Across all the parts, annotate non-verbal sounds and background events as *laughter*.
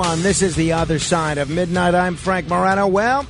Everyone. This is the other side of midnight. I'm Frank Morano. Well,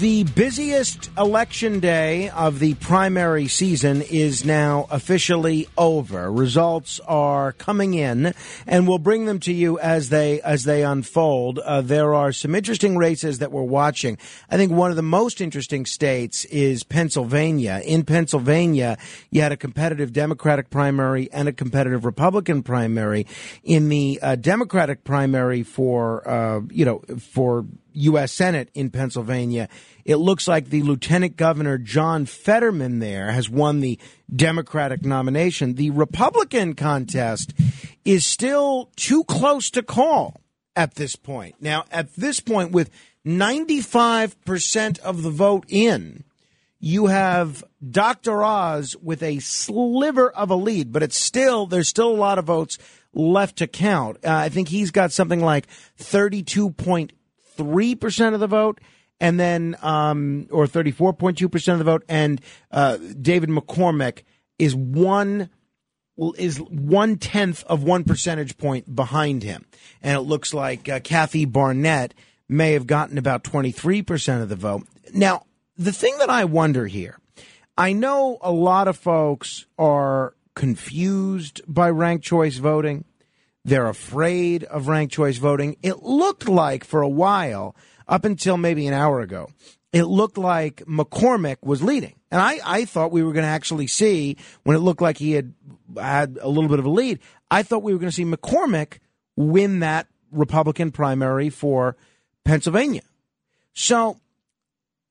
the busiest election day of the primary season is now officially over. Results are coming in, and we'll bring them to you as they as they unfold. Uh, there are some interesting races that we're watching. I think one of the most interesting states is Pennsylvania. In Pennsylvania, you had a competitive Democratic primary and a competitive Republican primary. In the uh, Democratic primary for uh, you know for U.S. Senate in Pennsylvania, it looks like the Lieutenant Governor John Fetterman there has won the Democratic nomination. The Republican contest is still too close to call at this point. Now, at this point, with 95% of the vote in, you have Dr. Oz with a sliver of a lead, but it's still, there's still a lot of votes left to count. Uh, I think he's got something like 32.3% of the vote, and then um, or thirty four point two percent of the vote, and uh, David McCormick is one is one tenth of one percentage point behind him, and it looks like uh, Kathy Barnette may have gotten about twenty three percent of the vote. Now, the thing that I wonder here, I know a lot of folks are confused by ranked choice voting. They're afraid of ranked choice voting. It looked like for a while, up until maybe an hour ago, it looked like McCormick was leading. And I, I thought we were going to actually see, when it looked like he had had a little bit of a lead, I thought we were going to see McCormick win that Republican primary for Pennsylvania. So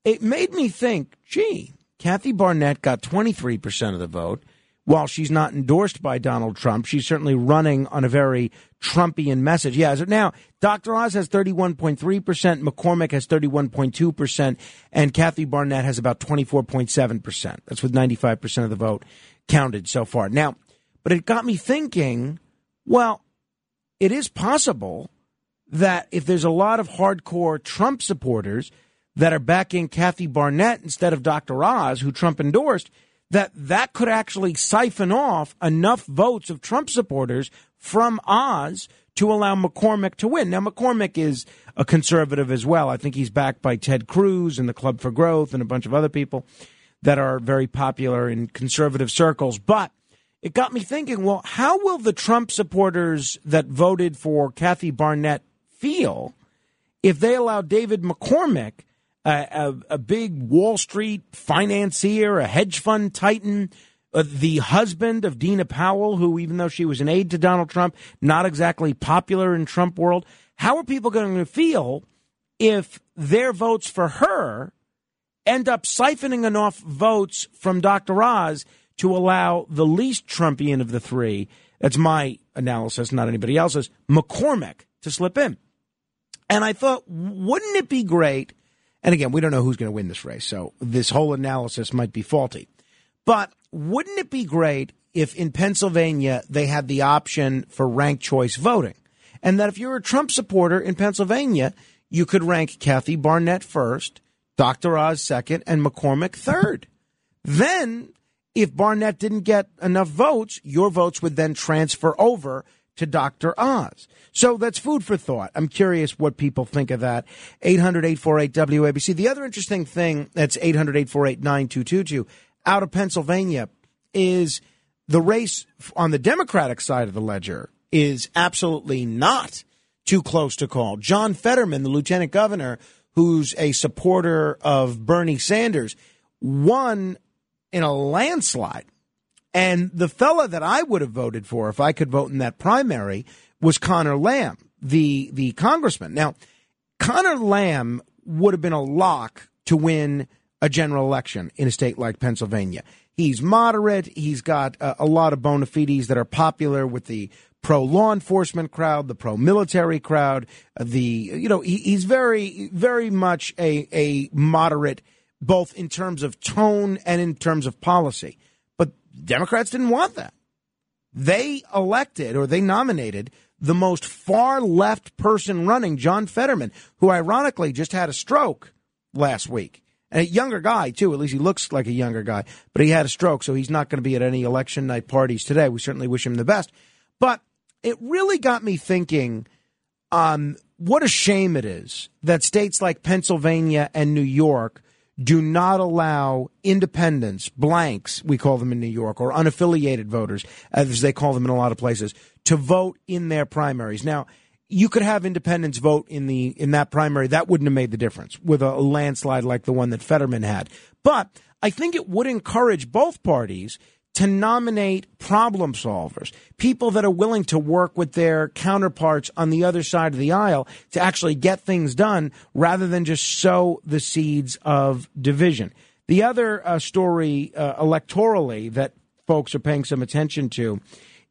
it made me think, gee, Kathy Barnette got 23% of the vote while she's not endorsed by Donald Trump, she's certainly running on a very Trumpian message. Yeah, so now Dr. Oz has 31.3%, McCormick has 31.2%, and Kathy Barnette has about 24.7%. That's with 95% of the vote counted so far. Now, but it got me thinking, well, it is possible that if there's a lot of hardcore Trump supporters that are backing Kathy Barnette instead of Dr. Oz, who Trump endorsed, that that could actually siphon off enough votes of Trump supporters from Oz to allow McCormick to win. Now, McCormick is a conservative as well. I think he's backed by Ted Cruz and the Club for Growth and a bunch of other people that are very popular in conservative circles. But it got me thinking well, how will the Trump supporters that voted for Kathy Barnette feel if they allow David McCormick a, a, a big Wall Street financier, a hedge fund titan, uh, the husband of Dina Powell, who, even though she was an aide to Donald Trump, not exactly popular in Trump world. How are people going to feel if their votes for her end up siphoning enough votes from Dr. Oz to allow the least Trumpian of the three, that's my analysis, not anybody else's, McCormick to slip in? And I thought, wouldn't it be great and again, we don't know who's going to win this race, so this whole analysis might be faulty. But wouldn't it be great if in Pennsylvania they had the option for ranked choice voting? And that if you're a Trump supporter in Pennsylvania, you could rank Kathy Barnette first, Dr. Oz second, and McCormick third. Then, if Barnette didn't get enough votes, your votes would then transfer over to Dr. Oz. So that's food for thought. I'm curious what people think of that. 800 848 WABC. The other interesting thing that's 800 848 9222 out of Pennsylvania is the race on the Democratic side of the ledger is absolutely not too close to call. John Fetterman, the lieutenant governor, who's a supporter of Bernie Sanders, won in a landslide. And the fella that I would have voted for if I could vote in that primary was Conor Lamb, the the congressman. Now, Conor Lamb would have been a lock to win a general election in a state like Pennsylvania. He's moderate. He's got a, a lot of bona fides that are popular with the pro law enforcement crowd, the pro military crowd. Uh, the you know he, he's very very much a a moderate, both in terms of tone and in terms of policy. But Democrats didn't want that. They elected or they nominated the most far left person running, John Fetterman, who ironically just had a stroke last week. A younger guy, too. At least he looks like a younger guy. But he had a stroke, so he's not going to be at any election night parties today. We certainly wish him the best. But it really got me thinking um, what a shame it is that states like Pennsylvania and New York do not allow independents, blanks, we call them in New York, or unaffiliated voters, as they call them in a lot of places, to vote in their primaries. Now, you could have independents vote in the in that primary. That wouldn't have made the difference with a landslide like the one that Fetterman had. But I think it would encourage both parties to nominate problem solvers, people that are willing to work with their counterparts on the other side of the aisle to actually get things done rather than just sow the seeds of division. The other uh, story uh, electorally that folks are paying some attention to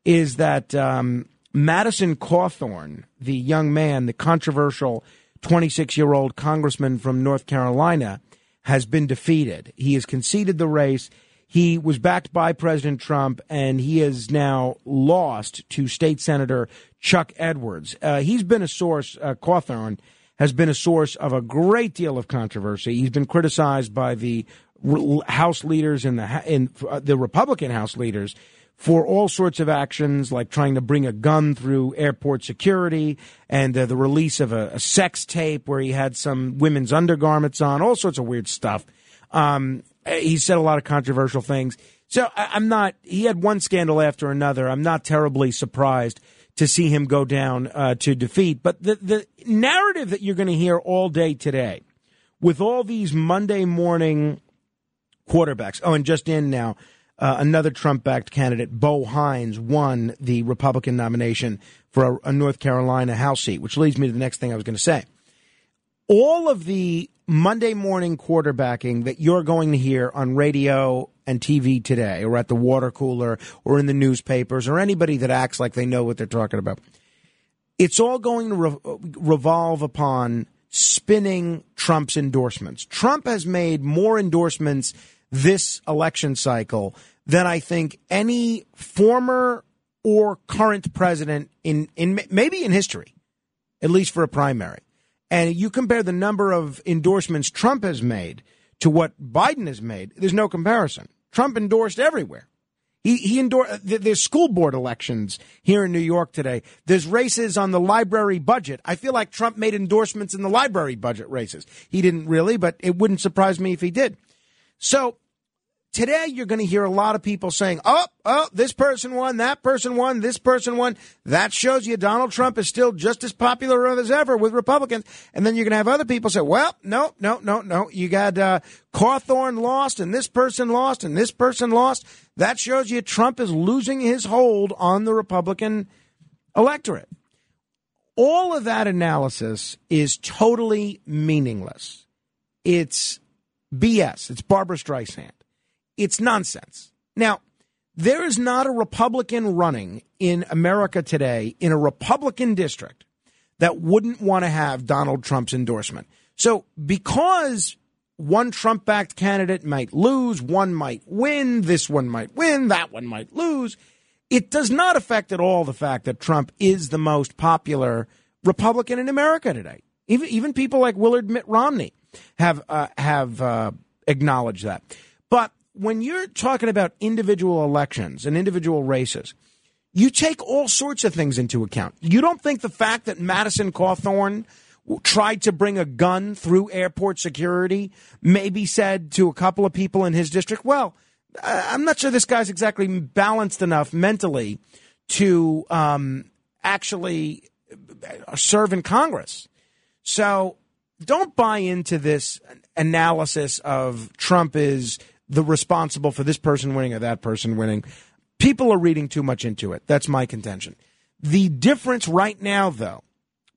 is that um, Madison Cawthorn, the young man, the controversial 26 year old congressman from North Carolina, has been defeated. He has conceded the race. He was backed by President Trump, and he has now lost to State Senator Chuck Edwards. Uh, he's been a source, uh, Cawthorn has been a source of a great deal of controversy. He's been criticized by the House leaders and the in uh, the Republican House leaders for all sorts of actions like trying to bring a gun through airport security and uh, the release of a, a, sex tape where he had some women's undergarments on, all sorts of weird stuff. Um, he said a lot of controversial things. So I, I'm not, he had one scandal after another. I'm not terribly surprised to see him go down uh, to defeat. But the, the narrative that you're going to hear all day today with all these Monday morning quarterbacks. Oh, and just in now, uh, another Trump backed candidate, Bo Hines, won the Republican nomination for a, a North Carolina House seat, which leads me to the next thing I was going to say. All of the Monday morning quarterbacking that you're going to hear on radio and TV today, or at the water cooler, or in the newspapers, or anybody that acts like they know what they're talking about, it's all going to re- revolve upon spinning Trump's endorsements. Trump has made more endorsements this election cycle than I think any former or current president in, in maybe in history, at least for a primary. And you compare the number of endorsements Trump has made to what Biden has made, there's no comparison. Trump endorsed everywhere. He, he endorsed, there's school board elections here in New York today. There's races on the library budget. I feel like Trump made endorsements in the library budget races. He didn't really, but it wouldn't surprise me if he did. So today you're going to hear a lot of people saying, oh, oh, this person won, that person won, this person won. That shows you Donald Trump is still just as popular as ever with Republicans. And then you're going to have other people say, well, no, no, no, no. You got uh, Cawthorn lost and this person lost and this person lost. That shows you Trump is losing his hold on the Republican electorate. All of that analysis is totally meaningless. It's BS. It's Barbra Streisand. It's nonsense. Now, there is not a Republican running in America today in a Republican district that wouldn't want to have Donald Trump's endorsement. So, because one Trump backed candidate might lose, one might win, this one might win, that one might lose, it does not affect at all the fact that Trump is the most popular Republican in America today. Even, even people like Willard Mitt Romney have, uh, have uh, acknowledged that. But when you're talking about individual elections and individual races, You take all sorts of things into account. You don't think the fact that Madison Cawthorn tried to bring a gun through airport security maybe said to a couple of people in his district, well, I'm not sure this guy's exactly balanced enough mentally to um, actually serve in Congress. So don't buy into this analysis of Trump is the responsible for this person winning or that person winning. People are reading too much into it. That's my contention. The difference right now, though,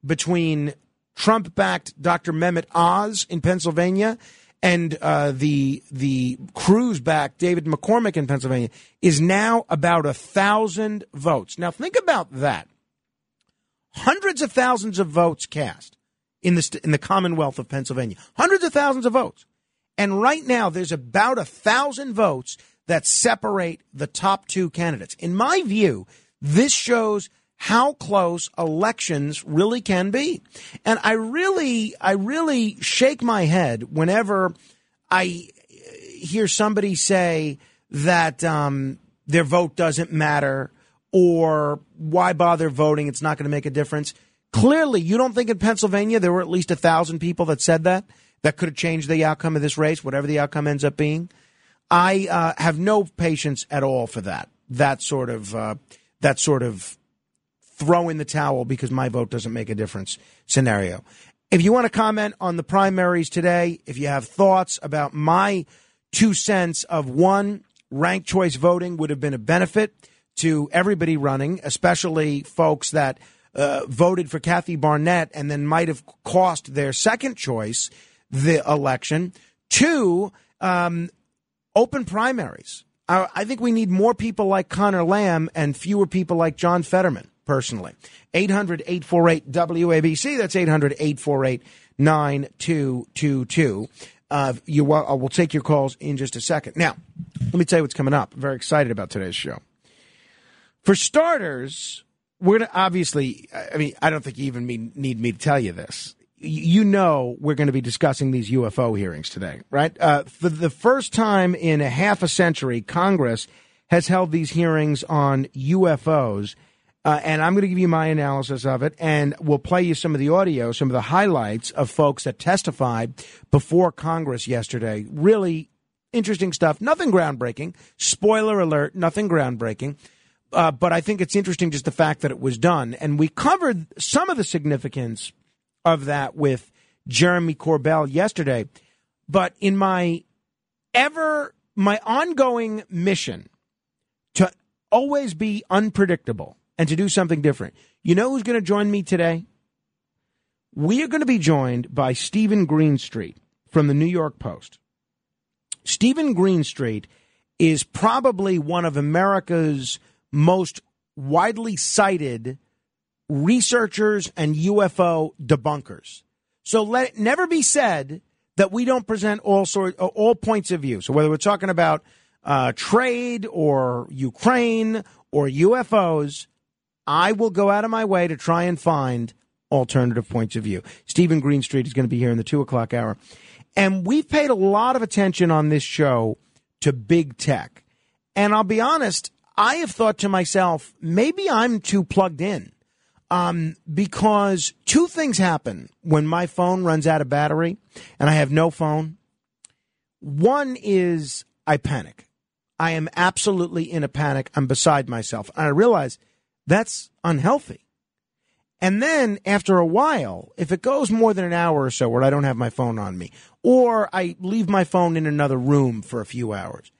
between Trump backed Dr. Mehmet Oz in Pennsylvania and uh, the the Cruz backed David McCormick in Pennsylvania is now about a thousand votes. Now think about that. Hundreds of thousands of votes cast in the in the Commonwealth of Pennsylvania. Hundreds of thousands of votes. And right now there's about a thousand votes that separate the top two candidates. In my view, this shows how close elections really can be. And I really, I really shake my head whenever I hear somebody say that um, their vote doesn't matter or why bother voting? It's not going to make a difference. Clearly, you don't think in Pennsylvania there were at least a thousand people that said that that could have changed the outcome of this race, whatever the outcome ends up being. I uh, have no patience at all for that. That sort of uh, that sort of throw in the towel because my vote doesn't make a difference scenario. If you want to comment on the primaries today, if you have thoughts about my two cents of one, ranked choice voting would have been a benefit to everybody running, especially folks that uh, voted for Kathy Barnette and then might have cost their second choice the election. Two, um, open primaries. I, I think we need more people like Conor Lamb and fewer people like John Fetterman personally. 800 848 WABC. That's 800 848 9222. Uh, you, uh, we'll take your calls in just a second. Now, let me tell you what's coming up. I'm very excited about today's show. For starters, we're going to obviously, I mean, I don't think you even need me to tell you this. You know, we're going to be discussing these UFO hearings today, right? Uh, for the first time in a half a century, Congress has held these hearings on UFOs. Uh, and I'm going to give you my analysis of it, and we'll play you some of the audio, some of the highlights of folks that testified before Congress yesterday. Really interesting stuff. Nothing groundbreaking. Spoiler alert, nothing groundbreaking. Uh, but I think it's interesting just the fact that it was done. And we covered some of the significance of that with Jeremy Corbell yesterday. But in my ever, my ongoing mission to always be unpredictable and to do something different. You know who's going to join me today? We are going to be joined by Steven Greenstreet from the New York Post. Steven Greenstreet is probably one of America's most widely cited researchers and UFO debunkers. So let it never be said that we don't present all sort all points of view. So whether we're talking about uh, trade or Ukraine or UFOs, I will go out of my way to try and find alternative points of view. Steven Greenstreet is going to be here in the two o'clock hour. And we've paid a lot of attention on this show to big tech. And I'll be honest, I have thought to myself, maybe I'm too plugged in. Um, because two things happen when my phone runs out of battery and I have no phone. One is I panic. I am absolutely in a panic. I'm beside myself. And I realize that's unhealthy. And then after a while, if it goes more than an hour or so where I don't have my phone on me, or I leave my phone in another room for a few hours,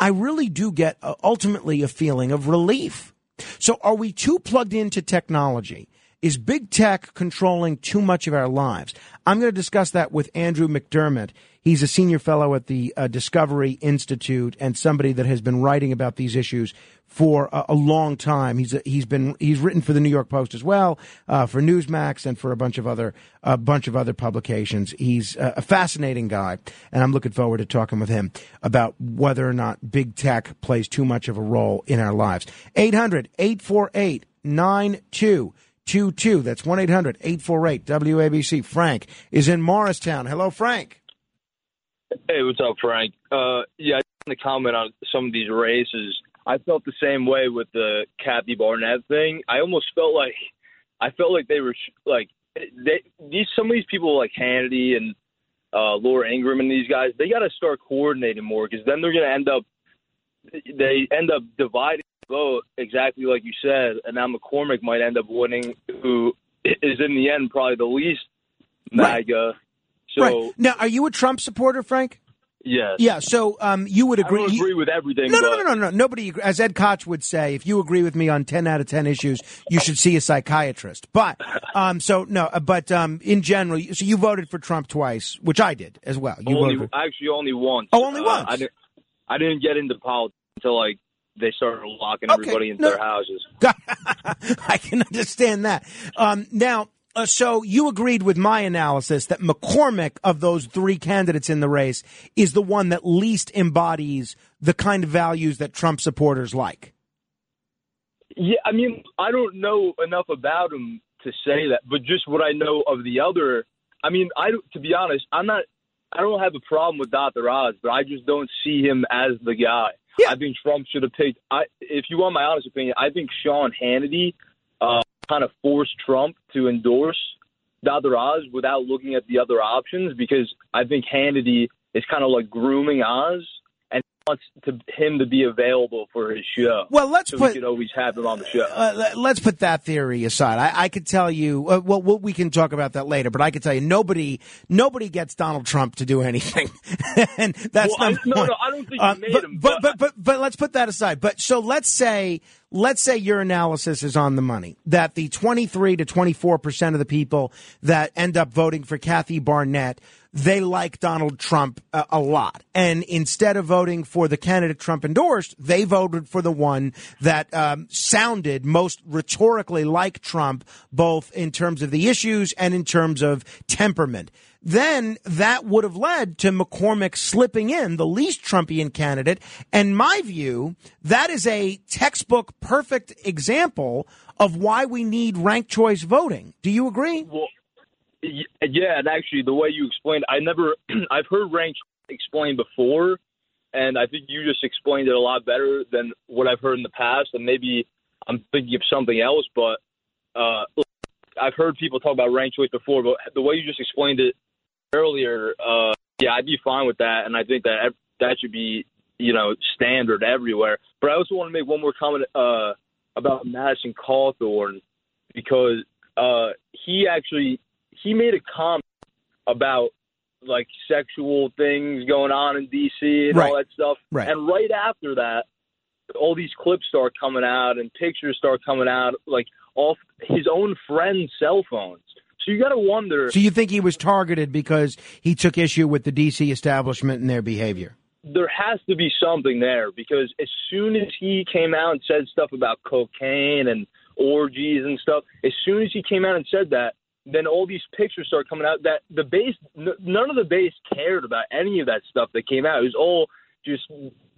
I really do get uh, ultimately a feeling of relief. So are we too plugged into technology? Is big tech controlling too much of our lives? I'm going to discuss that with Andrew McDiarmid. He's a senior fellow at the uh, Discovery Institute and somebody that has been writing about these issues for a, a long time. He's a, he's been he's written for the New York Post as well, uh, for Newsmax, and for a bunch of other a bunch of other publications. He's a, a fascinating guy, and I'm looking forward to talking with him about whether or not big tech plays too much of a role in our lives. 800 848 9222. That's 1 800 848 WABC. Frank is in Morristown. Hello, Frank. Hey, what's up, Frank? Uh, yeah, I want to comment on some of these races I felt the same way with the Kathy Barnette thing. I almost felt like I felt like they were like they these some of these people like Hannity and uh, Laura Ingraham and these guys. They got to start coordinating more because then they're going to end up they end up dividing vote exactly like you said, and now McCormick might end up winning, who is in the end probably the least Right. MAGA. So right now, are you a Trump supporter, Frank? yes, Yeah. So um, you would agree? you- agree with everything. No, no, no, no, no. Nobody, as Ed Koch would say, if you agree with me on ten out of ten issues, you should see a psychiatrist. But, *laughs* um, so no, uh, but um, in general, so you voted for Trump twice, which I did as well. You only voted. For, actually only once. Oh, only Uh, once. I didn't. I didn't get into politics until like they started locking Okay, everybody into no. their houses. *laughs* I can understand that. Um, now, uh, so you agreed with my analysis that McCormick of those three candidates in the race is the one that least embodies the kind of values that Trump supporters like. Yeah, I mean, I don't know enough about him to say that, but just what I know of the other, I mean, I to be honest, I'm not. I don't have a problem with Dr. Oz, but I just don't see him as the guy. Yeah. I think Trump should have picked. I, if you want my honest opinion, I think Sean Hannity uh, kind of forced Trump to endorse Dr. Oz without looking at the other options because I think Hannity is kind of like grooming Oz wants to, him to be available for his show. Well, let's so put- we could always have him on the show. Uh, let- let's put that theory aside. I, I could tell you. Uh, well, well, we can talk about that later. But I could tell you, nobody, nobody gets Donald Trump to do anything, *laughs* and that's Well, I- no, one. no, I don't think Uh, you made but, him, but, but- but but but let's put that aside. But so let's say let's say your analysis is on the money that the twenty three to twenty four percent of the people that end up voting for Kathy Barnette they like Donald Trump a, a lot. And instead of voting for the candidate Trump endorsed, they voted for the one that um, sounded most rhetorically like Trump, both in terms of the issues and in terms of temperament. Then that would have led to McCormick slipping in the least Trumpian candidate. And my view, that is a textbook perfect example of why we need ranked choice voting. Do you agree? Well, yeah, and actually, the way you explained, I never, *clears throat* I've heard rank explained before, and I think you just explained it a lot better than what I've heard in the past. And maybe I'm thinking of something else, but uh, I've heard people talk about rank choice before, but the way you just explained it earlier, uh, yeah, I'd be fine with that, and I think that that should be, you know, standard everywhere. But I also want to make one more comment uh, about Madison Cawthorn because uh, he actually he made a comment about like sexual things going on in DC and all that stuff. Right. And right after that, all these clips start coming out and pictures start coming out, like off his own friends' cell phones. So you got to wonder. So you think he was targeted because he took issue with the DC establishment and their behavior? there has to be something there because as soon as he came out and said stuff about cocaine and orgies and stuff, as soon as he came out and said that, then all these pictures started coming out that the base, n- none of the base cared about any of that stuff that came out. It was all just,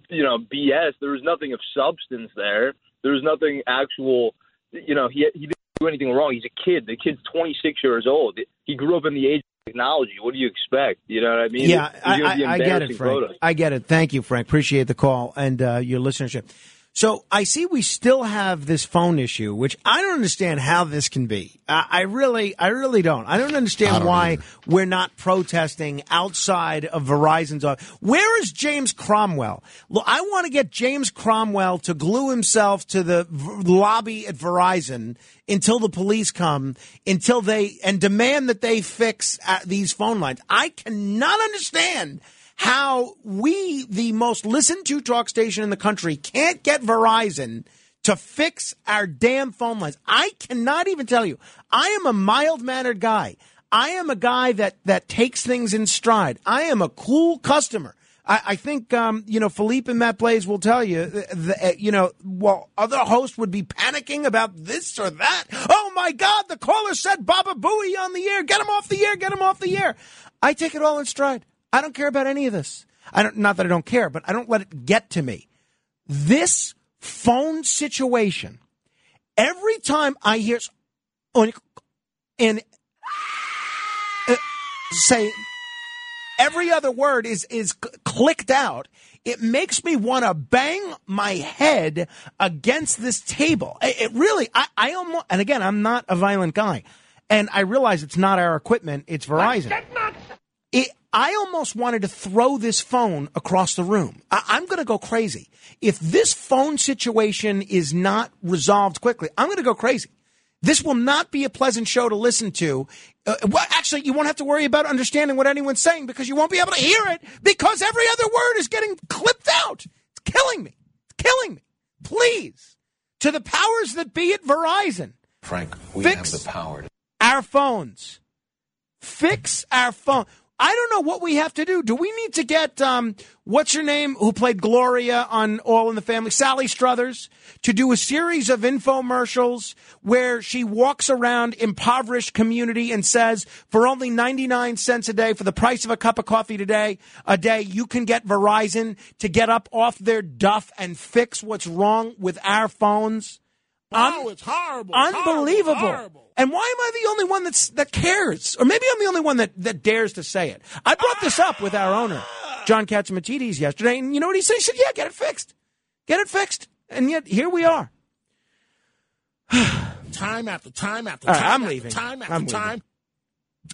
you know, BS. There was nothing of substance there. There was nothing actual, you know, he, he didn't do anything wrong. He's a kid. The kid's 26 years old. He grew up in the age of technology. What do you expect? You know what I mean? Yeah, I, I, I get it, Frank. photos. I get it. Thank you, Frank. Appreciate the call and uh, your listenership. So I see we still have this phone issue, which I don't understand how this can be. I, I really, I really don't. I don't understand I don't why either. we're not protesting outside of Verizon's office. Where is James Cromwell? Look, I want to get James Cromwell to glue himself to the v- lobby at Verizon until the police come, until they and demand that they fix uh, these phone lines. I cannot understand how we, the most listened to talk station in the country, can't get Verizon to fix our damn phone lines. I cannot even tell you. I am a mild mannered guy. I am a guy that, that takes things in stride. I am a cool customer. I, I think, um, you know, Philippe and Matt Blaze will tell you, th- th- uh, you know, well, other hosts would be panicking about this or that. Oh my God, the caller said Baba Booey on the air. Get him off the air. Get him off the air. I take it all in stride. I don't care about any of this. I don't, not that I don't care, but I don't let it get to me. This phone situation, every time I hear, and uh, say, every other word is is clicked out. It makes me want to bang my head against this table. It, it really, I, I almost, and again, I'm not a violent guy, and I realize it's not our equipment; it's Verizon. It, I almost wanted to throw this phone across the room. I, I'm going to go crazy. If this phone situation is not resolved quickly, I'm going to go crazy. This will not be a pleasant show to listen to. Uh, well, actually, you won't have to worry about understanding what anyone's saying because you won't be able to hear it because every other word is getting clipped out. It's killing me. It's killing me. Please, to the powers that be at Verizon, Frank, we Fix- have the power. To- our phones. Fix our phone. I don't know what we have to do. Do we need to get um, what's your name who played Gloria on All in the Family, Sally Struthers, to do a series of infomercials where she walks around impoverished community and says, for only ninety nine cents a day, for the price of a cup of coffee today a day, you can get Verizon to get up off their duff and fix what's wrong with our phones. Oh, it's horrible. Unbelievable. Horrible, horrible. And why am I the only one that's that cares? Or maybe I'm the only one that, that dares to say it. I brought this up with our owner, John Catsimatidis, yesterday, and you know what he said? He said, Yeah, get it fixed. Get it fixed. And yet here we are. *sighs* Time after time after All right, time. I'm after leaving. Time after I'm leaving. time.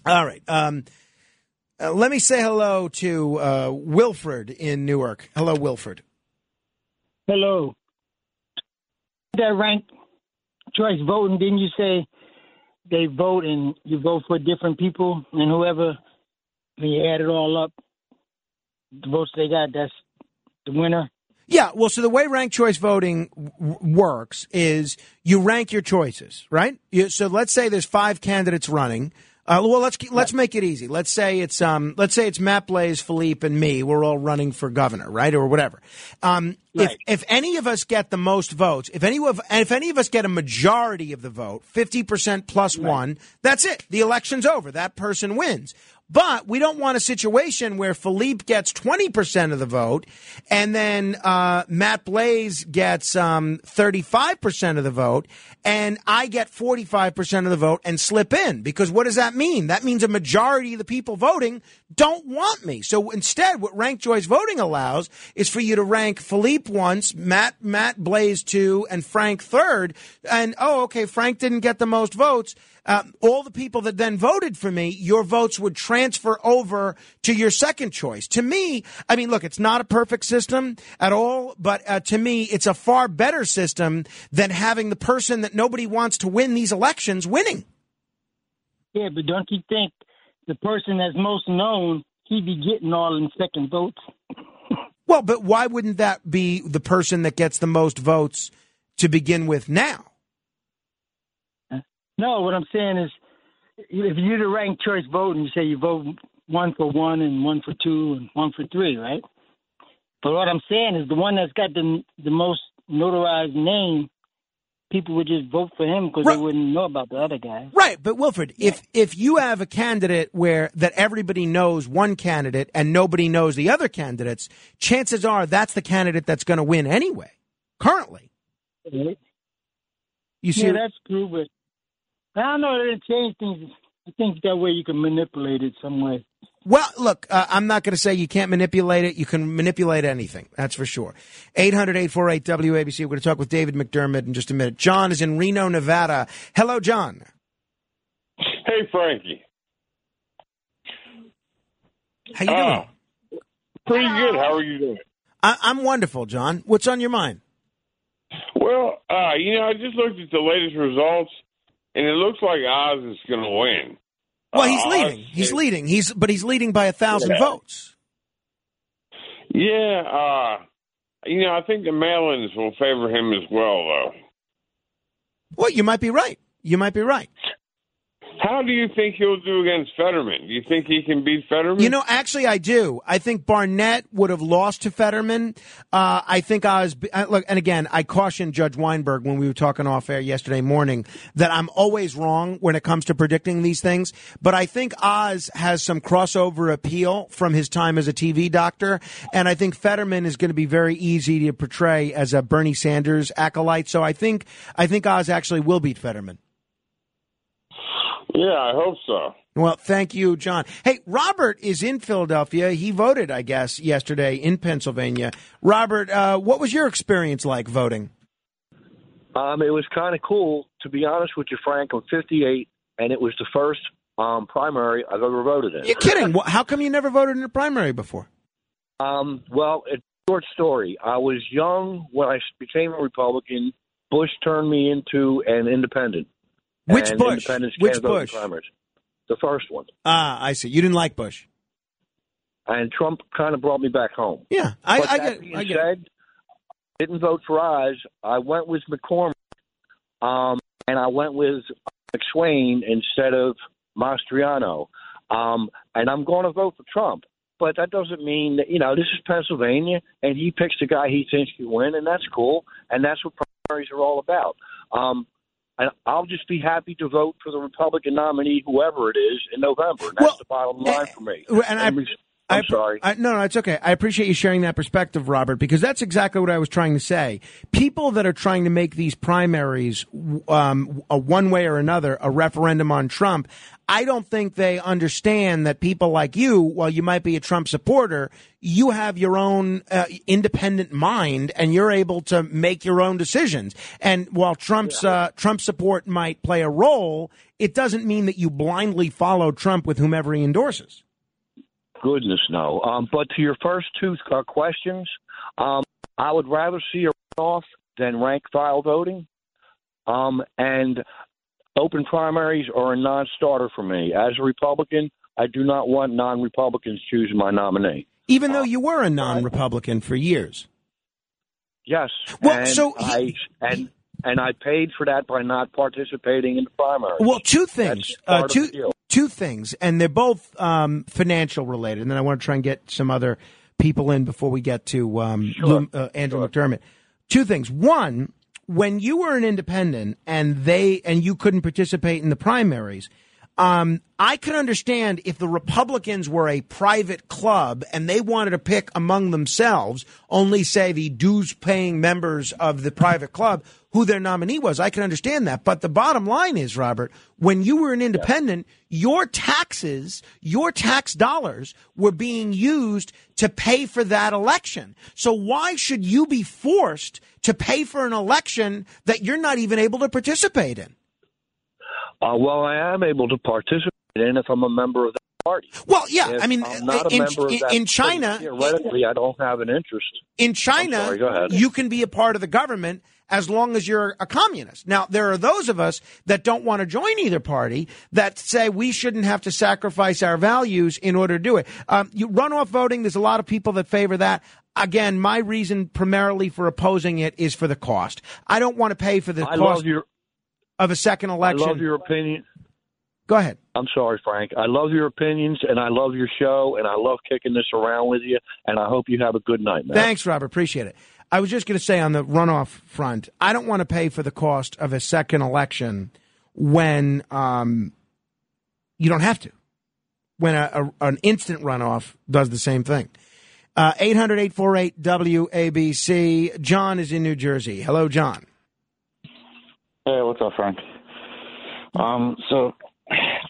All right. Um, uh, let me say hello to uh, Wilfred in Newark. Hello, Wilfred. Hello. That rank choice voting, didn't you say they vote and you vote for different people and whoever, when you add it all up, the votes they got, that's the winner? Yeah, well, so the way ranked choice voting w- works is you rank your choices, right? You, so let's say there's five candidates running. Uh, well, let's let's make it easy. Let's say it's um, let's say it's Matt Blaze, Philippe, and me. We're all running for governor, right, or whatever. Um, If Right. if any of us get the most votes, if any of if any of us get a majority of the vote, fifty percent plus one, that's it. The election's over. That person wins. But we don't want a situation where Philippe gets 20% of the vote and then uh, Matt Blaze gets um, 35% of the vote and I get 45% of the vote and slip in. Because what does that mean? That means a majority of the people voting don't want me. So instead, what ranked choice voting allows is for you to rank Philippe once, Matt, Matt Blaze two, and Frank third. And, oh, okay, Frank didn't get the most votes um, all the people that then voted for me, your votes would transfer over to your second choice. To me, I mean, look, it's not a perfect system at all, but uh, to me, it's a far better system than having the person that nobody wants to win these elections winning. Yeah, but don't you think the person that's most known, he'd be getting all in second votes? Well, but why wouldn't that be the person that gets the most votes to begin with now? No, what I'm saying is, if you're the ranked choice voting, you say you vote one for one and one for two and one for three, right? But what I'm saying is, the one that's got the the most notarized name, people would just vote for him because Right. they wouldn't know about the other guy. Right, but Wilfred, if if you have a candidate where that everybody knows one candidate and nobody knows the other candidates, chances are that's the candidate that's going to win anyway. Currently, you see, Yeah, that's true, but I don't know. It change things. I think that way you can manipulate it some way. well, look, uh, I'm not going to say you can't manipulate it. You can manipulate anything. That's for sure. 800-848 WABC. We're going to talk with David McDiarmid in just a minute. John is in Reno, Nevada. Hello, John. Hey, Frankie. How you doing? Oh, pretty good. How are you doing? I, I'm wonderful, John. What's on your mind? Well, uh, you know, I just looked at the latest results, and it looks like Oz is going to win. Well, he's Uh, leading. Oz He's is- leading. He's but he's leading by a thousand Yeah. votes. Yeah, uh, you know, I think the mail-ins will favor him as well, though. Well, you might be right. You might be right. How do you think he'll do against Fetterman? Do you think he can beat Fetterman? You know, actually, I do. I think Barnette would have lost to Fetterman. Uh, I think I was uh, look, and again, I cautioned Judge Weinberg when we were talking off air yesterday morning that I'm always wrong when it comes to predicting these things. But I think Oz has some crossover appeal from his time as a TV doctor, and I think Fetterman is going to be very easy to portray as a Bernie Sanders acolyte. So I think I think Oz actually will beat Fetterman. Yeah, I hope so. Well, thank you, John. Hey, Robert is in Philadelphia. He voted, I guess, yesterday in Pennsylvania. Robert, uh, what was your experience like voting? Um, it was kind of cool, to be honest with you, Frank. I'm 58, and it was the first um, primary I've ever voted in. You're kidding. How come you never voted in a primary before? Um, well, it's a short story. I was young when I became a Republican. Bush turned me into an independent. Which Bush? Which can't vote in Bush? The first one. Ah, I see. You didn't like Bush. And Trump kind of brought me back home. Yeah, I, I get. I get. said, didn't vote for Oz. I went with McCormick, um, and I went with McSwain instead of Mastriano. Um, and I'm going to vote for Trump. But that doesn't mean that you know this is Pennsylvania, and he picks the guy he thinks can win, and that's cool. And that's what primaries are all about. Um, and I'll just be happy to vote for the Republican nominee, whoever it is, in November. And that's Well, the bottom eh, line for me. and I- And we- I'm I, sorry. I, no, no, it's okay. I appreciate you sharing that perspective, Robert, because that's exactly what I was trying to say. People that are trying to make these primaries, um, a one way or another, a referendum on Trump, I don't think they understand that people like you, while you might be a Trump supporter, you have your own uh, independent mind and you're able to make your own decisions. And while Trump's uh, Trump support might play a role, it doesn't mean that you blindly follow Trump with whomever he endorses. Goodness, no. Um, but to your first two uh, questions, um, I would rather see a runoff than rank file voting. Um, and open primaries are a non starter for me. As a Republican, I do not want non Republicans choosing my nominee. Even though you were a non-Republican for years. Yes. Well, so I and and I paid for that by not participating in the primary. Well, two things. Uh, two two things, and they're both um, financial related. And then I want to try and get some other people in before we get to um, Lou- uh, Andrew McDiarmid. Two things. One, when you were an independent and they and you couldn't participate in the primaries. Um, I could understand if the Republicans were a private club and they wanted to pick among themselves, only say the dues paying members of the private club, who their nominee was. I can understand that. But the bottom line is, Robert, when you were an independent, your taxes, your tax dollars were being used to pay for that election. So why should you be forced to pay for an election that you're not even able to participate in? Uh, well, I am able to participate in if I'm a member of that party. Well, yeah, If I mean, I'm not a in, in, in China, party, theoretically, I don't have an interest. in China, sorry, you can be a part of the government as long as you're a communist. Now, there are those of us that don't want to join either party that say we shouldn't have to sacrifice our values in order to do it. Um, you runoff voting, there's a lot of people that favor that. Again, my reason primarily for opposing it is for the cost. I don't want to pay for the I cost love your of a second I election. love your opinion. Go ahead. I'm sorry, Frank. I love your opinions and I love your show and I love kicking this around with you. And I hope you have a good night, man. Thanks, Robert. Appreciate it. I was just going to say on the runoff front, I don't want to pay for the cost of a second election when um, you don't have to. When a, a, an instant runoff does the same thing. Uh, 800 848 WABC. John is in New Jersey. Hello, John. Hey, what's up, Frank? Um, so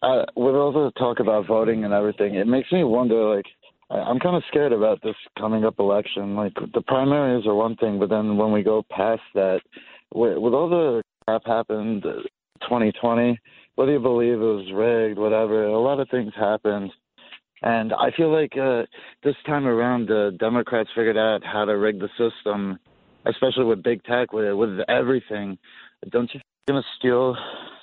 uh, with all the talk about voting and everything, it makes me wonder. Like, I'm kind of scared about this coming up election. Like, the primaries are one thing, but then when we go past that, with, with all the crap happened, uh, 2020, whether you believe it was rigged, whatever, a lot of things happened. And I feel like uh, this time around, the Democrats figured out how to rig the system, especially with big tech, with with everything. Don't you going to steal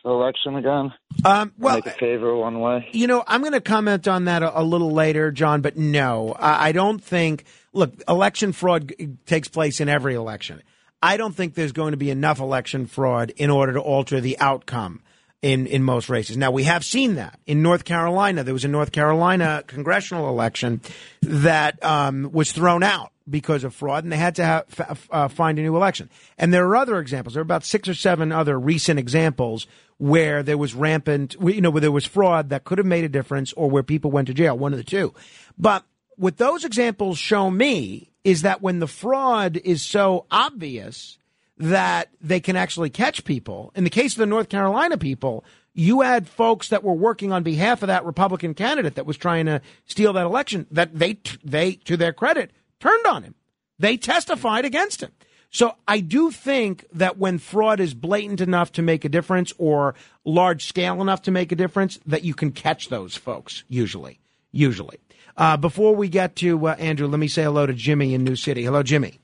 the election again? Um, well, make a favor one way. You know, I'm going to comment on that a, a little later, John, but no, I, I don't think. Look, election fraud g- takes place in every election. I don't think there's going to be enough election fraud in order to alter the outcome in, in most races. Now, we have seen that in North Carolina. There was a North Carolina congressional election that um, was thrown out because of fraud, and they had to have, uh, find a new election. And there are other examples. There are about six or seven other recent examples where there was rampant, you know, where there was fraud that could have made a difference, or where people went to jail. One of the two. But what those examples show me is that when the fraud is so obvious that they can actually catch people. In the case of the North Carolina people, You had folks that were working on behalf of that Republican candidate that was trying to steal that election that they, they, to their credit, turned on him. They testified against him. So I do think that when fraud is blatant enough to make a difference or large scale enough to make a difference, that you can catch those folks usually. Usually. Uh, before we get to uh, Andrew, let me say hello to Jimmy in New City. Hello, Jimmy.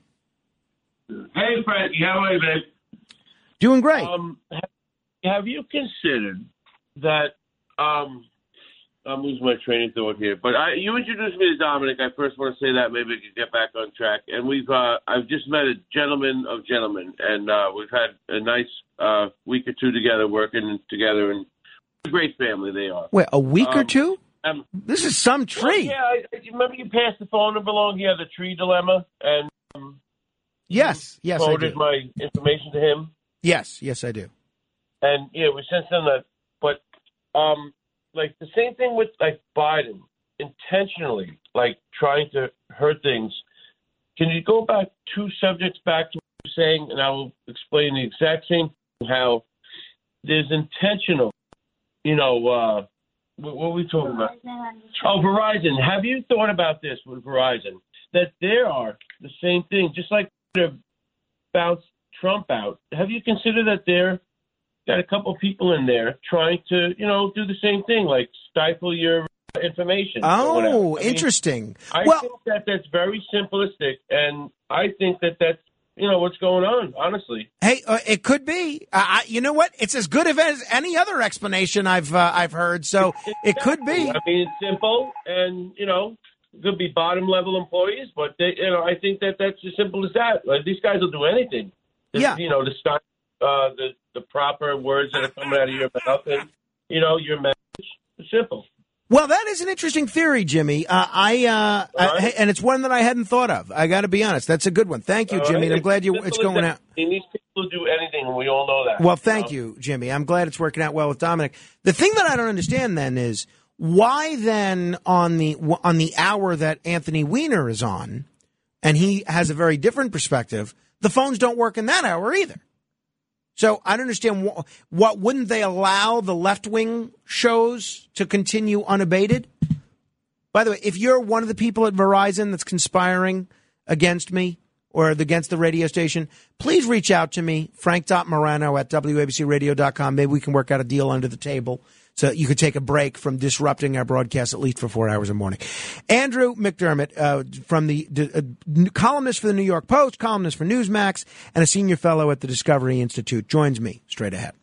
Hey, Frankie, how are you, man? Doing great. Um, have, have you considered that? Um, I'm losing my train of thought here, but I, you introduced me to Dominic. I first want to say that maybe we can get back on track. And we've uh, I've just met a gentleman of gentlemen, and uh, we've had a nice uh, week or two together, working together, and a great family they are. Wait, a week or Um, two? Um, This is some tree. yeah, I, I remember you passed the phone number along. He had the tree dilemma, and um, Yes, yes, I do. my information to him. Yes, yes, I do. and yeah, we sent them that. But um, like the same thing with like Biden, intentionally like trying to hurt things. Can you go back two subjects back to what you're saying, and I will explain the exact same thing, how there's intentional. You know, uh, what, what are we talking about? Oh, Verizon. Have you thought about this with Verizon? That there are the same thing, just like to bounce Trump out. Have you considered that they're got a couple people in there trying to, you know, do the same thing, like stifle your information. Oh, I mean, interesting. I well, think that that's very simplistic, and I think that that's you know what's going on. Honestly, Hey, uh, it could be. Uh, I, you know what? It's as good of as any other explanation I've uh, I've heard. So *laughs* it could be. I mean, it's simple, and you know, it could be bottom level employees, but they, you know, I think that that's as simple as that. Like, these guys will do anything. Yeah. You know, to start uh, the the proper words that are coming out of your mouth, and you know, your message. It's simple. Well, that is an interesting theory, Jimmy. Uh, I, uh, I- and it's one that I hadn't thought of. I got to be honest. That's a good one. Thank you, All Jimmy. right? And I'm glad you. It's going out. And these people do anything, and we all know that. Well, thank you, Jimmy. I'm glad it's working out well with Dominic. The thing that I don't understand then is why then on the on the hour that Anthony Weiner is on, and he has a very different perspective, the phones don't work in that hour either. So I don't understand what, what wouldn't they allow the left wing shows to continue unabated? By the way, if you're one of the people at Verizon that's conspiring against me or against the radio station, please reach out to me, frank.morano at wabcradio.com. Maybe we can work out a deal under the table so you could take a break from disrupting our broadcast at least for four hours a morning. Andrew McDiarmid, uh, from the uh, columnist for the New York Post, columnist for Newsmax, and a senior fellow at the Discovery Institute, joins me straight ahead.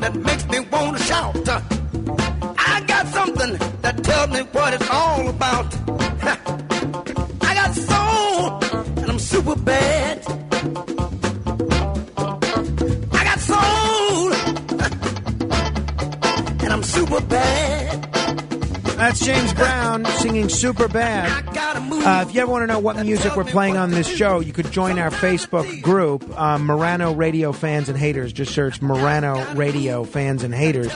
That makes me want to shout. I got something that tells me what it's all about. *laughs* I got soul, and I'm super bad. I got soul, *laughs* and I'm super bad. That's James Brown singing Super Bad. Uh, if you ever want to know what music we're playing on this show, you could join our Facebook group, uh, Morano Radio Fans and Haters. Just search Morano Radio Fans and Haters.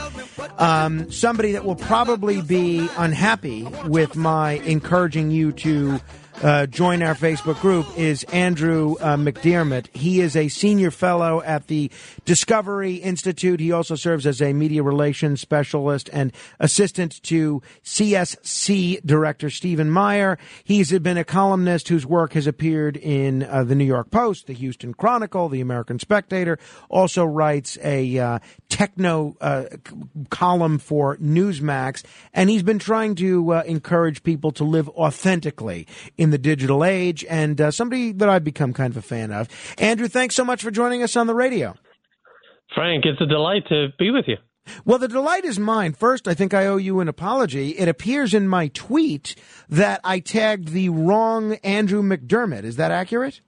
Um, somebody that will probably be unhappy with my encouraging you to uh, join our Facebook group is Andrew uh, McDiarmid. He is a senior fellow at the Discovery Institute. He also serves as a media relations specialist and assistant to CSC director Stephen Meyer. He's been a columnist whose work has appeared in uh, the New York Post, the Houston Chronicle, the American Spectator. Also writes a uh, techno uh, column for Newsmax, and he's been trying to uh, encourage people to live authentically in the digital age, and uh, somebody that I've become kind of a fan of. Andrew, thanks so much for joining us on the radio. Frank, it's a delight to be with you. Well, the delight is mine. First, I think I owe you an apology. It appears in my tweet that I tagged the wrong Andrew McDiarmid. Is that accurate?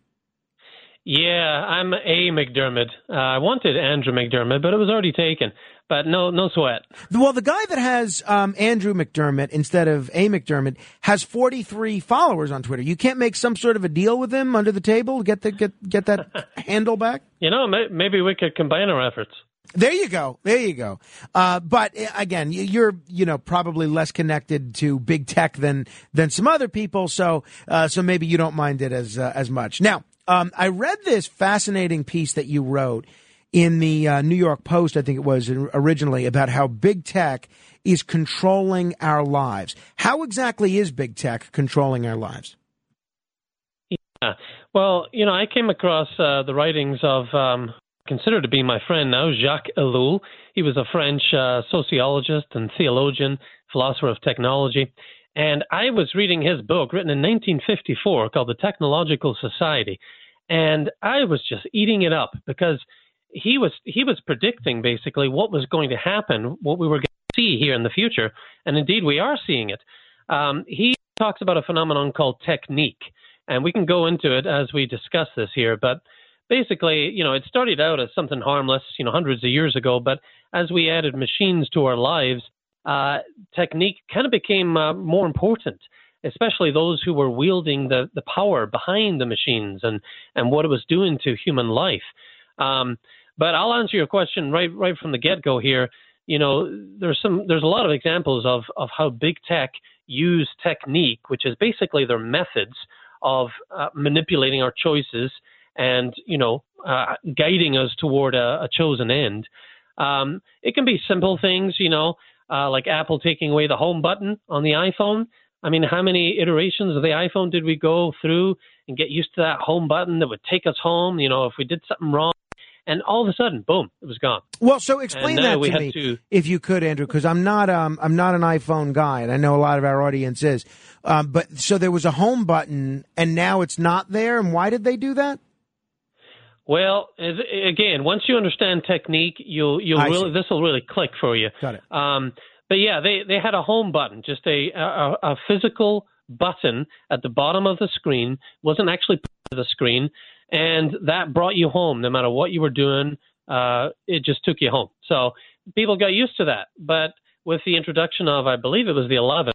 Yeah, I'm a McDiarmid. Uh, I wanted Andrew McDiarmid, but it was already taken. But no, no sweat. Well, the guy that has um, Andrew McDiarmid instead of A McDiarmid has 43 followers on Twitter. You can't make some sort of a deal with him under the table, to get the get get that *laughs* handle back. You know, may, maybe we could combine our efforts. There you go. There you go. Uh, but uh, again, you're you know probably less connected to big tech than than some other people, so uh, so maybe you don't mind it as uh, as much. Now, um, I read this fascinating piece that you wrote in the uh, New York Post, I think it was originally, about how big tech is controlling our lives. How exactly is big tech controlling our lives? Yeah. Well, you know, I came across uh, the writings of um, considered to be my friend now, Jacques Ellul. He was a French uh, sociologist and theologian, philosopher of technology. And I was reading his book written in 1954 called The Technological Society. And I was just eating it up because he was he was predicting basically what was going to happen, what we were going to see here in the future, and indeed we are seeing it. Um, he talks about a phenomenon called technique, and we can go into it as we discuss this here. But basically, you know, it started out as something harmless, you know, hundreds of years ago. But as we added machines to our lives, uh, technique kind of became uh, more important, especially those who were wielding the, the power behind the machines and, and what it was doing to human life. Um, but I'll answer your question right right from the get go here. You know, there's some there's a lot of examples of of how big tech use technique, which is basically their methods of uh, manipulating our choices and you know uh, guiding us toward a, a chosen end. Um, it can be simple things, you know, uh, like Apple taking away the home button on the iPhone. I mean, how many iterations of the iPhone did we go through and get used to that home button that would take us home? You know, if we did something wrong, and all of a sudden, boom, it was gone. Well, so explain that to me, to- if you could, Andrew, because I'm not um I'm not an iPhone guy, and I know a lot of our audience is. Um, but so there was a home button, and now it's not there. And why did they do that? Well, again, once you understand technique, you'll you'll I really this will really click for you. Got it. Um, but yeah, they they had a home button, just a, a a physical button at the bottom of the screen, wasn't actually part of the screen, and that brought you home no matter what you were doing. Uh, it just took you home. So people got used to that. But with the introduction of, I believe it was the 11,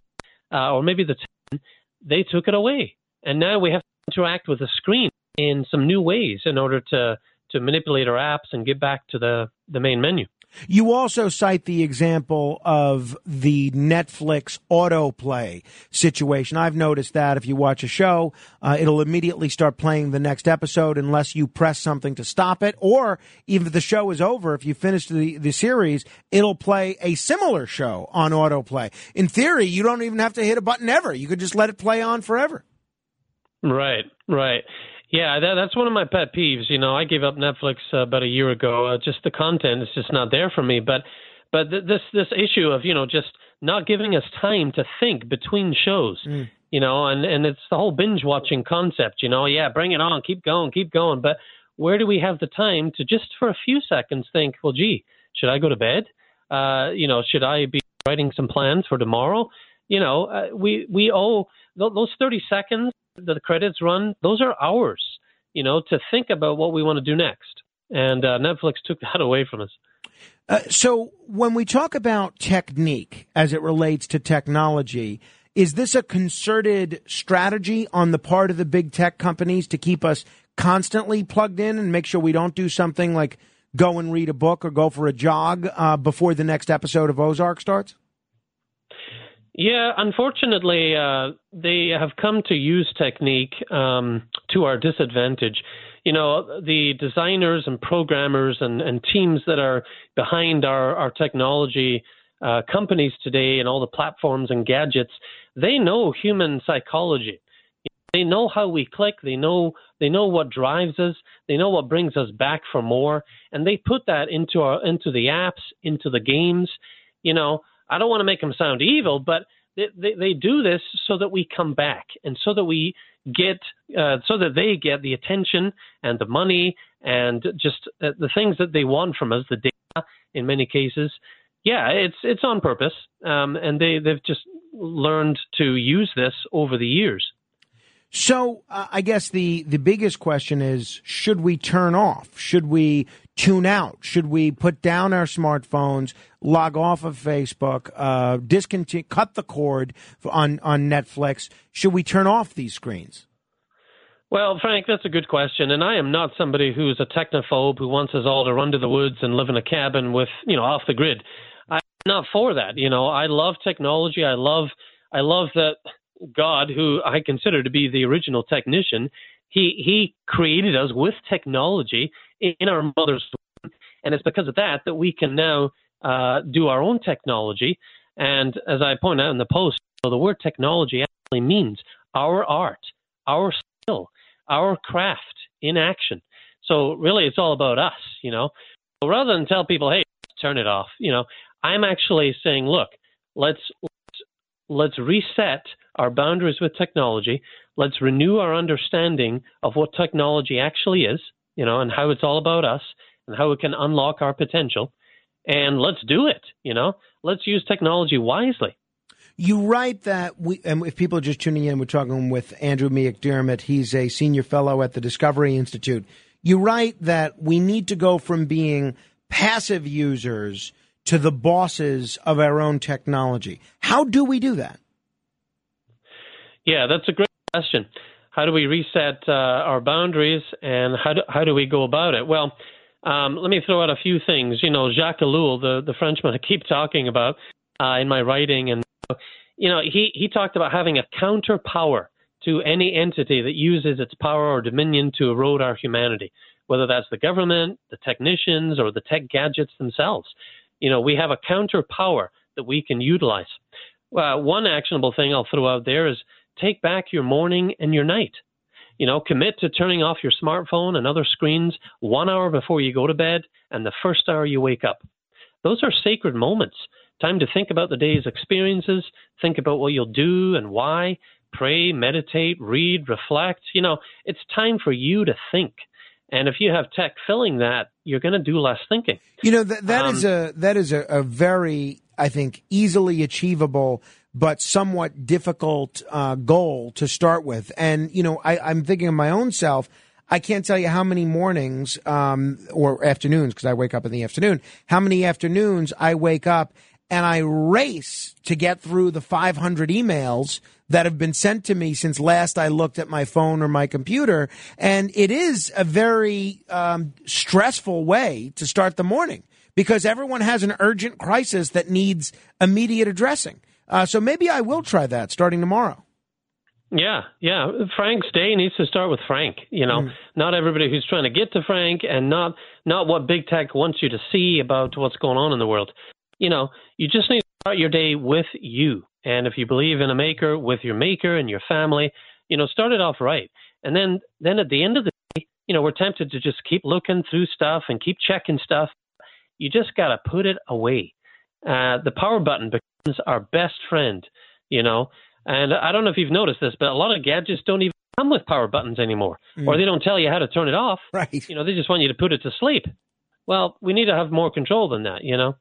uh, or maybe the 10, they took it away, and now we have to interact with the screen in some new ways in order to to manipulate our apps and get back to the the main menu. You also cite the example of the Netflix autoplay situation. I've noticed that if you watch a show, uh, it'll immediately start playing the next episode unless you press something to stop it. Or even if the show is over, if you finish the, the series, it'll play a similar show on autoplay. In theory, you don't even have to hit a button ever. You could just let it play on forever. Right, right. Yeah, that, that's one of my pet peeves. You know, I gave up Netflix uh, about a year ago. Uh, just the content is just not there for me. But but th- this this issue of you know just not giving us time to think between shows. You know, and and it's the whole binge watching concept. You know, yeah, bring it on, keep going, keep going. But where do we have the time to just for a few seconds think? Well, gee, should I go to bed? Uh, you know, should I be writing some plans for tomorrow? You know, uh, we we owe th- those thirty seconds that the credits run. Those are hours. You know, to think about what we want to do next. And uh, Netflix took that *laughs* away from us. Uh, so when we talk about technique as it relates to technology, is this a concerted strategy on the part of the big tech companies to keep us constantly plugged in and make sure we don't do something like go and read a book or go for a jog uh, before the next episode of Ozark starts? Yeah, unfortunately, uh, they have come to use technique um, to our disadvantage. You know, the designers and programmers and, and teams that are behind our, our technology uh, companies today and all the platforms and gadgets, they know human psychology. They know how we click. They know they know what drives us. They know what brings us back for more, and they put that into our into the apps, into the games. You know, I don't want to make them sound evil, but they, they, they do this so that we come back and so that we get, uh, so that they get the attention and the money and just uh, the things that they want from us, the data in many cases. Yeah, it's it's on purpose, um, and they they've just learned to use this over the years. So uh, I guess the the biggest question is: Should we turn off? Should we tune out? Should we put down our smartphones, log off of Facebook, uh, discontinue, cut the cord on on Netflix? Should we turn off these screens? Well, Frank, that's a good question, and I am not somebody who's a technophobe who wants us all to run to the woods and live in a cabin with, you know, off the grid. I'm not for that. You know, I love technology. I love, I love that God, who I consider to be the original technician, he he created us with technology in our mother's womb, and it's because of that that we can now uh, do our own technology. And as I point out in the post, the word technology actually means our art, our skill, our craft in action. So really, it's all about us, you know. So rather than tell people, "Hey, turn it off," you know, I'm actually saying, "Look, let's let's, let's reset our boundaries with technology. Let's renew our understanding of what technology actually is, you know, and how it's all about us and how it can unlock our potential. And let's do it, you know. Let's use technology wisely." You write that we, and if people are just tuning in, we're talking with Andrew McDiarmid. He's a senior fellow at the Discovery Institute. You write that we need to go from being passive users to the bosses of our own technology. How do we do that? Yeah, that's a great question. How do we reset uh, our boundaries and how do, how do we go about it? Well, um, let me throw out a few things. You know, Jacques Ellul, the, the Frenchman I keep talking about uh, in my writing, and you know, he, he talked about having a counter power to any entity that uses its power or dominion to erode our humanity, whether that's the government, the technicians, or the tech gadgets themselves. You know, we have a counter power that we can utilize. Uh, one actionable thing I'll throw out there is take back your morning and your night. You know, commit to turning off your smartphone and other screens one hour before you go to bed and the first hour you wake up. Those are sacred moments. Time to think about the day's experiences, think about what you'll do and why, pray, meditate, read, reflect. You know, it's time for you to think. And if you have tech filling that, you're going to do less thinking. You know that that Um, is a that is a, a very I think easily achievable but somewhat difficult uh, goal to start with. And you know I, I'm thinking of my own self. I can't tell you how many mornings um, or afternoons because I wake up in the afternoon. How many afternoons I wake up and I race to get through the 500 emails that have been sent to me since last I looked at my phone or my computer. And it is a very um, stressful way to start the morning because everyone has an urgent crisis that needs immediate addressing. Uh, so maybe I will try that starting tomorrow. Yeah, yeah. Frank's day needs to start with Frank. You know, not everybody who's trying to get to Frank, and not not what big tech wants you to see about what's going on in the world. You know, you just need to start your day with you. And if you believe in a maker, with your maker and your family, you know, start it off right. And then then at the end of the day, you know, we're tempted to just keep looking through stuff and keep checking stuff. You just got to put it away. Uh, the power button becomes our best friend. You know, and I don't know if you've noticed this, but a lot of gadgets don't even come with power buttons anymore, Mm. or they don't tell you how to turn it off. Right. You know, they just want you to put it to sleep. Well, we need to have more control than that. You know.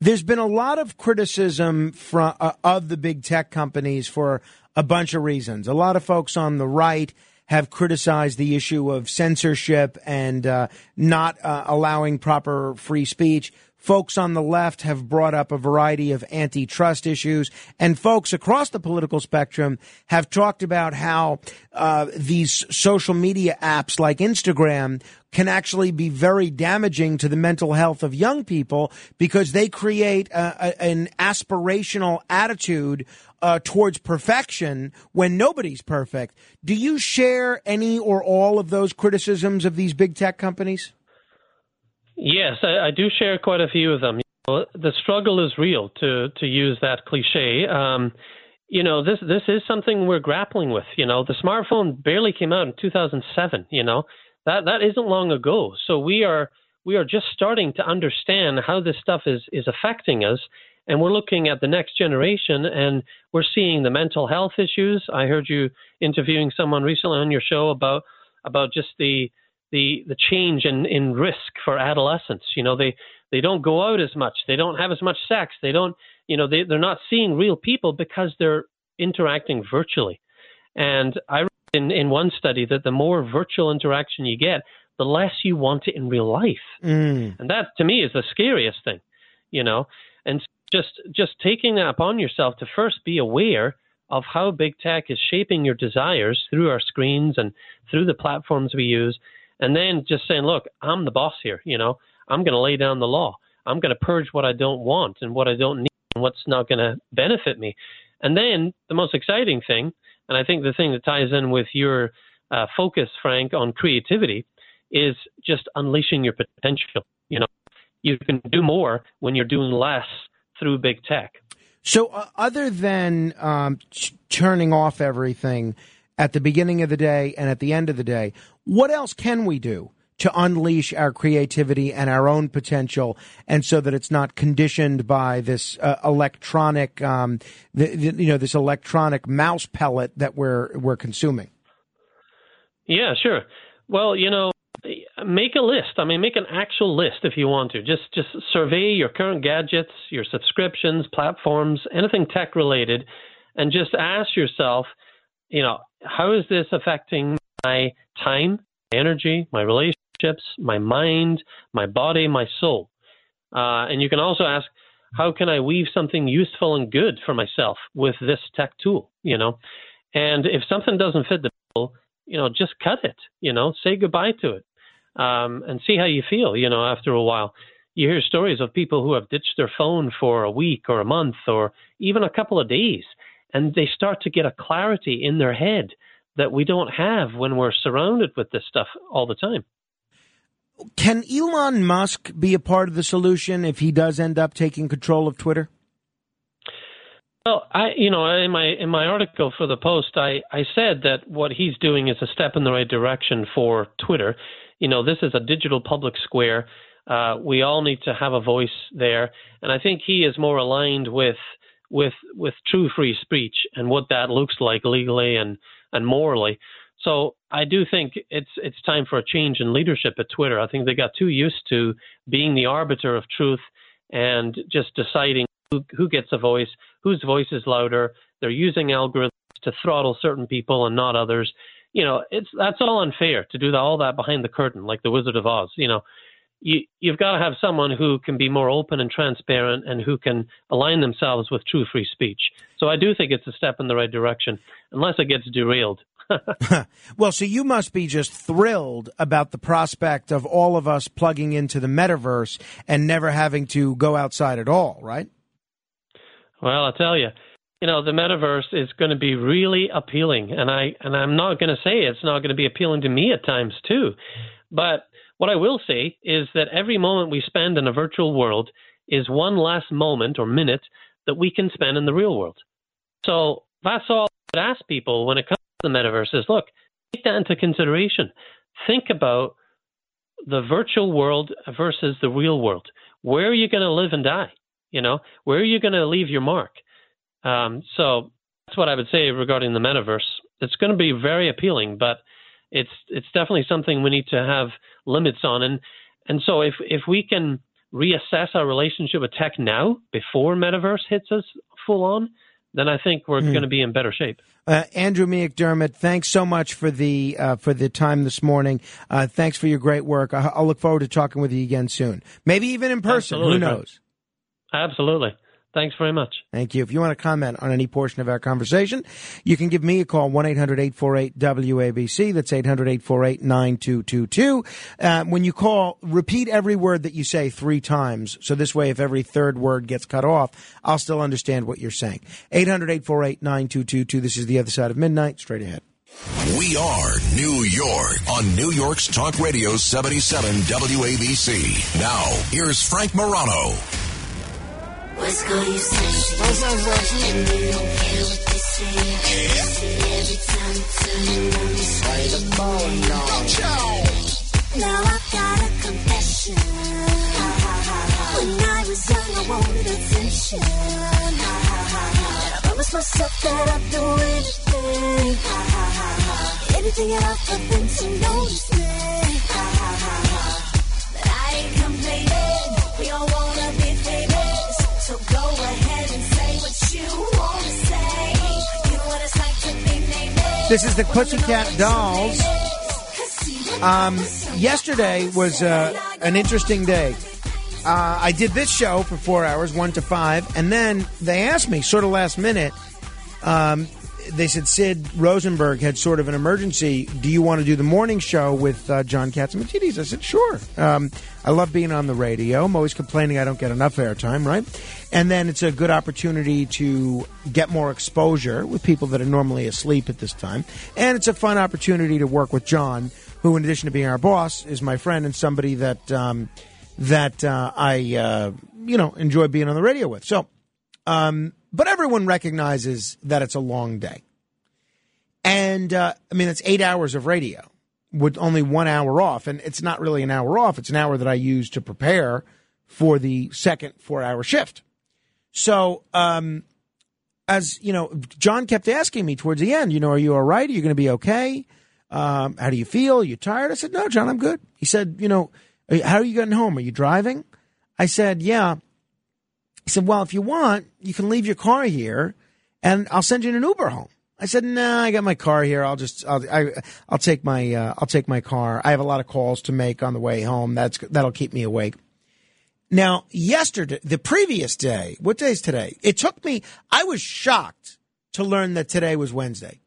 There's been a lot of criticism from uh, of the big tech companies for a bunch of reasons. A lot of folks on the right have criticized the issue of censorship and uh, not uh, allowing proper free speech. Folks on the left have brought up a variety of antitrust issues, and folks across the political spectrum have talked about how uh, these social media apps like Instagram can actually be very damaging to the mental health of young people because they create a, a, an aspirational attitude uh, towards perfection when nobody's perfect. Do you share any or all of those criticisms of these big tech companies? Yes, I, I do share quite a few of them. The struggle is real, to to use that cliche. Um, you know, this this is something we're grappling with. You know, the smartphone barely came out in 2007. You know, that that isn't long ago. So we are we are just starting to understand how this stuff is is affecting us, and we're looking at the next generation, and we're seeing the mental health issues. I heard you interviewing someone recently on your show about about just the the the change in in risk for adolescents. You know, they they don't go out as much. They don't have as much sex. They don't, you know, they they're not seeing real people because they're interacting virtually. And I read in in one study that the more virtual interaction you get, the less you want it in real life. Mm. And that to me is the scariest thing, you know. And just just taking that upon yourself to first be aware of how big tech is shaping your desires through our screens and through the platforms we use, and then just saying, look, I'm the boss here, you know. I'm going to lay down the law. I'm going to purge what I don't want and what I don't need and what's not going to benefit me. And then the most exciting thing, and I think the thing that ties in with your uh, focus, Frank, on creativity, is just unleashing your potential. You know, you can do more when you're doing less through big tech. So, uh, other than um, ch- turning off everything at the beginning of the day and at the end of the day, what else can we do to unleash our creativity and our own potential, and so that it's not conditioned by this uh, electronic, um, the, the, you know, this electronic mouse pellet that we're we're consuming? Yeah, sure. Well, you know, make a list. I mean, make an actual list if you want to. Just just survey your current gadgets, your subscriptions, platforms, anything tech related, and just ask yourself, you know, how is this affecting my time, my energy, my relationships, my mind, my body, my soul? Uh, and you can also ask, how can I weave something useful and good for myself with this tech tool? You know, and if something doesn't fit the bill, you know, just cut it. You know, say goodbye to it, um, and see how you feel. You know, after a while, you hear stories of people who have ditched their phone for a week or a month or even a couple of days, and they start to get a clarity in their head that we don't have when we're surrounded with this stuff all the time. Can Elon Musk be a part of the solution if he does end up taking control of Twitter? Well, I, you know, in my in my article for the Post, I I said that what he's doing is a step in the right direction for Twitter. You know, this is a digital public square. Uh, we all need to have a voice there, and I think he is more aligned with with with true free speech and what that looks like legally and and morally. So I do think it's it's time for a change in leadership at Twitter. I think they got too used to being the arbiter of truth and just deciding who, who gets a voice, whose voice is louder. They're using algorithms to throttle certain people and not others. You know, it's that's all unfair to do all that behind the curtain, like the Wizard of Oz. You know, you you've got to have someone who can be more open and transparent and who can align themselves with true free speech. So I do think it's a step in the right direction, unless it gets derailed. *laughs* *laughs* well, so you must be just thrilled about the prospect of all of us plugging into the metaverse and never having to go outside at all, right? Well, I'll tell you, you know, the metaverse is going to be really appealing, and I and I'm not going to say it's not going to be appealing to me at times too, but what I will say is that every moment we spend in a virtual world is one less moment or minute that we can spend in the real world. So that's all I would ask people when it comes to the metaverse is look, take that into consideration. Think about the virtual world versus the real world. Where are you going to live and die? You know, where are you going to leave your mark? Um, so that's what I would say regarding the metaverse. It's going to be very appealing, but it's it's definitely something we need to have limits on. And and so if if we can reassess our relationship with tech now before metaverse hits us full on, then I think we're Hmm. going to be in better shape. Uh, Andrew McDiarmid, thanks so much for the uh, for the time this morning. Uh, thanks for your great work. I, I'll look forward to talking with you again soon. Maybe even in person. Absolutely, Who knows? Absolutely. Thanks very much. Thank you. If you want to comment on any portion of our conversation, you can give me a call, 1-800-848-WABC. That's 800-848-9222. Uh, when you call, repeat every word that you say three times. So this way, if every third word gets cut off, I'll still understand what you're saying. 800-848-9222. This is The Other Side of Midnight. Straight ahead. We are New York on New York's Talk Radio 77 WABC. Now, here's Frank Morano. What's going you say? What's up, Zazie? And you don't care what they say. Every time you turn around, you say the phone Now I've got a confession. When I was young, I wanted attention. And I promised myself that I'd do anything. Anything at all for them to notice me. But I ain't complaining. We all wanna This is the Pussycat Dolls. Um, yesterday was uh, an interesting day. Uh, I did this show for four hours, one to five, and then they asked me, sort of last minute. Um, they said Sid Rosenberg had sort of an emergency. Do you want to do the morning show with uh, John Catsimatidis? I said, sure. Um, I love being on the radio. I'm always complaining I don't get enough airtime, right? And then it's a good opportunity to get more exposure with people that are normally asleep at this time. And it's a fun opportunity to work with John, who, in addition to being our boss, is my friend and somebody that um, that uh, I uh, you know enjoy being on the radio with. So. Um, but everyone recognizes that it's a long day. And uh, I mean, it's eight hours of radio with only one hour off. And it's not really an hour off, it's an hour that I use to prepare for the second four hour shift. So, um, as you know, John kept asking me towards the end, you know, are you all right? Are you going to be okay? Um, how do you feel? Are you tired? I said, no, John, I'm good. He said, you know, how are you getting home? Are you driving? I said, yeah. He said, well, if you want, you can leave your car here and I'll send you an Uber home. I said, no, nah, I got my car here. I'll just, I'll, I, I'll take my, uh, I'll take my car. I have a lot of calls to make on the way home. That's, that'll keep me awake. Now, yesterday, the previous day, what day is today? It took me, I was shocked to learn that today was Wednesday.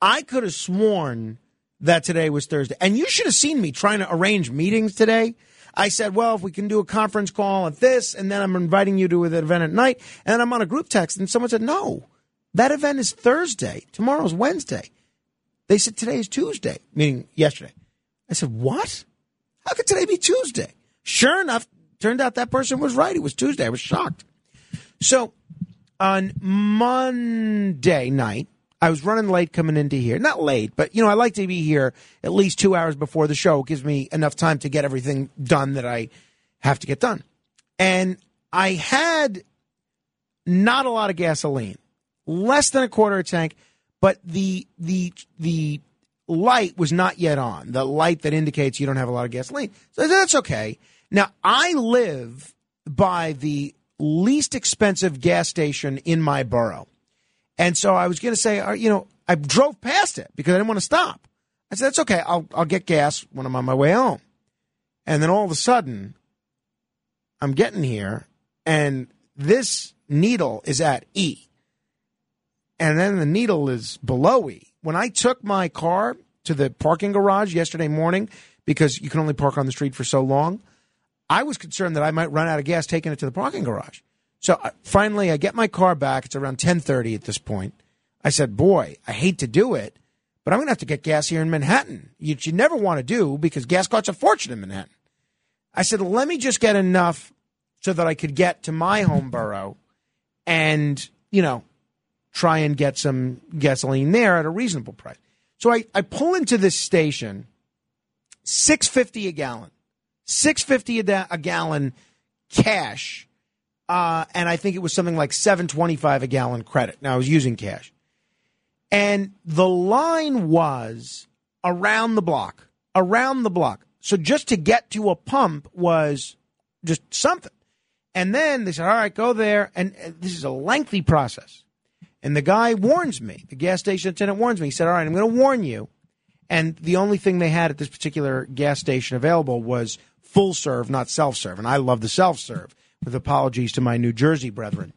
I could have sworn that today was Thursday. And you should have seen me trying to arrange meetings today. I said, well, if we can do a conference call at this, and then I'm inviting you to an event at night, and I'm on a group text, and someone said, no, that event is Thursday. Tomorrow's Wednesday. They said today is Tuesday, meaning yesterday. I said, what? How could today be Tuesday? Sure enough, turned out that person was right. It was Tuesday. I was shocked. So on Monday night, I was running late coming into here. Not late, but you know, I like to be here at least two hours before the show. It gives me enough time to get everything done that I have to get done. And I had not a lot of gasoline, less than a quarter of a tank, but the the the light was not yet on. The light that indicates you don't have a lot of gasoline. So that's okay. Now I live by the least expensive gas station in my borough. And so I was going to say, uh, you know, I drove past it because I didn't want to stop. I said, that's okay. I'll, I'll get gas when I'm on my way home. And then all of a sudden, I'm getting here and this needle is at E. And then the needle is below E. When I took my car to the parking garage yesterday morning, because you can only park on the street for so long, I was concerned that I might run out of gas taking it to the parking garage. So uh, finally, I get my car back. It's around 1030 at this point. I said, boy, I hate to do it, but I'm going to have to get gas here in Manhattan, which you never want to do because gas costs a fortune in Manhattan. I said, let me just get enough so that I could get to my home borough and, you know, try and get some gasoline there at a reasonable price. So I, I pull into this station, 650 a gallon, 650 a, da- a gallon cash uh, and I think it was something like seven twenty five a gallon credit. Now I was using cash, and the line was around the block, around the block. So just to get to a pump was just something. And then they said, "All right, go there." And this is a lengthy process. And the guy warns me. The gas station attendant warns me. He said, "All right, I'm going to warn you." And the only thing they had at this particular gas station available was full serve, not self serve. And I love the self serve with apologies to my New Jersey brethren.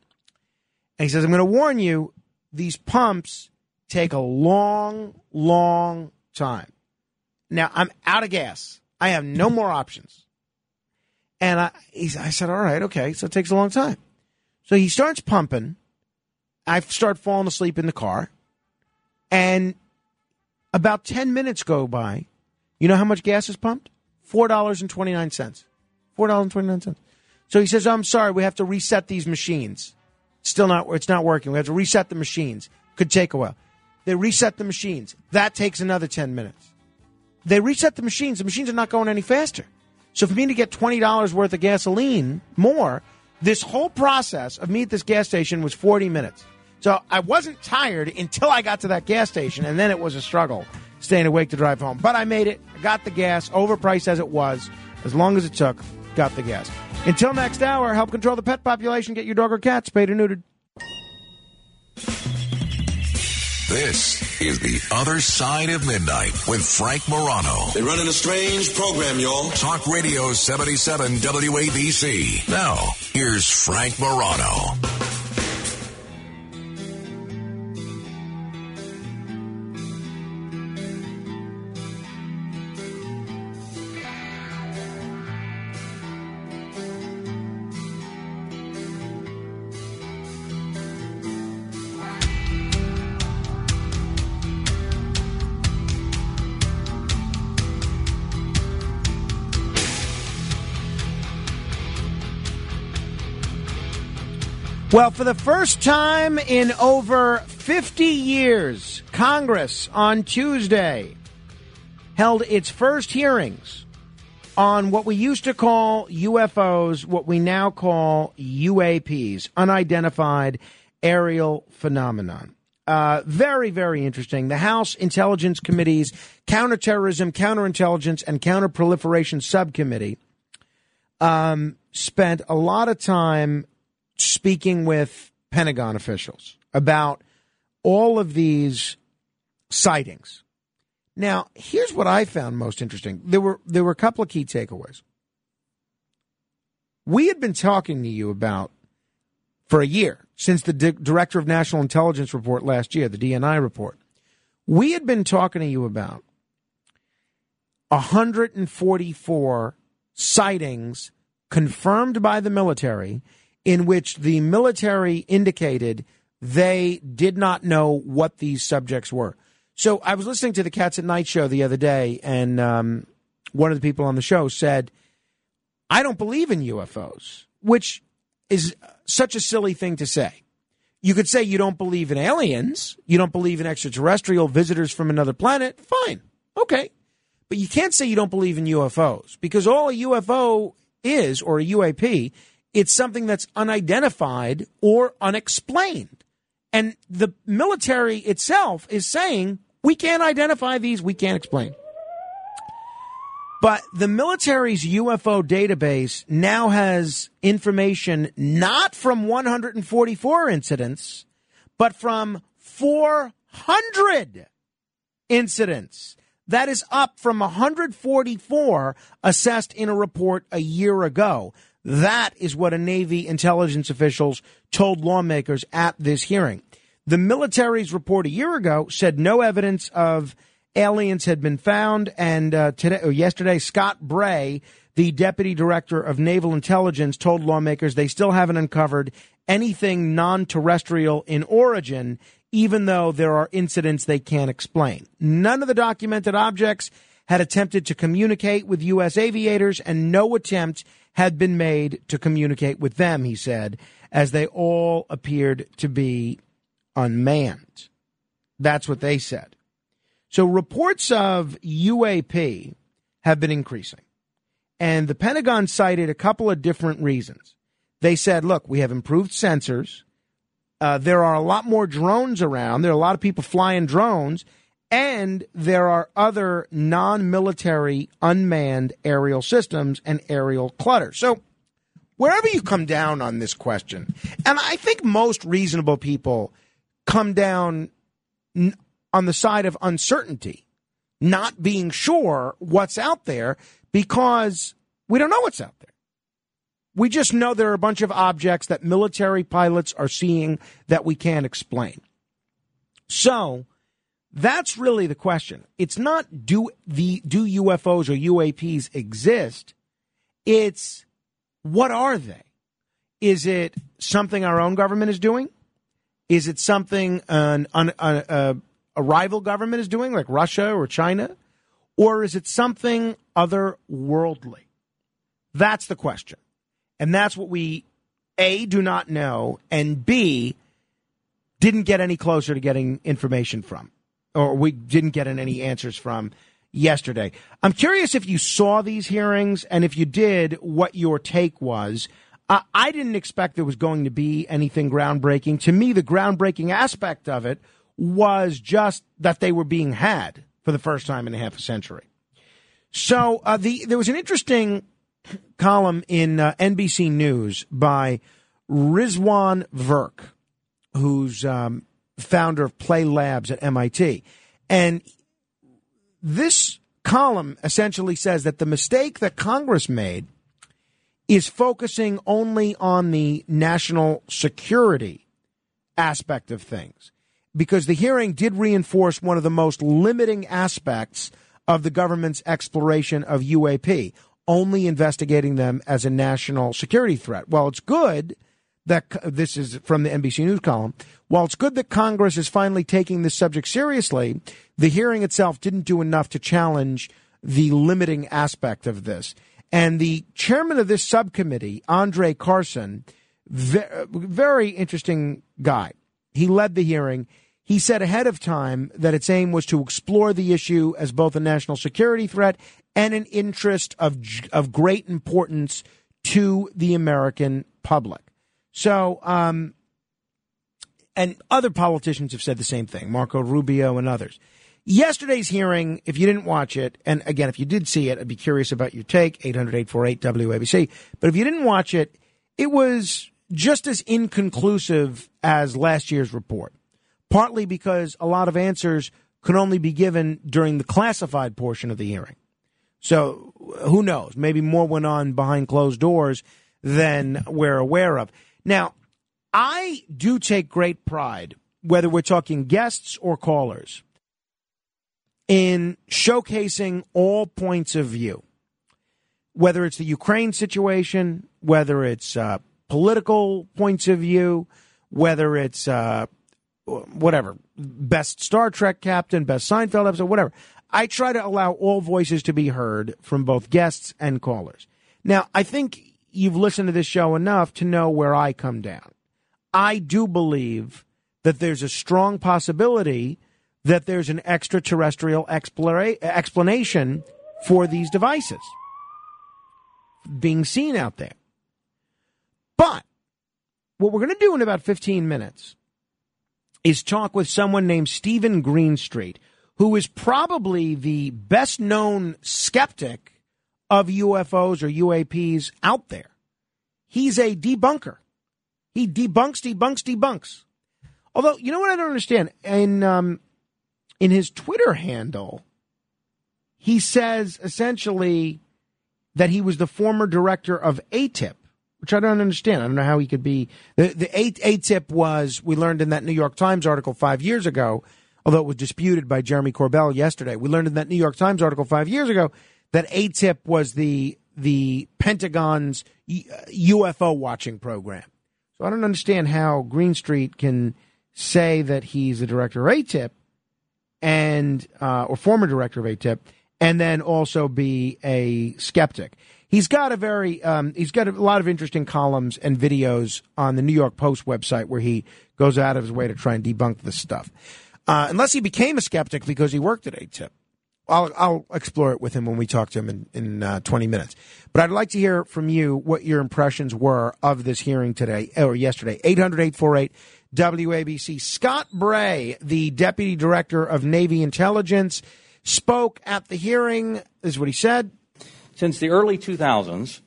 And he says, I'm going to warn you, these pumps take a long, long time. Now, I'm out of gas. I have no more options. And I, I said, all right, okay, so it takes a long time. So he starts pumping. I start falling asleep in the car. And about 10 minutes go by. You know how much gas is pumped? $4.29. $4.29. So he says, oh, I'm sorry, we have to reset these machines. Still not, it's not working. We have to reset the machines. Could take a while. They reset the machines. That takes another 10 minutes. They reset the machines. The machines are not going any faster. So for me to get $20 worth of gasoline more, this whole process of me at this gas station was 40 minutes. So I wasn't tired until I got to that gas station, and then it was a struggle staying awake to drive home. But I made it. I got the gas, overpriced as it was, as long as it took, got the gas. Until next hour, help control the pet population. Get your dog or cat spayed or neutered. This is The Other Side of Midnight with Frank Morano. They're running a strange program, y'all. Talk Radio 77 WABC. Now, here's Frank Morano. Well, for the first time in over 50 years, Congress on Tuesday held its first hearings on what we used to call UFOs, what we now call UAPs, unidentified aerial phenomenon. Uh, very, very interesting. The House Intelligence Committee's Counterterrorism, Counterintelligence, and Counterproliferation Subcommittee um, spent a lot of time speaking with Pentagon officials about all of these sightings. Now, here's what I found most interesting. There were there were a couple of key takeaways. We had been talking to you about for a year since the Di- Director of National Intelligence report last year, the DNI report. We had been talking to you about 144 sightings confirmed by the military in which the military indicated they did not know what these subjects were. So I was listening to the Cats at Night show the other day, and um, one of the people on the show said, I don't believe in UFOs, which is such a silly thing to say. You could say you don't believe in aliens, you don't believe in extraterrestrial visitors from another planet. Fine. Okay. But you can't say you don't believe in UFOs because all a UFO is, or a UAP, it's something that's unidentified or unexplained. And the military itself is saying, we can't identify these, we can't explain. But the military's UFO database now has information not from 144 incidents, but from 400 incidents. That is up from 144 assessed in a report a year ago. That is what a Navy intelligence officials told lawmakers at this hearing. The military's report a year ago said no evidence of aliens had been found, and uh, today or yesterday, Scott Bray, the deputy director of naval intelligence, told lawmakers they still haven't uncovered anything non-terrestrial in origin, even though there are incidents they can't explain. None of the documented objects had attempted to communicate with U.S. aviators, and no attempt had been made to communicate with them, he said, as they all appeared to be unmanned. That's what they said. So reports of UAP have been increasing. And the Pentagon cited a couple of different reasons. They said, look, we have improved sensors. Uh, there are a lot more drones around. There are a lot of people flying drones. And there are other non military unmanned aerial systems and aerial clutter. So, wherever you come down on this question, and I think most reasonable people come down n- on the side of uncertainty, not being sure what's out there because we don't know what's out there. We just know there are a bunch of objects that military pilots are seeing that we can't explain. So, that's really the question. It's not do the do UFOs or UAPs exist? It's what are they? Is it something our own government is doing? Is it something an, an, a, a rival government is doing, like Russia or China? Or is it something otherworldly? That's the question. And that's what we, A, do not know, and B, didn't get any closer to getting information from, or we didn't get any answers from yesterday. I'm curious if you saw these hearings, and if you did, what your take was. Uh, I didn't expect there was going to be anything groundbreaking. To me, the groundbreaking aspect of it was just that they were being had for the first time in a half a century. So uh, the there was an interesting column in uh, NBC News by Rizwan Virk, who's um, founder of Play Labs at MIT. And this column essentially says that the mistake that Congress made is focusing only on the national security aspect of things. Because the hearing did reinforce one of the most limiting aspects of the government's exploration of UAP, only investigating them as a national security threat. Well, it's good that this is from the NBC News column. While it's good that Congress is finally taking this subject seriously, the hearing itself didn't do enough to challenge the limiting aspect of this. And the chairman of this subcommittee, Andre Carson, very interesting guy. He led the hearing. He said ahead of time that its aim was to explore the issue as both a national security threat and an interest of of great importance to the American public. So, um, and other politicians have said the same thing, Marco Rubio and others. Yesterday's hearing, if you didn't watch it, and again, if you did see it, I'd be curious about your take, 800-848 WABC. But if you didn't watch it, it was just as inconclusive as last year's report, partly because a lot of answers could only be given during the classified portion of the hearing. So who knows? Maybe more went on behind closed doors than we're aware of. Now, I do take great pride, whether we're talking guests or callers, in showcasing all points of view. Whether it's the Ukraine situation, whether it's uh, political points of view, whether it's uh, whatever, best Star Trek captain, best Seinfeld episode, whatever. I try to allow all voices to be heard from both guests and callers. Now, I think you've listened to this show enough to know where I come down. I do believe that there's a strong possibility that there's an extraterrestrial explora- explanation for these devices being seen out there. But what we're going to do in about 15 minutes is talk with someone named Steven Greenstreet, who is probably the best known skeptic of UFOs or UAPs out there. He's a debunker. He debunks, debunks, debunks. Although, you know what I don't understand? In, um, in his Twitter handle, he says essentially that he was the former director of ATIP, which I don't understand. I don't know how he could be. The, the ATIP was, we learned in that New York Times article five years ago, although it was disputed by Jeremy Corbell yesterday. We learned in that New York Times article five years ago that ATIP was the the Pentagon's UFO watching program. So I don't understand how Greenstreet can say that he's the director of ATIP and uh, or former director of ATIP, and then also be a skeptic. He's got a very um, he's got a lot of interesting columns and videos on the New York Post website where he goes out of his way to try and debunk this stuff. Uh, unless he became a skeptic because he worked at ATIP. I'll, I'll explore it with him when we talk to him in, in uh, 20 minutes. But I'd like to hear from you what your impressions were of this hearing today or yesterday. 800 848 WABC. Scott Bray, the Deputy Director of Navy Intelligence, spoke at the hearing. This is what he said. Since the early 2000s,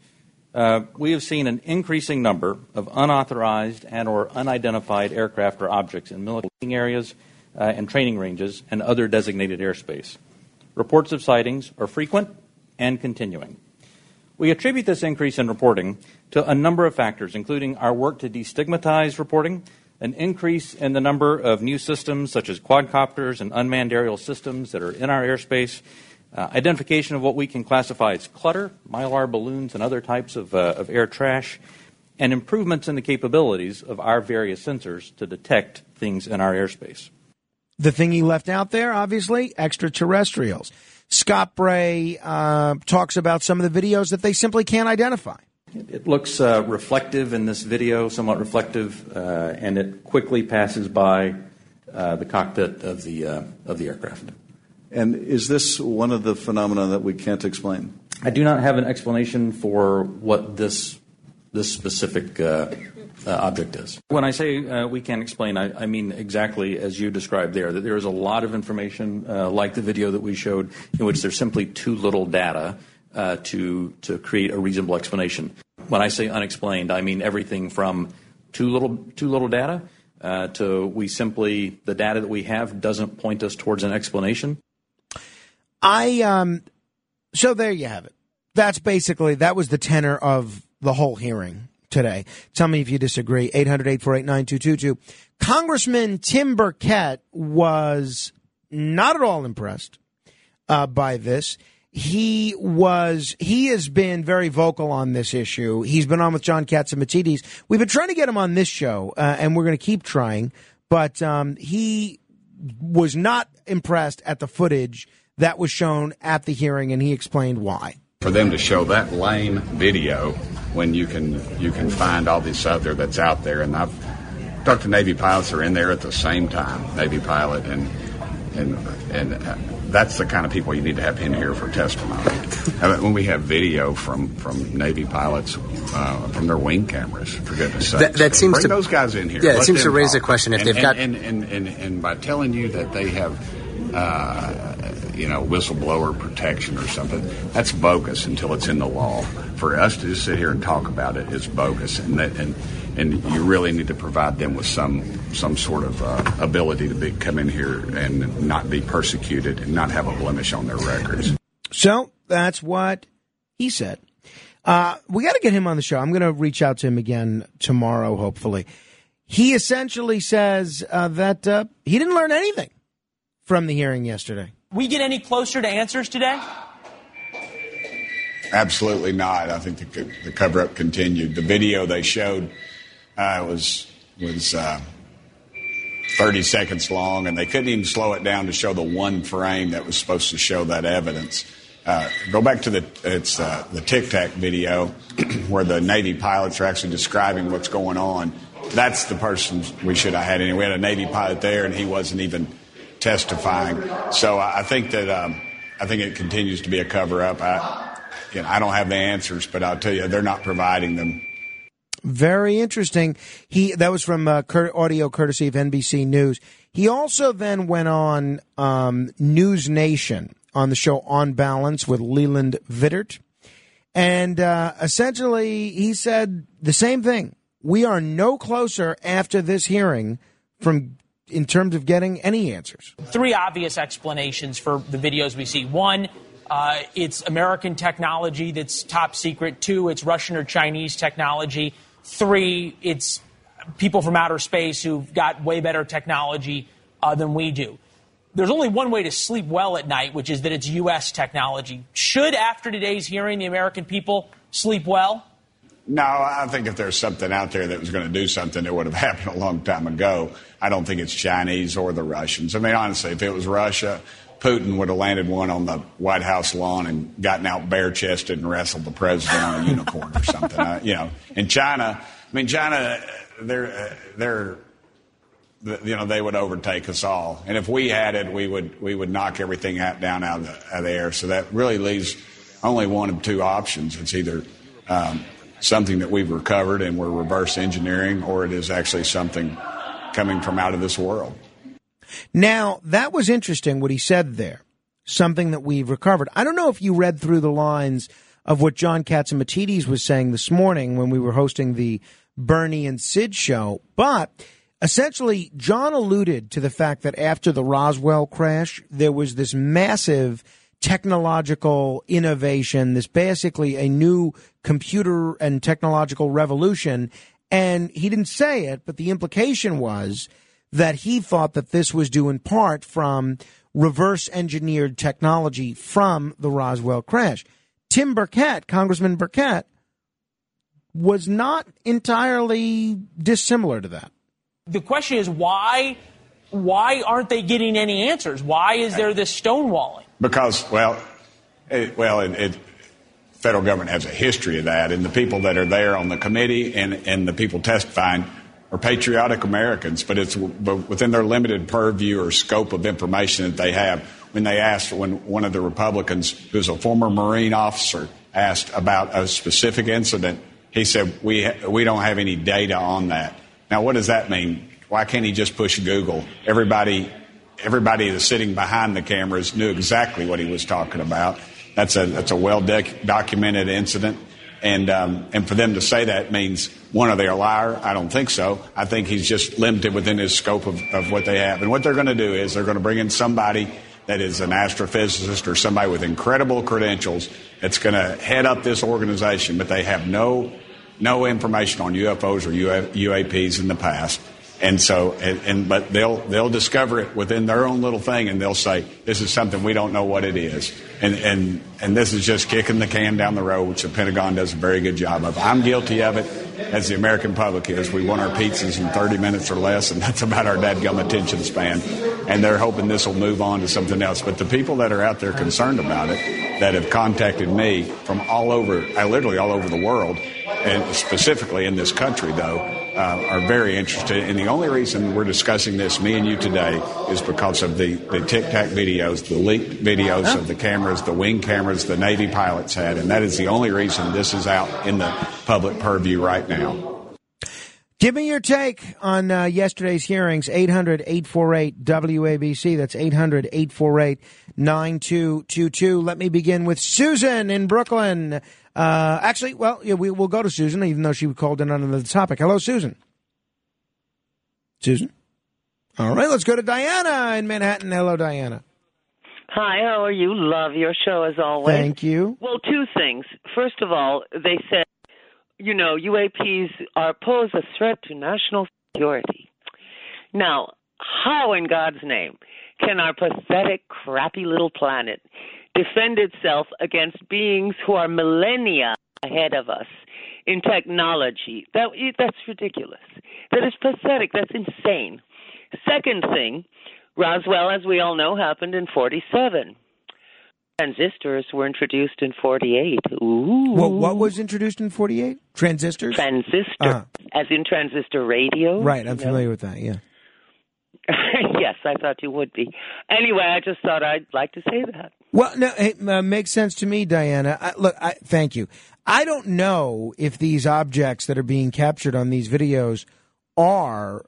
uh, we have seen an increasing number of unauthorized and or unidentified aircraft or objects in military areas uh, and training ranges and other designated airspace. Reports of sightings are frequent and continuing. We attribute this increase in reporting to a number of factors, including our work to destigmatize reporting, an increase in the number of new systems such as quadcopters and unmanned aerial systems that are in our airspace, uh, identification of what we can classify as clutter, mylar balloons, and other types of, uh, of air trash, and improvements in the capabilities of our various sensors to detect things in our airspace. The thing he left out there, obviously, extraterrestrials. Scott Bray uh, talks about some of the videos that they simply can't identify. It looks uh, reflective in this video, somewhat reflective, uh, and it quickly passes by uh, the cockpit of the uh, of the aircraft. And is this one of the phenomena that we can't explain? I do not have an explanation for what this this specific uh, object is. When I say uh, we can't explain, I, I, mean exactly as you described there, that there is a lot of information, uh, like the video that we showed, in which there's simply too little data uh, to, to create a reasonable explanation. When I say unexplained, I mean everything from too little, too little data uh, to we simply the data that we have doesn't point us towards an explanation? I um so there you have it. That's basically that was the tenor of the whole hearing today. Tell me if you disagree. 800-848-9222. Congressman Tim Burchett was not at all impressed uh, by this. He was he has been very vocal on this issue. He's been on with John Katz and Catsimatidis. We've been trying to get him on this show, uh, and we're going to keep trying. But um, he was not impressed at the footage that was shown at the hearing, and he explained why. for them to show that lame video when you can you can find all this other that's out there. And I've talked to Navy pilots that are in there at the same time Navy pilot and and and uh, that's the kind of people you need to have in here for testimony. *laughs* When we have video from from Navy pilots uh, from their wing cameras for goodness That- that seems bring to- those guys in here. Yeah, it seems to raise talk. the question. If And- they've and- got- and, and, and, and by telling you that they have uh, you know, whistleblower protection or something. That's bogus until it's in the law. For us to just sit here and talk about it is bogus, and that, and and you really need to provide them with some some sort of uh, ability to be come in here and not be persecuted and not have a blemish on their records. So that's what he said. Uh, we got to get him on the show. I'm going to reach out to him again tomorrow, hopefully. He essentially says uh, that uh, he didn't learn anything from the hearing yesterday. We get any closer to answers today? Absolutely not. I think the, the cover up continued. The video they showed uh, was was uh, 30 seconds long, and they couldn't even slow it down to show the one frame that was supposed to show that evidence. Uh, go back to the it's uh, the Tic Tac video *clears throat* where the Navy pilots are actually describing what's going on. That's the person we should have had. Anyway, we had a Navy pilot there, and he wasn't even testifying. So I think that um, I think it continues to be a cover up. I, you know, I don't have the answers, but I'll tell you, they're not providing them. Very interesting. He that was from uh, cur- audio courtesy of NBC News. He also then went on um, News Nation on the show On Balance with Leland Vittert, and uh, essentially he said the same thing. We are no closer after this hearing from in terms of getting any answers. Three obvious explanations for the videos we see. One, uh, it's American technology that's top secret. Two, it's Russian or Chinese technology. Three, it's people from outer space who've got way better technology uh, than we do. There's only one way to sleep well at night, which is that it's U.S. technology. Should, after today's hearing, the American people sleep well? No, I think if there's something out there that was going to do something, it would have *laughs* happened a long time ago. I don't think it's Chinese or the Russians. I mean, honestly, if it was Russia, Putin would have landed one on the White House lawn and gotten out bare chested and wrestled the president on a unicorn or something. Uh, you know, in China, I mean, China, they're uh, they're you know they would overtake us all, and if we had it, we would we would knock everything out, down out of, the, out of the air. So that really leaves only one of two options. It's either um, something that we've recovered and we're reverse engineering, or it is actually something coming from out of this world. Now, that was interesting what he said there. Something that we've recovered. I don't know if you read through the lines of what John Catsimatidis was saying this morning when we were hosting the Bernie and Sid show, but essentially, John alluded to the fact that after the Roswell crash, there was this massive technological innovation, this basically a new computer and technological revolution. And he didn't say it, but the implication was that he thought that this was due in part from reverse engineered technology from the Roswell crash. Tim Burchett, Congressman Burchett, was not entirely dissimilar to that. The question is why why aren't they getting any answers? Why is there this stonewalling? Because, well, it, well, it, it, federal government has a history of that, and the people that are there on the committee and, and the people testifying are patriotic Americans, but it's w- within their limited purview or scope of information that they have. When they asked, when one of the Republicans, who's a former Marine officer, asked about a specific incident, he said, "We we don't have any data on that." Now, what does that mean? Why can't he just push Google? Everybody, everybody that's sitting behind the cameras knew exactly what he was talking about. That's a that's a well doc- documented incident. And um, and for them to say that means one, are they a liar? I don't think so. I think he's just limited within his scope of, of what they have. And what they're going to do is they're going to bring in somebody that is an astrophysicist or somebody with incredible credentials that's going to head up this organization, but they have no no information on UFOs or UAPs in the past. And so, and, and, but they'll they'll discover it within their own little thing, and they'll say this is something we don't know what it is, and and and this is just kicking the can down the road, which the Pentagon does a very good job of. I'm guilty of it, as the American public is. We want our pizzas in 30 minutes or less, and *laughs* that's about our dadgum attention span. And they're hoping this will move on to something else. But the people that are out there concerned about it, that have contacted me from all over, literally all over the world, and specifically in this country, though, uh, are very interested. And the only reason we're discussing this, me and you today, is because of the, the Tic Tac videos, the leaked videos of the cameras, the wing cameras the Navy pilots had. And that is the only reason this is out in the public purview right now. Give me your take on uh, yesterday's hearings. 800 848 WABC. That's 800 848 9222. Let me begin with Susan in Brooklyn. Uh, actually, well, yeah, we, will go to Susan, even though she called in on the topic. Hello, Susan. Susan? All right, let's go to Diana in Manhattan. Hello, Diana. Hi, how are you? Love your show as always. Thank you. Well, two things. First of all, they said, you know, UAPs are pose a threat to national security. Now, how in God's name can our pathetic, crappy little planet defend itself against beings who are millennia ahead of us in technology? That that's ridiculous. That is pathetic. That's insane. Second thing, Roswell, as we all know, happened in 47. Transistors were introduced in 48. Ooh. What, what was introduced in 48? Transistors? Transistor, Uh-huh. as in transistor radio. Right, I'm you know? familiar with that, yeah. *laughs* yes, I thought you would be. Anyway, I just thought I'd like to say that. Well, no, it uh, makes sense to me, Diana. I, look, I, thank you. I don't know if these objects that are being captured on these videos are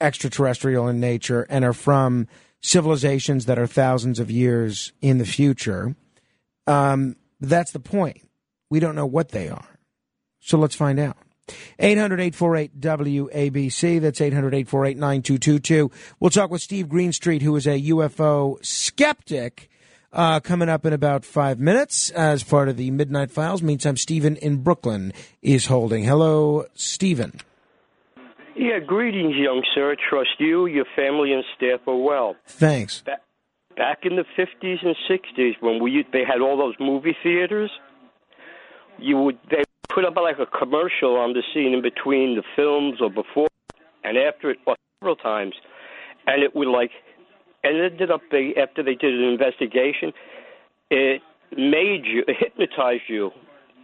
extraterrestrial in nature and are from civilizations that are thousands of years in the future. Um, that's the point. We don't know what they are. So let's find out. 800 848 WABC. That's 800 848 9222. We'll talk with Steve Greenstreet, who is a UFO skeptic, uh, coming up in about five minutes as part of the Midnight Files. Meantime, Stephen in Brooklyn is holding. Hello, Stephen. Yeah, greetings, young sir. Trust you, your family, and staff are well. Thanks. Back, back in the 50s and 60s, when we they had all those movie theaters, you would they put up like a commercial on the scene in between the films or before and after it, or several times, and it would like, and it ended up they after they did an investigation, it made you, it hypnotized you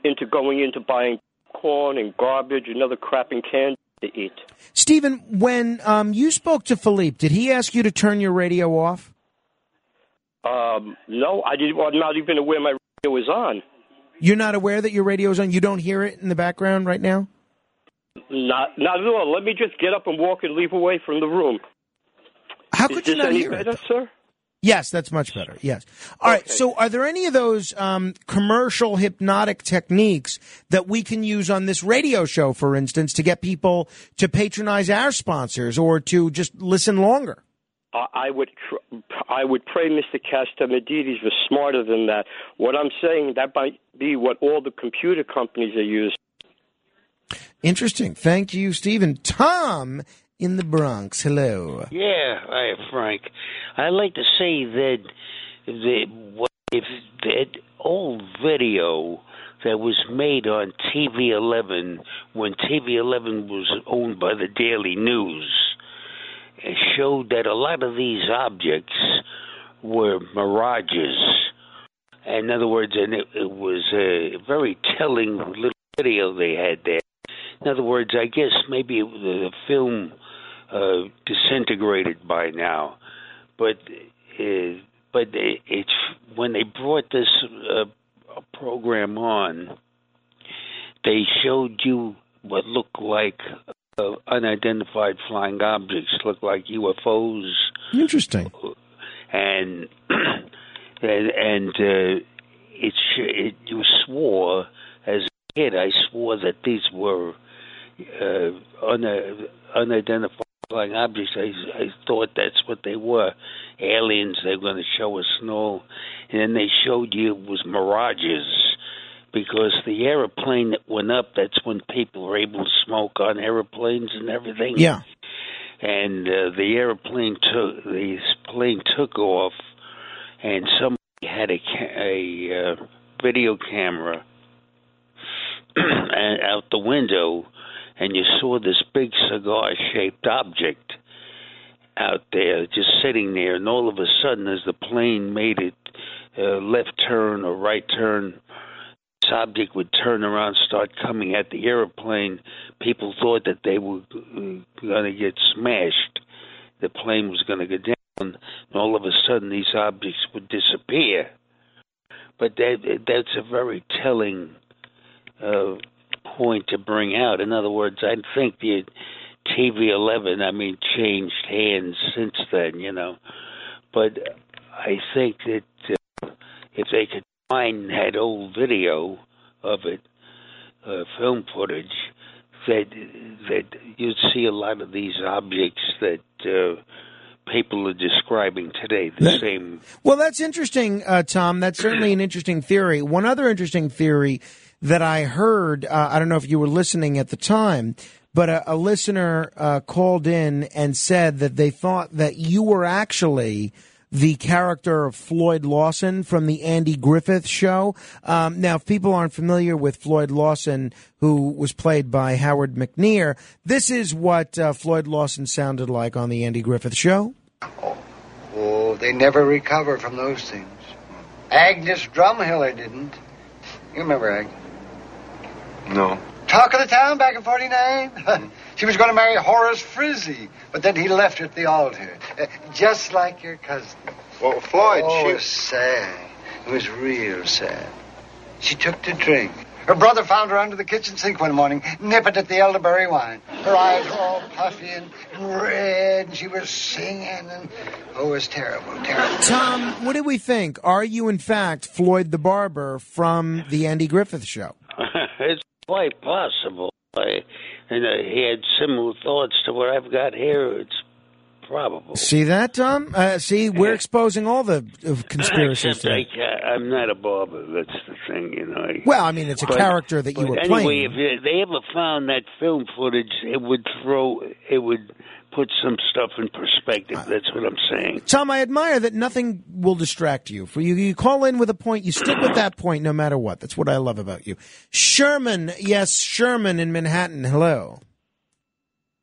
into going into buying corn and garbage and other crap and candy to eat. Stephen, when um, you spoke to Philippe, did he ask you to turn your radio off? Um, no, I didn't. I'm not even aware my radio was on. You're not aware that your radio is on? You don't hear it in the background right now? Not, not at all. Let me just get up and walk and leave away from the room. How could you not hear it, sir? Yes, that's much better. Yes. All right. So, are there any of those um, commercial hypnotic techniques that we can use on this radio show, for instance, to get people to patronize our sponsors or to just listen longer? I I would tr- I would pray Mr. Castamedides was smarter than that. What I'm saying that might be what all the computer companies are using. Interesting. Thank you, Stephen. Tom in the Bronx. Hello. Yeah, hi, Frank. I'd like to say that the what if that old video that was made on TV 11 when TV 11 was owned by the Daily News it showed that a lot of these objects were mirages. In other words, and it, it was a very telling little video they had there. In other words, I guess maybe the film uh, disintegrated by now, but uh, but it, it's when they brought this uh, program on, they showed you what looked like uh, unidentified flying objects, looked like UFOs, Interesting. and *clears throat* and, and uh, it, sh- it you swore as a kid, I swore that these were uh, un- unidentified flying objects. I, I thought that's what they were. Aliens, they were going to show us all. And then they showed you it was mirages because the airplane that went up, that's when people were able to smoke on airplanes and everything. Yeah. And uh, the airplane took, the plane took off, and somebody had a, ca- a uh, video camera *clears throat* out the window, and you saw this big cigar-shaped object out there, just sitting there. And all of a sudden, as the plane made it uh, left turn or right turn, this object would turn around, start coming at the airplane. People thought that they were going to get smashed. The plane was going to go down, and all of a sudden, these objects would disappear. But that that's a very telling uh, point to bring out. In other words, I think the TV 11, I mean, changed hands since then, you know. But I think that uh, if they could find that old video of it, uh, film footage, that that you'd see a lot of these objects that uh, people are describing today. The That- same. Well, that's interesting, uh, Tom. That's certainly an interesting theory. One other interesting theory that I heard, uh, I don't know if you were listening at the time, but a, a listener uh, called in and said that they thought that you were actually the character of Floyd Lawson from the Andy Griffith show. Um, now, if people aren't familiar with Floyd Lawson, who was played by Howard McNear, this is what uh, Floyd Lawson sounded like on the Andy Griffith show. Oh, they never recover from those things. Agnes Drumhiller didn't. You remember Agnes? No. Talk of the town back in 49. *laughs* she was going to marry Horace Frizzy, but then he left her at the altar. Uh, just like your cousin. Well, Floyd, oh, she- it was sad. It was real sad. She took to drink. Her brother found her under the kitchen sink one morning, nipping at the elderberry wine. Her eyes were all puffy and red, and she was singing, and oh, it was terrible, terrible. Tom, what do we think? Are you, in fact, Floyd the Barber from the Andy Griffith show? *laughs* it's quite possible. I, and uh, he had similar thoughts to what I've got here. It's probable. See that, Tom? Uh, see, we're exposing all the uh, conspiracies Except I, I'm not a barber. That's the thing, you know. I- Well, I mean, it's a But- character that you were anyway, playing. if they ever found that film footage, it would throw, it would put some stuff in perspective. That's what I'm saying. Tom, I admire that nothing will distract you. For you, you call in with a point, you stick with that point no matter what. That's what I love about you. Sherman, yes, Sherman in Manhattan. Hello.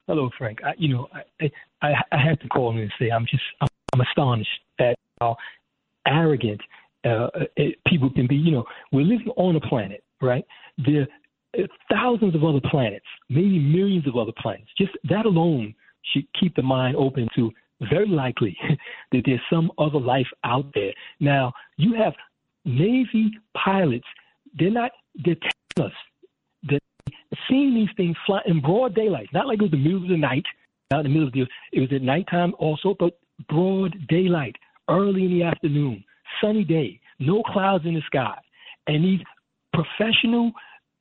Hello, Frank. I, you know, I, I I have to call in and say I'm just I'm, I'm astonished at how arrogant uh, uh, people can be. You know, we're living on a planet, right? There are thousands of other planets, maybe millions of other planets. Just that alone should keep the mind open to very likely *laughs* that there's some other life out there. Now, you have Navy pilots. They're not. They're telling us that seeing these things fly in broad daylight, not like it was the middle of the night, not in the middle of the, it was at nighttime also, but broad daylight, early in the afternoon, sunny day, no clouds in the sky. And these professional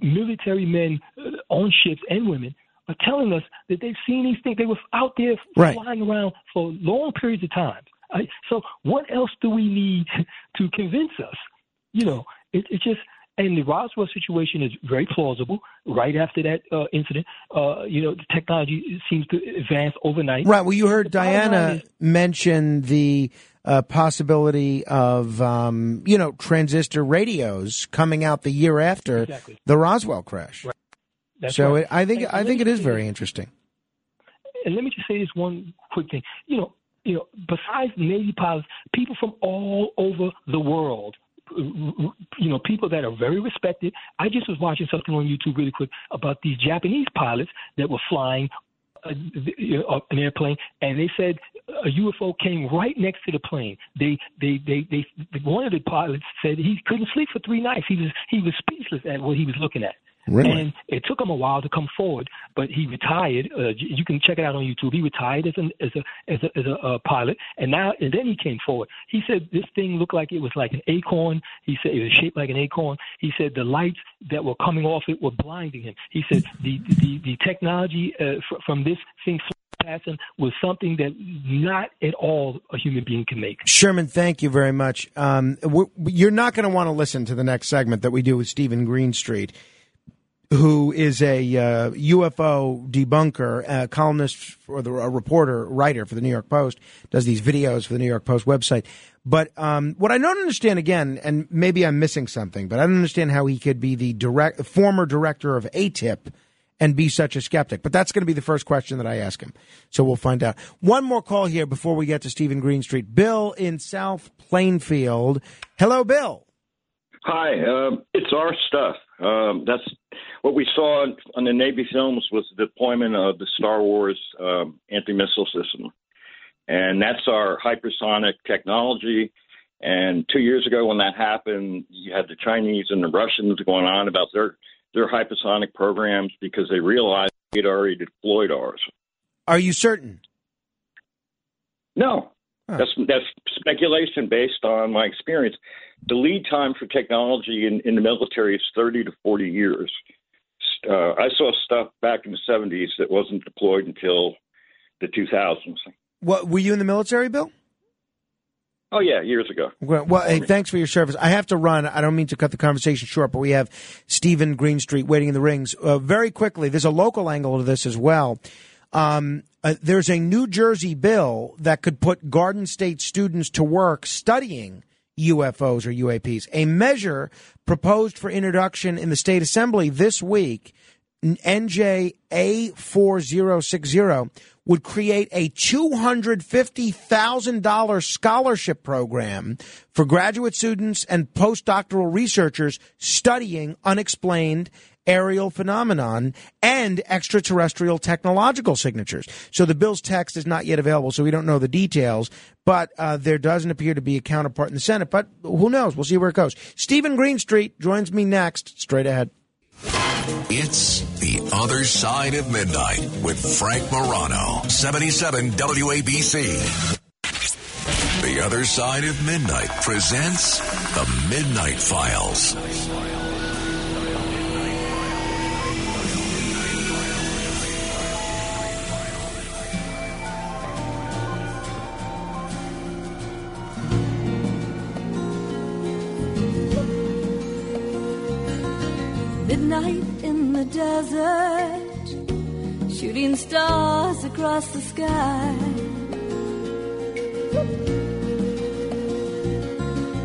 military men uh, on ships and women are telling us that they've seen these things. They were out there Right. flying around for long periods of time. I, so what else do we need *laughs* to convince us? You know, it, it's just, and the Roswell situation is very plausible. Right after that uh, incident, uh, you know, the technology seems to advance overnight. Right. Well, you heard Diana is- mention the uh, possibility of, um, you know, transistor radios coming out the year after Exactly. the Roswell crash. That's so right. it, I think And I think it is very this. interesting. and let me just say this one quick thing. You know, you know, besides Navy pilots, people from all over the world, you know, people that are very respected. I just was watching something on YouTube really quick about these Japanese pilots that were flying uh, uh, an airplane, and they said a UFO came right next to the plane. They, they, they, they. One of the pilots said he couldn't sleep for three nights. He was, he was speechless at what he was looking at. Really? And it took him a while to come forward, but he retired. Uh, you can check it out on YouTube. He retired as, an, as a as a as a uh, pilot, and now and then he came forward. He said this thing looked like it was like an acorn. He said it was shaped like an acorn. He said the lights that were coming off it were blinding him. He said the the the technology uh, fr- from this thing passing was something that not at all a human being can make. Sherman, thank you very much. Um, you're not going to want to listen to the next segment that we do with Steven Greenstreet, who is a uh, UFO debunker, a columnist for the a reporter, writer for the New York Post, does these videos for the New York Post website. But um, what I don't understand again, and maybe I'm missing something, but I don't understand how he could be the direct former director of ATIP and be such a skeptic. But that's going to be the first question that I ask him. So we'll find out. One more call here before we get to Steven Greenstreet. Bill in South Plainfield. Hello, Bill. Hi, um, it's our stuff. Um, that's what we saw on, on the Navy films was the deployment of the Star Wars um, anti-missile system, and that's our hypersonic technology. And two years ago, when that happened, you had the Chinese and the Russians going on about their their hypersonic programs because they realized had already deployed ours. Are you certain? No, that's that's speculation based on my experience. The lead time for technology in, in the military is thirty to forty years. Uh, I saw stuff back in the seventies that wasn't deployed until the two thousands. What were you in the military, Bill? Oh yeah, years ago. Well, well, hey, thanks for your service. I have to run. I don't mean to cut the conversation short, but we have Steven Greenstreet waiting in the rings. Uh, very quickly, there's a local angle to this as well. Um, uh, there's a New Jersey bill that could put Garden State students to work studying UFOs or UAPs. A measure proposed for introduction in the state assembly this week, NJ A4060, would create a $250,000 scholarship program for graduate students and postdoctoral researchers studying unexplained aerial phenomenon and extraterrestrial technological signatures. So the bill's text is not yet available, so we don't know the details, but uh, there doesn't appear to be a counterpart in the Senate. But who knows? We'll see where it goes. Steven Greenstreet joins me next, straight ahead. It's The Other Side of Midnight with Frank Morano, 77 WABC. The Other Side of Midnight presents The Midnight Files. Midnight in the desert, shooting stars across the sky.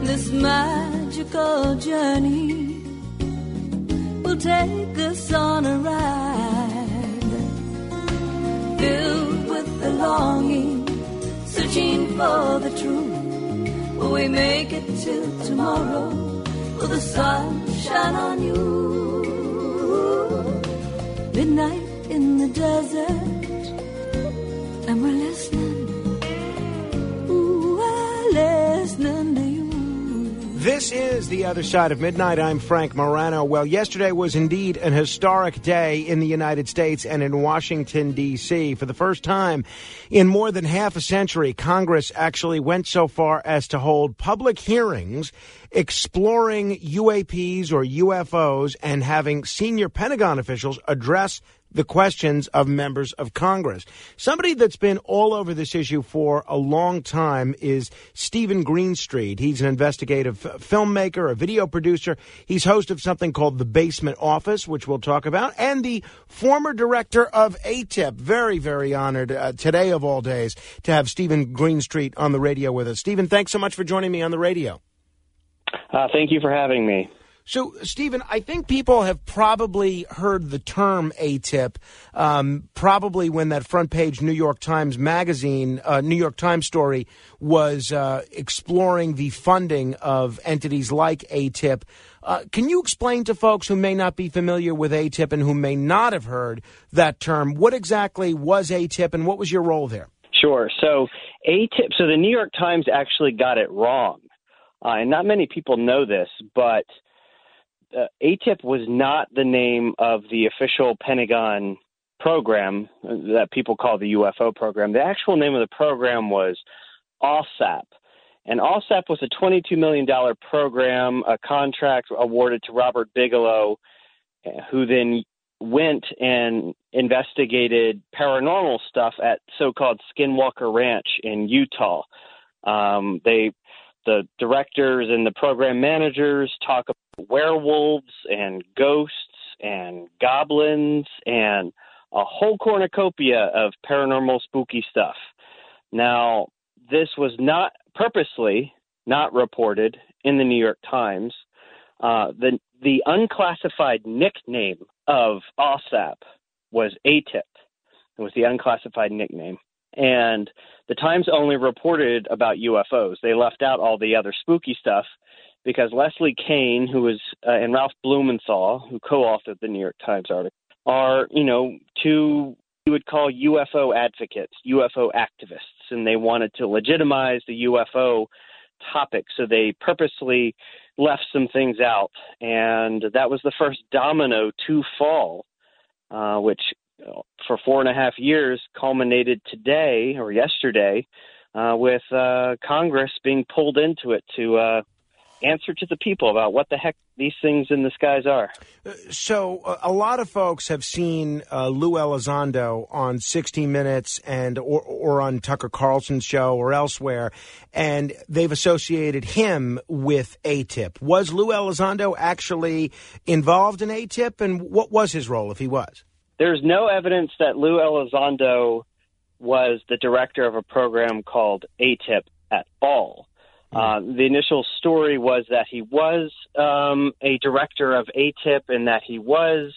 This magical journey will take us on a ride, filled with the longing, searching for the truth. Will we make it till tomorrow? Will the sun shine on you? This is The Other Side of Midnight. I'm Frank Morano. Well, yesterday was indeed an historic day in the United States and in Washington, D.C. For the first time in more than half a century, Congress actually went so far as to hold public hearings exploring UAPs or UFOs and having senior Pentagon officials address the questions of members of Congress. Somebody that's been all over this issue for a long time is Steven Greenstreet. He's an investigative filmmaker, a video producer. He's host of something called The Basement Office, which we'll talk about, and the former director of ATIP. Very, very honored uh, today of all days to have Steven Greenstreet on the radio with us. Steven, thanks so much for joining me on the radio. Uh, thank you for having me. So, Steven, I think people have probably heard the term ATIP, um, probably when that front page New York Times magazine, uh, New York Times story was uh, exploring the funding of entities like ATIP. Uh, can you explain to folks who may not be familiar with ATIP and who may not have heard that term, what exactly was ATIP and what was your role there? Sure. So, ATIP, so the New York Times actually got it wrong. Uh, and not many people know this, but uh, ATIP was not the name of the official Pentagon program that people call the UFO program. The actual name of the program was OSAP. And OSAP was a $22 million program, a contract awarded to Robert Bigelow, who then went and investigated paranormal stuff at so-called Skinwalker Ranch in Utah. Um, they, the directors and the program managers talk about werewolves and ghosts and goblins and a whole cornucopia of paranormal spooky stuff. Now, this was not purposely not reported in the New York Times. Uh, the the unclassified nickname of OSAP was ATIP. It was the unclassified nickname. And the Times only reported about UFOs. They left out all the other spooky stuff because Leslie Kean, who was, uh, and Ralph Blumenthal, who co authored the New York Times article, are, you know, two you would call UFO advocates, UFO activists, and they wanted to legitimize the UFO topic. So they purposely left some things out. And that was the first domino to fall, uh, which for four and a half years culminated today or yesterday uh, with uh, Congress being pulled into it to uh, answer to the people about what the heck these things in the skies are. So uh, a lot of folks have seen uh, Lou Elizondo on 60 Minutes and or, or on Tucker Carlson's show or elsewhere, and they've associated him with ATIP. Was Lou Elizondo actually involved in ATIP, and what was his role if he was? There's no evidence that Lou Elizondo was the director of a program called ATIP at all. Uh, the initial story was that he was um, a director of ATIP and that he was,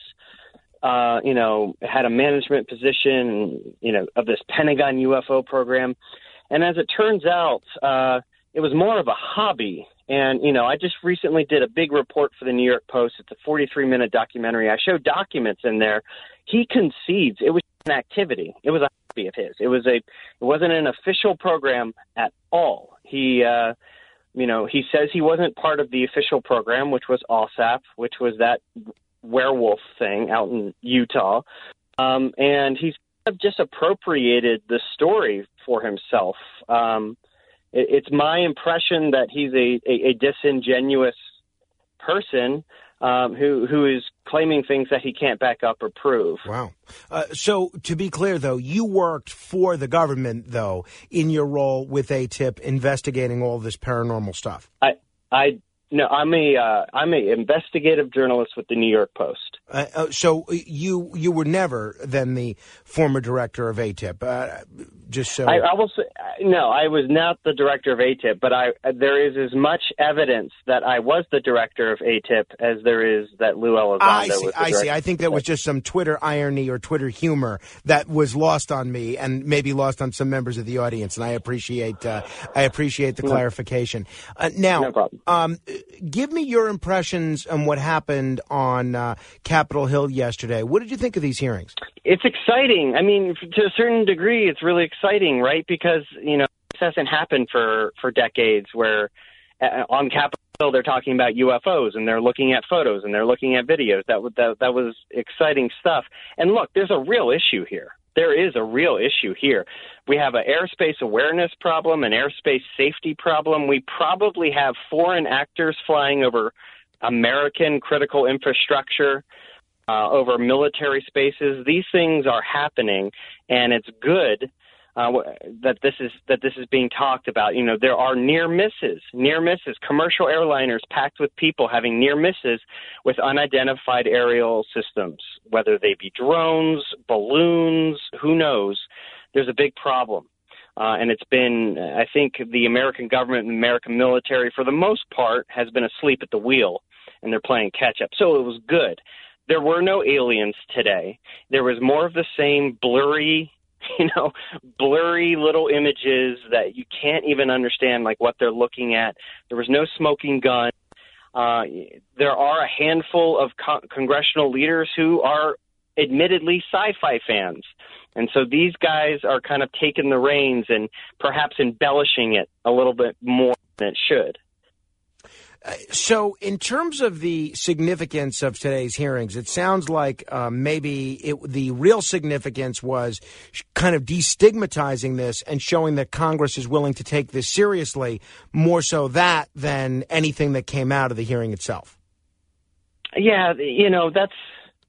uh, you know, had a management position, you know, of this Pentagon UFO program. And as it turns out, uh, it was more of a hobby. And, you know, I just recently did a big report for the New York Post. It's a 43 minute documentary. I showed documents in there. He concedes it was an activity. It was a hobby of his. It was a, it wasn't an official program at all. He, uh, you know, he says he wasn't part of the official program, which was OSAP, which was that werewolf thing out in Utah. Um, and he's just appropriated the story for himself. Um, it, it's my impression that he's a, a, a disingenuous person um, who who is claiming things that he can't back up or prove. Wow. Uh, so to be clear, though, you worked for the government, though, in your role with ATIP, investigating all this paranormal stuff. I I no, I'm a uh, I'm a investigative journalist with the New York Post. Uh, uh, so you you were never then the former director of ATIP, uh, just so I, I will say no. I was not the director of ATIP, but I there is as much evidence that I was the director of ATIP as there is that Lou Elizondo I see. I see. I think that was just some Twitter irony or Twitter humor that was lost on me, and maybe lost on some members of the audience. And I appreciate uh, I appreciate the clarification. Uh, now, No problem. um, give me your impressions on what happened on uh, Capitol Hill yesterday. What did you think of these hearings? It's exciting. I mean, to a certain degree, it's really exciting, right? Because you know this hasn't happened for for decades. Where uh, on Capitol Hill they're talking about UFOs and they're looking at photos and they're looking at videos. That that, that was exciting stuff. And look, there's a real issue here. There is a real issue here. We have an airspace awareness problem, an airspace safety problem. We probably have foreign actors flying over American critical infrastructure uh, over military spaces. These things are happening, and it's good uh, that this is that this is being talked about. You know, there are near misses, near misses. Commercial airliners packed with people having near misses with unidentified aerial systems, whether they be drones, balloons, who knows. There's a big problem. Uh, and it's been, I think, the American government and American military, for the most part, has been asleep at the wheel, and they're playing catch up. So it was good. There were no aliens today. There was more of the same blurry, *laughs* you know, blurry little images that you can't even understand, like what they're looking at. There was no smoking gun. Uh, there are a handful of co- congressional leaders who are admittedly sci-fi fans. And so these guys are kind of taking the reins and perhaps embellishing it a little bit more than it should. So, in terms of the significance of today's hearings, it sounds like uh, maybe it, the real significance was kind of destigmatizing this and showing that Congress is willing to take this seriously, more so that than anything that came out of the hearing itself. Yeah, you know that's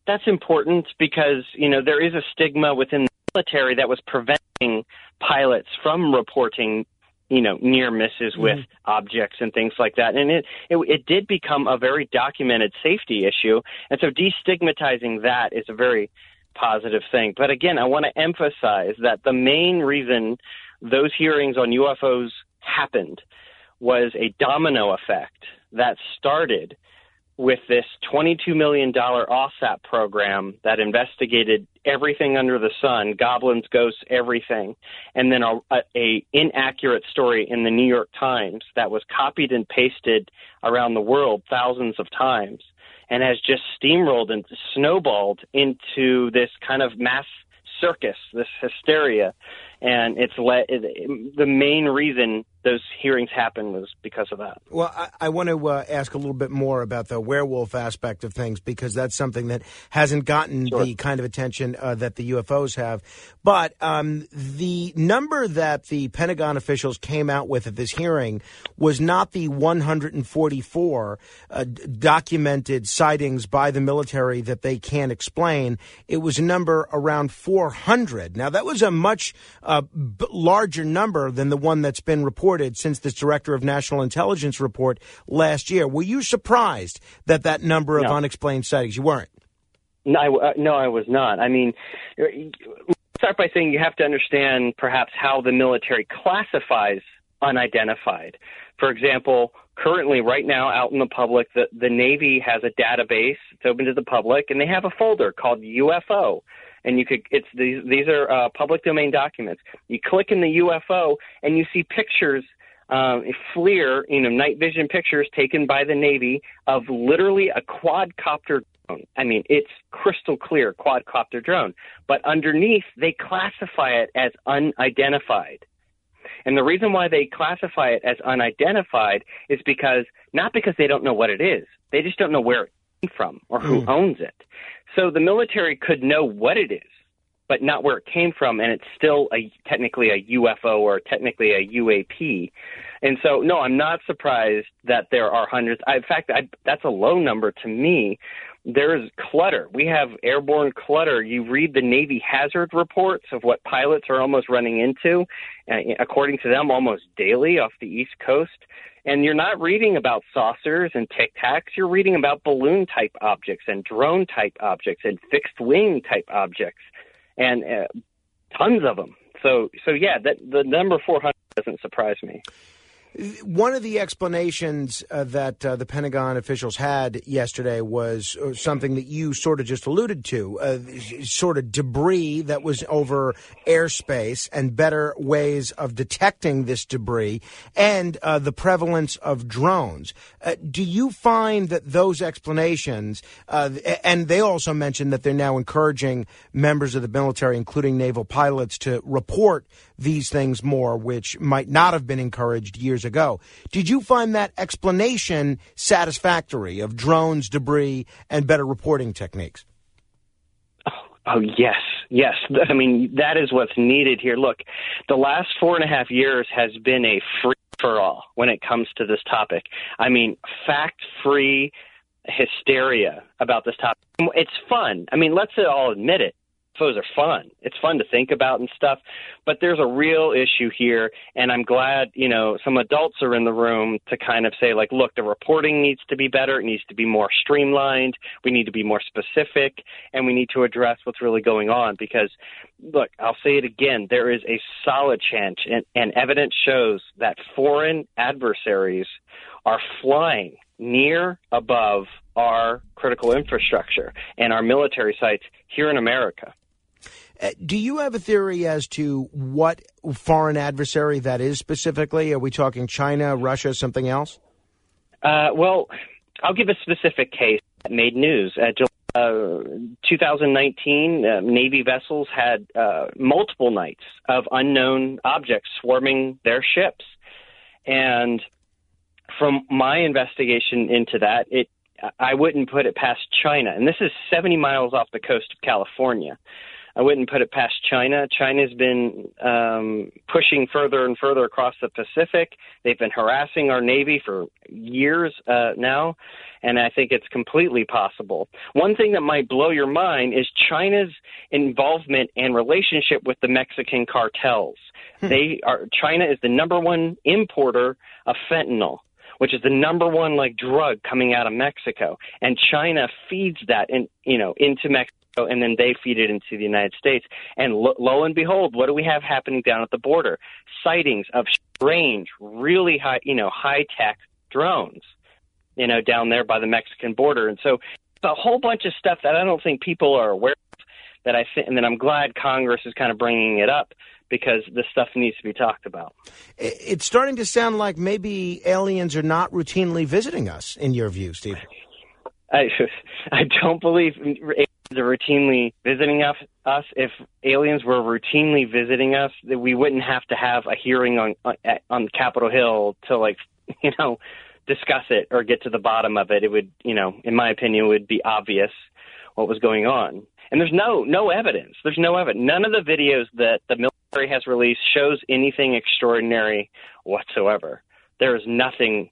that's important because you know there is a stigma within the military that was preventing pilots from reporting you know near misses with mm-hmm. objects and things like that. And it, it it did become a very documented safety issue. And so destigmatizing that is a very positive thing. But again i want to emphasize that the main reason those hearings on UFOs happened was a domino effect that started with this $22 million OSAP program that investigated everything under the sun, goblins, ghosts, everything, and then a, a, a inaccurate story in the New York Times that was copied and pasted around the world thousands of times and has just steamrolled and snowballed into this kind of mass circus, this hysteria, and it's let it, the main reason those hearings happened was because of that. Well, I, I want to uh, ask a little bit more about the werewolf aspect of things because that's something that hasn't gotten the kind of attention uh, that the UFOs have. But um, the number that the Pentagon officials came out with at this hearing was not the 144 uh, d- documented sightings by the military that they can't explain. It was a number around 400. Now, that was a much uh, b- larger number than the one that's been reported since this Director of National Intelligence report last year. Were you surprised that that number of No. unexplained sightings? You weren't. No, I, uh, no, I was not. I mean, start by saying you have to understand perhaps how the military classifies unidentified. For example, currently, right now, out in the public, the, the Navy has a database. It's open to the public, and they have a folder called UFO. And you could, it's these, these are uh, public domain documents. You click in the UFO, and you see pictures um, FLIR, you know, night vision pictures taken by the Navy of literally a quadcopter drone. I mean, it's crystal clear quadcopter drone. But underneath, they classify it as unidentified. And the reason why they classify it as unidentified is because not because they don't know what it is, they just don't know where it came from or who Hmm. owns it. So the military could know what it is, but not where it came from, and it's still a technically a UFO or technically a UAP. And so, no, I'm not surprised that there are hundreds. I, in fact, I, that's a low number to me. There's clutter. We have airborne clutter. You read the Navy hazard reports of what pilots are almost running into, uh, according to them, almost daily off the East Coast. And you're not reading about saucers and tic tacs. You're reading about balloon type objects and drone type objects and fixed wing type objects, and uh, tons of them. So, so yeah, that the number 400 doesn't surprise me. One of the explanations uh, that uh, the Pentagon officials had yesterday was uh, something that you sort of just alluded to, uh, sort of debris that was over airspace and better ways of detecting this debris and uh, the prevalence of drones. Uh, do you find that those explanations, and they also mentioned that they're now encouraging members of the military, including naval pilots, to report these things more, which might not have been encouraged years ago. Did you find that explanation satisfactory of drones, debris, and better reporting techniques? Oh yes, yes. *laughs* I mean that is what's needed here. Look, the last four and a half years has been a free for all when it comes to this topic. I mean, fact free hysteria about this topic. It's fun. I mean, let's all admit it. UFOs are fun. It's fun to think about and stuff, but there's a real issue here, and I'm glad you know some adults are in the room to kind of say like, look, the reporting needs to be better. It needs to be more streamlined. We need to be more specific, and we need to address what's really going on. Because, look, I'll say it again: there is a solid chance, and, and evidence shows that foreign adversaries are flying near above our critical infrastructure and our military sites here in America. Uh, Do you have a theory as to what foreign adversary that is specifically? Are we talking China, Russia, something else? Uh, well, I'll give a specific case that made news. Uh, July, uh, 2019, uh, Navy vessels had uh, multiple nights of unknown objects swarming their ships. And from my investigation into that, it I wouldn't put it past China, and this is 70 miles off the coast of California. I wouldn't put it past China. China's been um, pushing further and further across the Pacific. They've been harassing our Navy for years uh, now, and I think it's completely possible. One thing that might blow your mind is China's involvement and relationship with the Mexican cartels. They are China is the number one importer of fentanyl which is the number one like drug coming out of Mexico, and China feeds that in you know into Mexico, and then they feed it into the United States. And lo, lo and behold, what do we have happening down at the border? Sightings of strange, really high you know high tech drones, you know down there by the Mexican border, and so a whole bunch of stuff that I don't think people are aware of. That I think, and then I'm glad Congress is kind of bringing it up because this stuff needs to be talked about. It's starting to sound like maybe aliens are not routinely visiting us, in your view, Steve. I *laughs* I don't believe are routinely visiting us. If aliens were routinely visiting us, that we wouldn't have to have a hearing on on, Capitol Hill to like *laughs* you know discuss it or get to the bottom of it. It would you know, in my opinion, would be obvious what was going on. And there's no no evidence. There's no evidence. None of the videos that the military has released shows anything extraordinary whatsoever. There is nothing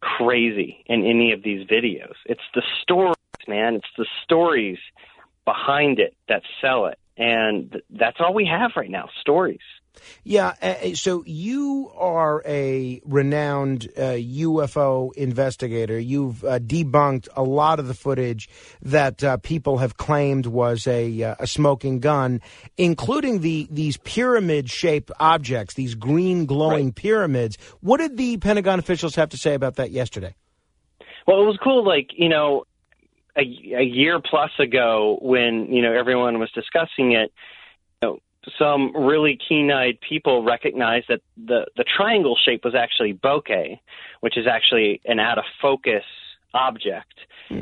crazy in any of these videos. It's the stories, man. It's the stories behind it that sell it. And that's all we have right now stories. Yeah, uh, so you are a renowned uh, UFO investigator. You've uh, debunked a lot of the footage that uh, people have claimed was a, uh, a smoking gun, including the these pyramid-shaped objects, these green glowing pyramids. What did the Pentagon officials have to say about that yesterday? Well, it was cool, like, you know, a, a year plus ago when, you know, everyone was discussing it, some really keen-eyed people recognized that the, the triangle shape was actually bokeh, which is actually an out-of-focus object.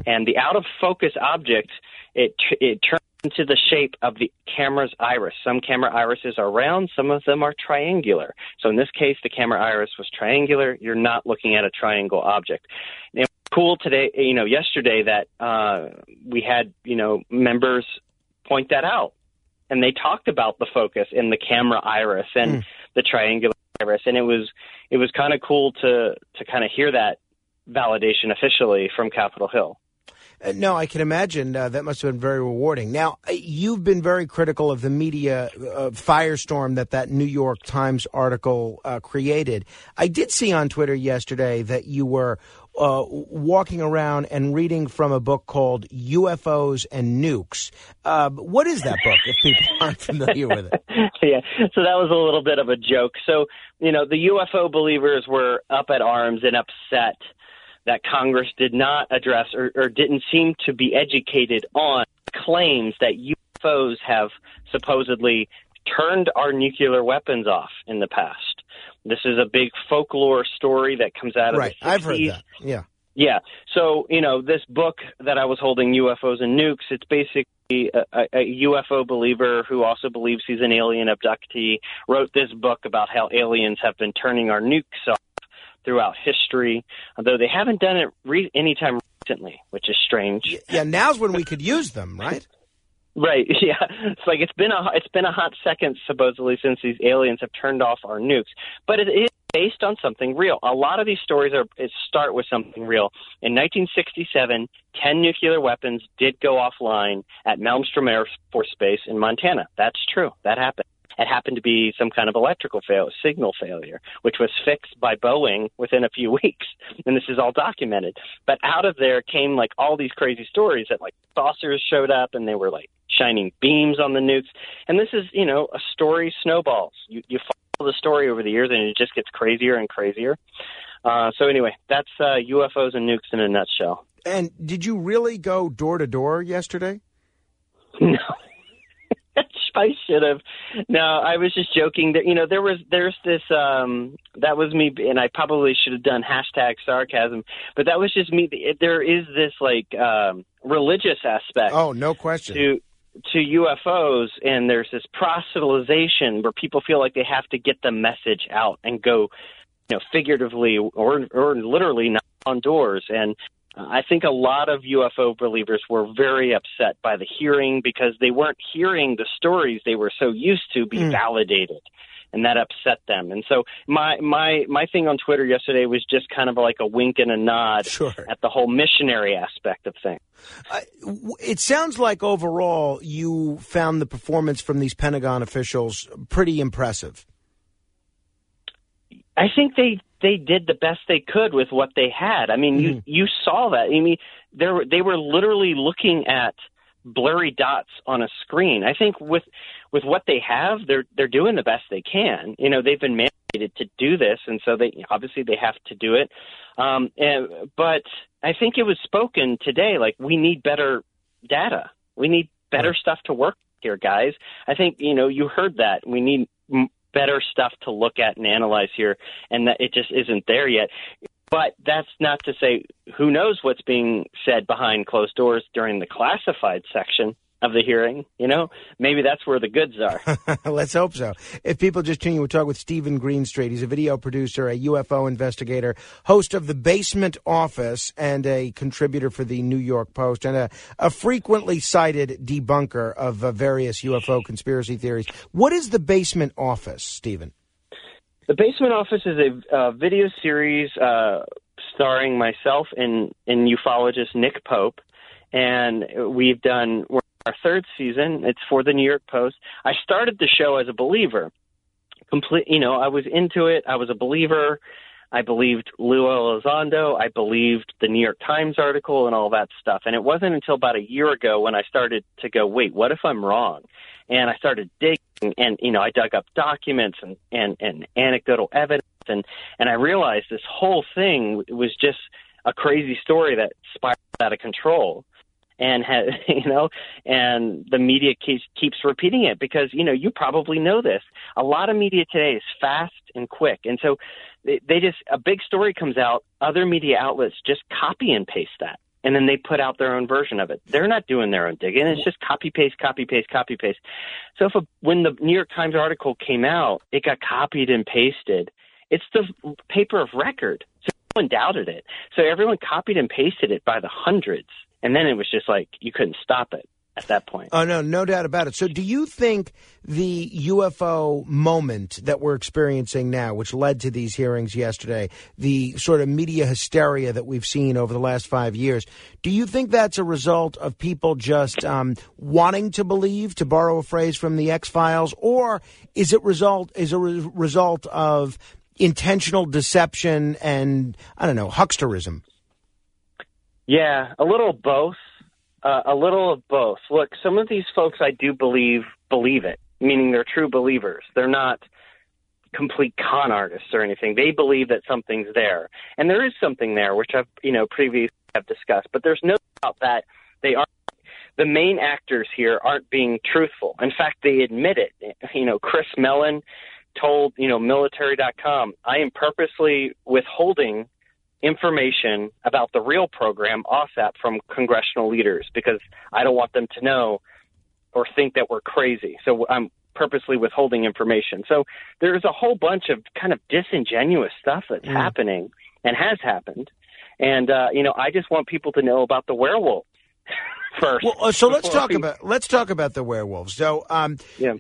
And the out-of-focus object, it, it turns into the shape of the camera's iris. Some camera irises are round, some of them are triangular. So in this case, the camera iris was triangular. You're not looking at a triangle object. And cool today, you know, yesterday that uh, we had, you know, members point that out. And they talked about the focus in the camera iris and the triangular iris, and it was it was kind of cool to to kind of hear that validation officially from Capitol Hill. Uh, no, I can imagine uh, that must have been very rewarding. Now, uh, you've been very critical of the media uh, firestorm that that New York Times article uh, created. I did see on Twitter yesterday that you were uh, walking around and reading from a book called UFOs and Nukes. Uh, what is that book, if people *laughs* aren't familiar with it? *laughs* yeah, so that was a little bit of a joke. So, you know, the UFO believers were up at arms and upset that Congress did not address or, or didn't seem to be educated on claims that UFOs have supposedly turned our nuclear weapons off in the past. This is a big folklore story that comes out of Right, the 60s. I've heard that. Yeah. Yeah. So, you know, this book that I was holding, UFOs and Nukes, it's basically a, a, UFO believer who also believes he's an alien abductee, wrote this book about how aliens have been turning our nukes off throughout history, although they haven't done it re- anytime recently, which is strange. Yeah, now's when we could use them, right? Right. *laughs* Yeah. It's like it's been a it's been a hot second supposedly since these aliens have turned off our nukes, but it is based on something real. A lot of these stories are start with something real. In 1967, 10 nuclear weapons did go offline at Malmstrom Air Force Base in Montana. That's true. That happened. It happened to be some kind of electrical fail, signal failure, which was fixed by Boeing within a few *laughs* weeks. And this is all documented. But out of there came like all these crazy stories that like saucers showed up and they were like shining beams on the nukes. And this is, you know, a story snowballs. You, you follow the story over the years and it just gets crazier and crazier. Uh, so anyway, that's uh, UFOs and nukes in a nutshell. And did you really go door to door yesterday? *laughs* No. *laughs* I should have. No, I was just joking. That you know, there was there's this. um That was me, and I probably should have done hashtag sarcasm, but that was just me. There is this like um religious aspect. Oh, no question. To to UFOs, and there's this proselytization where people feel like they have to get the message out and go you know, figuratively or or literally knock on doors. And I think a lot of UFO believers were very upset by the hearing because they weren't hearing the stories they were so used to be hmm. validated. And that upset them. And so my my my thing on Twitter yesterday was just kind of like a wink and a nod at the whole missionary aspect of things. It sounds like overall you found the performance from these Pentagon officials pretty impressive. I think they they did the best they could with what they had. I mean, you you saw that. I mean, they were they were literally looking at blurry dots on a screen. I think with with what they have, they're they're doing the best they can. You know, they've been mandated to do this, and so they obviously they have to do it. Um, and, but I think it was spoken today. Like we need better data. We need better stuff to work here, guys. I think you know you heard that. We need m- better stuff to look at and analyze here, and that it just isn't there yet. But that's not to say who knows what's being said behind closed doors during the classified section of the hearing. You know, maybe that's where the goods are. *laughs* Let's hope so. If people just tune in, we talk with Steven Greenstreet. He's a video producer, a UFO investigator, host of the Basement Office, and a contributor for the New York Post, and a, a frequently cited debunker of uh, various UFO conspiracy theories. What is the Basement Office, Steven? The Basement Office is a uh, video series uh, starring myself and, and ufologist Nick Pope, and we've done our third season. It's for the New York Post. I started the show as a believer. Complete, you know, I was into it. I was a believer. I believed Lou Elizondo. I believed the New York Times article and all that stuff. And it wasn't until about a year ago when I started to go, wait, what if I'm wrong? And I started digging and, you know, I dug up documents and, and, and anecdotal evidence and, and I realized this whole thing was just a crazy story that spiraled out of control and had *laughs* you know and the media keeps keeps repeating it because you know you probably know this. A lot of media today is fast and quick. And so they, they just a big story comes out other media outlets just copy and paste that. And then they put out their own version of it. They're not doing their own digging. It's just copy paste copy paste copy paste. So if a, when the new york times article came out it got copied and pasted. It's the paper of record. So no one doubted it. So everyone copied and pasted it by the hundreds and then it was just like you couldn't stop it at that point. Oh no, no doubt about it. So, do you think the UFO moment that we're experiencing now, which led to these hearings yesterday, the sort of media hysteria that we've seen over the last five years, do you think that's a result of people just um, wanting to believe, to borrow a phrase from the X Files, or is it result is a re- result of intentional deception and I don't know hucksterism? Yeah, a little both. Uh, a little of both. Look, some of these folks I do believe believe it, meaning they're true believers. They're not complete con artists or anything. They believe that something's there, and there is something there, which I've you know previously have discussed. But there's no doubt that they are. The main actors here aren't being truthful. In fact, they admit it. You know, Chris Mellon told you know military.com, I am purposely withholding information about the real program OSAP from congressional leaders because I don't want them to know or think that we're crazy. So I'm purposely withholding information. So there's a whole bunch of kind of disingenuous stuff that's Mm. happening and has happened. And uh, you know, I just want people to know about the werewolf *laughs* first. Well, uh, so let's talk we- about let's talk about the werewolves. So, um,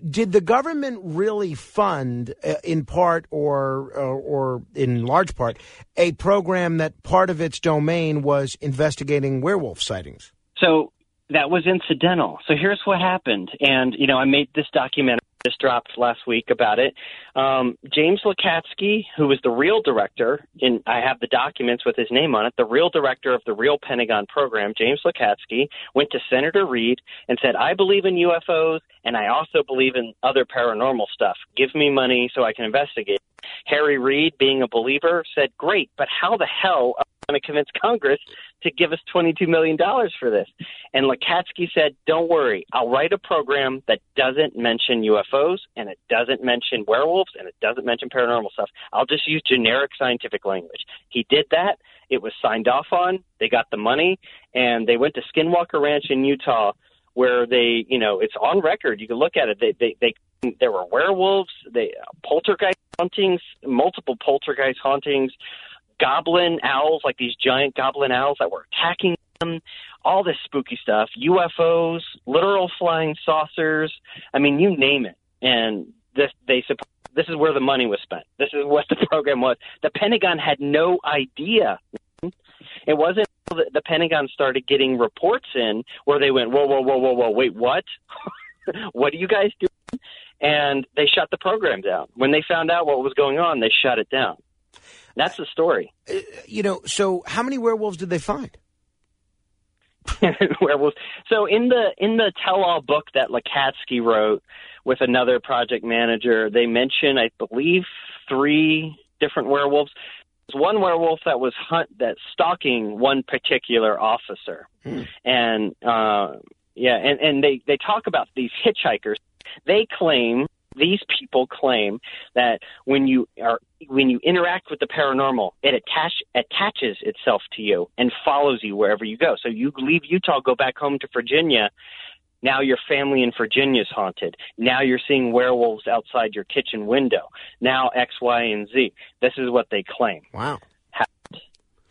did the government really fund, uh, in part or, or or in large part, a program that part of its domain was investigating werewolf sightings? So that was incidental. So here's what happened. And, you know, I made this documentary, just dropped last week about it. Um, James Lacatski, who was the real director, and I have the documents with his name on it, the real director of the real Pentagon program, James Lacatski, went to Senator Reid and said, I believe in UFOs and I also believe in other paranormal stuff. Give me money so I can investigate. Harry Reid, being a believer, said, Great, but how the hell to convince Congress to give us $22 million for this? And Lacatski said, Don't worry, I'll write a program that doesn't mention UFOs and it doesn't mention werewolves and it doesn't mention paranormal stuff. I'll just use generic scientific language. He did that. It was signed off on. They got the money and they went to Skinwalker Ranch in Utah where they, you know, it's on record. You can look at it. They, they, they, there were werewolves, they poltergeist hauntings, multiple poltergeist hauntings, goblin owls, like these giant goblin owls that were attacking them, all this spooky stuff, UFOs, literal flying saucers. I mean, you name it. And this, they this is where the money was spent. This is what the *laughs* program was. The Pentagon had no idea. It wasn't the Pentagon started getting reports in where they went, whoa, whoa, whoa, whoa, whoa, wait, what? *laughs* what are you guys doing? And they shut the program down. When they found out what was going on, they shut it down. That's the story. You know, so how many werewolves did they find? *laughs* werewolves. So in the in the tell-all book that Lacatski wrote with another project manager, they mention, I believe, three different werewolves. There's one werewolf that was hunt that stalking one particular officer, and uh, yeah, and and they they talk about these hitchhikers. They claim these people claim that when you are when you interact with the paranormal, it attach attaches itself to you and follows you wherever you go. So you leave Utah, go back home to Virginia. Now your family in Virginia is haunted. Now you're seeing werewolves outside your kitchen window. Now X, Y, and Z. This is what they claim. Wow.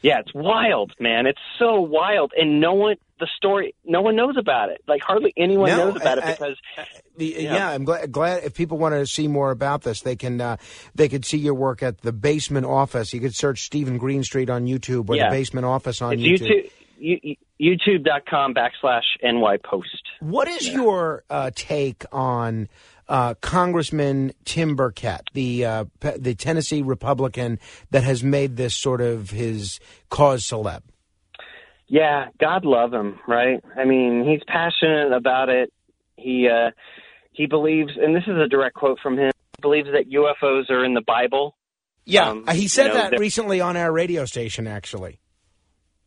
Yeah, it's wild, man. It's so wild, and no one the story. No one knows about it. Like hardly anyone No, knows about I- I- it because The, yeah. I'm glad, glad if people want to see more about this, they can uh, they could see your work at the Basement Office. You could search Steven Greenstreet on YouTube or Yeah. the Basement Office on it's YouTube. YouTube. You, YouTube.com backslash NY Post. What is your uh, take on uh, Congressman Tim Burchett, the uh, pe- the Tennessee Republican that has made this sort of his cause celeb? Yeah, God love him, right? I mean, he's passionate about it. He uh he believes and this is a direct quote from him. He believes that UFOs are in the Bible. Yeah, Um, he said you know, that recently on our radio station. Actually,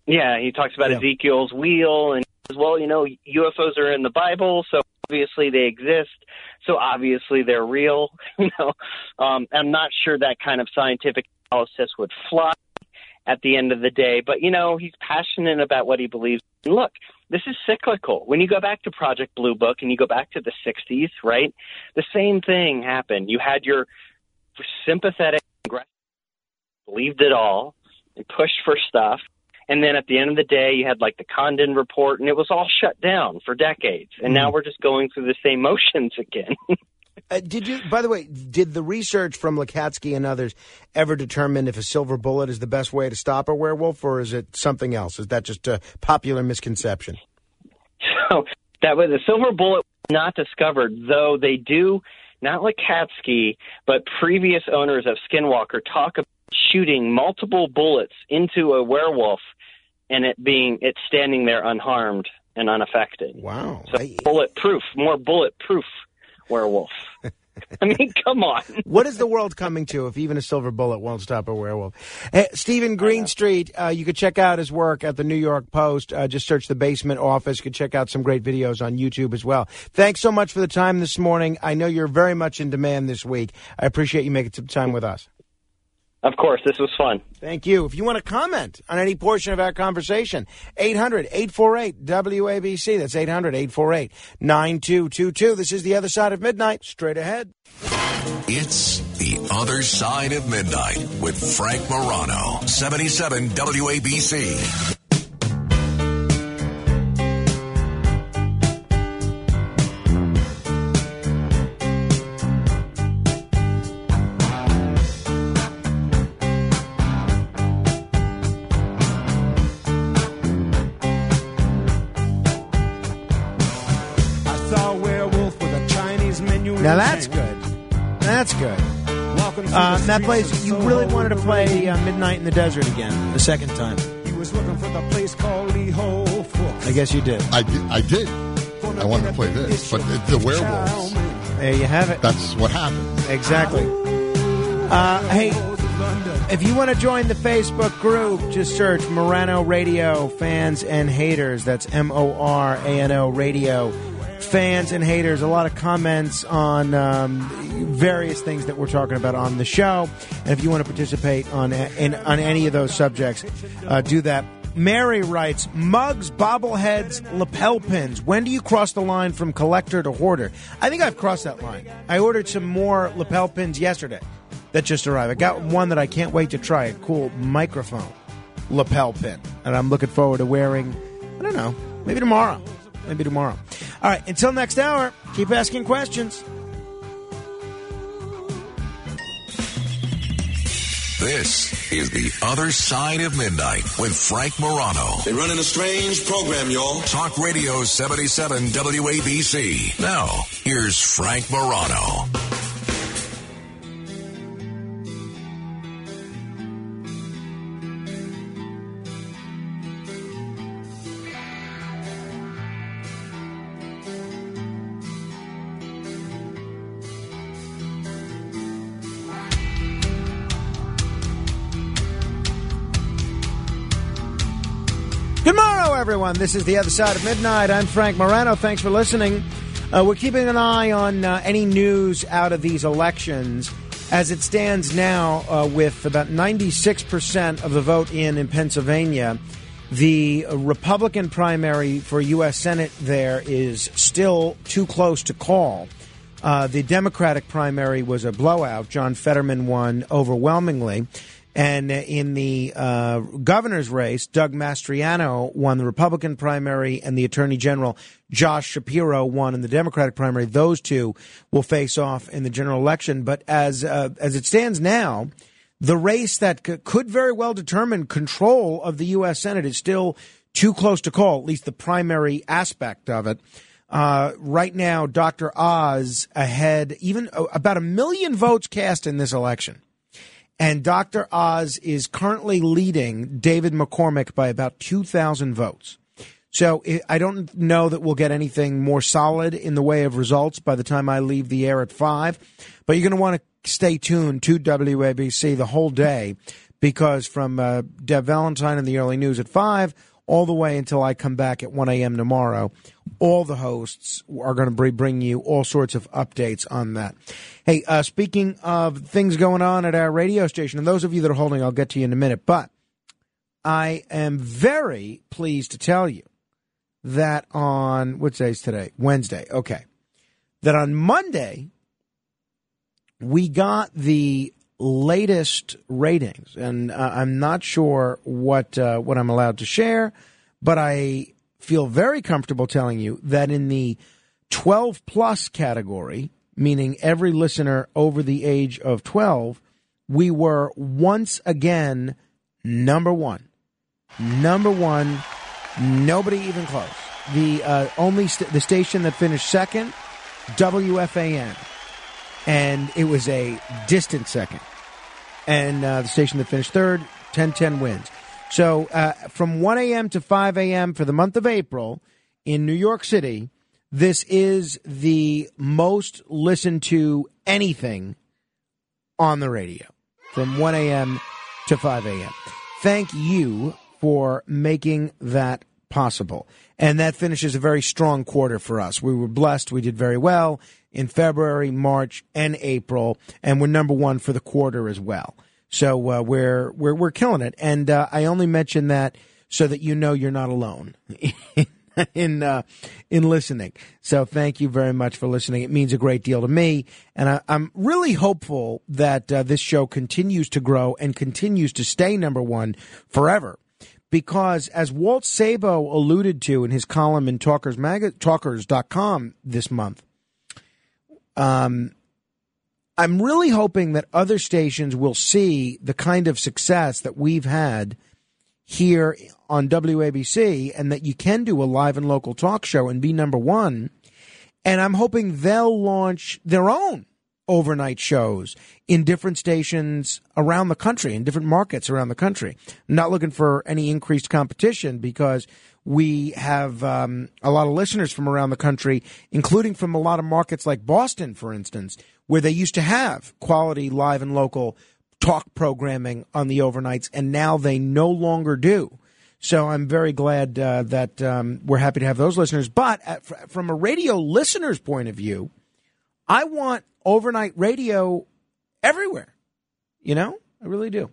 Yeah, he talks about Ezekiel's wheel and well, you know, UFOs are in the Bible, so obviously they exist. So obviously they're real. *laughs* You know, um, I'm not sure that kind of scientific analysis would fly at the end of the day, but you know, he's passionate about what he believes. Look, this is cyclical. When you go back to Project Blue Book and you go back to the 60s, right? The same thing happened. You had your sympathetic, believed it all, and pushed for stuff. And then at the end of the day, you had like the Condon report, and it was all shut down for decades. And now we're just going through the same *laughs* motions again. uh, did you? By the way, did the research from Lacatski and others ever determine if a silver bullet is the best way to stop a werewolf, or is it something else? Is that just a popular misconception? So that was a silver bullet not discovered, though they do not Lacatski, but previous owners of Skinwalker talk about shooting multiple bullets into a werewolf and it being it standing there unharmed and unaffected. Wow. So bulletproof, more bulletproof werewolf. *laughs* I mean, come on. what is the world coming to if even a silver bullet won't stop a werewolf? Hey, Steven Greenstreet, uh, you could check out his work at the New York Post. Uh, just search the Basement Office. You could check out some great videos on YouTube as well. Thanks so much for the time this morning. I know you're very much in demand this week. I appreciate you making some time with us. Of course, this was fun. Thank you. If you want to comment on any portion of our conversation, 800 848 WABC. That's 800 848 9222. This is The Other Side of Midnight. Straight ahead. It's The Other Side of Midnight with Frank Morano, 77 WABC. Now that's good. That's good. Walking through Uh, the that streets plays. You really wanted to play red uh, Midnight in the Desert again, the second time. He was looking for the place called Lee Ho I guess you did. I did. I did. I wanted to play this, but the, the werewolves. There you have it. That's what happened. Exactly. Uh, hey, if you want to join the Facebook group, just search Morano Radio Fans and Haters. That's M O R A N O Radio Fans and Haters. A lot of comments on um, various things that we're talking about on the show. And if you want to participate on in, on any of those subjects, uh, do that. Mary writes, mugs, bobbleheads, lapel pins. When do you cross the line from collector to hoarder? I think I've crossed that line. I ordered some more lapel pins yesterday. that just arrived. I got one that I can't wait to try. A cool microphone lapel pin, and I'm looking forward to wearing. I don't know, maybe tomorrow, maybe tomorrow. All right, until next hour, keep asking questions. This is The Other Side of Midnight with Frank Morano. They're running a strange program, y'all. Talk Radio 77 WABC. Now, here's Frank Morano. Everyone. This is the other side of midnight. I'm Frank Morano. Thanks for listening. Uh, we're keeping an eye on uh, any news out of these elections. As it stands now, uh, with about 96% of the vote in in Pennsylvania, the Republican primary for U.S. Senate there is still too close to call. Uh, the Democratic primary was a blowout. John Fetterman won overwhelmingly. And in the uh, governor's race, Doug Mastriano won the Republican primary, and the Attorney General Josh Shapiro won in the Democratic primary. Those two will face off in the general election. But as uh, as it stands now, the race that c- could very well determine control of the U.S. Senate is still too close to call. At least the primary aspect of it. Uh, right now, Dr. Oz ahead, even uh, about a million votes cast in this election. And Dr. Oz is currently leading David McCormick by about 2,000 votes. So I- don't know that we'll get anything more solid in the way of results by the time I leave the air at 5. But you're going to want to stay tuned to WABC the whole day because from uh, Deb Valentine and the early news at 5 all the way until I come back at 1 a.m. tomorrow, all the hosts are going to bring you all sorts of updates on that. Hey, uh, speaking of things going on at our radio station, and those of you that are holding, I'll get to you in a minute, but I am very pleased to tell you that on, what day is today? Wednesday. Okay. That on Monday, we got the latest ratings, and uh, I'm not sure what uh, what I'm allowed to share, but I feel very comfortable telling you that in the 12 plus category, meaning every listener over the age of 12, we were once again number one. Number one, nobody even close. The uh, only st- the station that finished second, WFAN, and it was a distant second. And uh, the station that finished third, 1010 wins. So uh, from 1 a.m. to 5 a.m. for the month of April in New York City, this is the most listened to anything on the radio from 1 a.m. to 5 a.m. Thank you for making that possible. And that finishes a very strong quarter for us. We were blessed. We did very well in February, March, and April, and we're number one for the quarter as well. So uh, we're we're we're killing it. And uh, I only mention that so that you know you're not alone *laughs* in uh, in listening. So thank you very much for listening. It means a great deal to me, and I, I'm really hopeful that uh, this show continues to grow and continues to stay number one forever. Because as Walt Sabo alluded to in his column in Talkers Mag- Talkers.com this month, um, I'm really hoping that other stations will see the kind of success that we've had here on WABC and that you can do a live and local talk show and be number one. And I'm hoping they'll launch their own overnight shows in different stations around the country, in different markets around the country. I'm not looking for any increased competition because we have um, a lot of listeners from around the country, including from a lot of markets like Boston, for instance, where they used to have quality live and local talk programming on the overnights, and now they no longer do. So I'm very glad uh, that um, we're happy to have those listeners. But at, fr- from a radio listener's point of view, I want overnight radio everywhere. You know, I really do.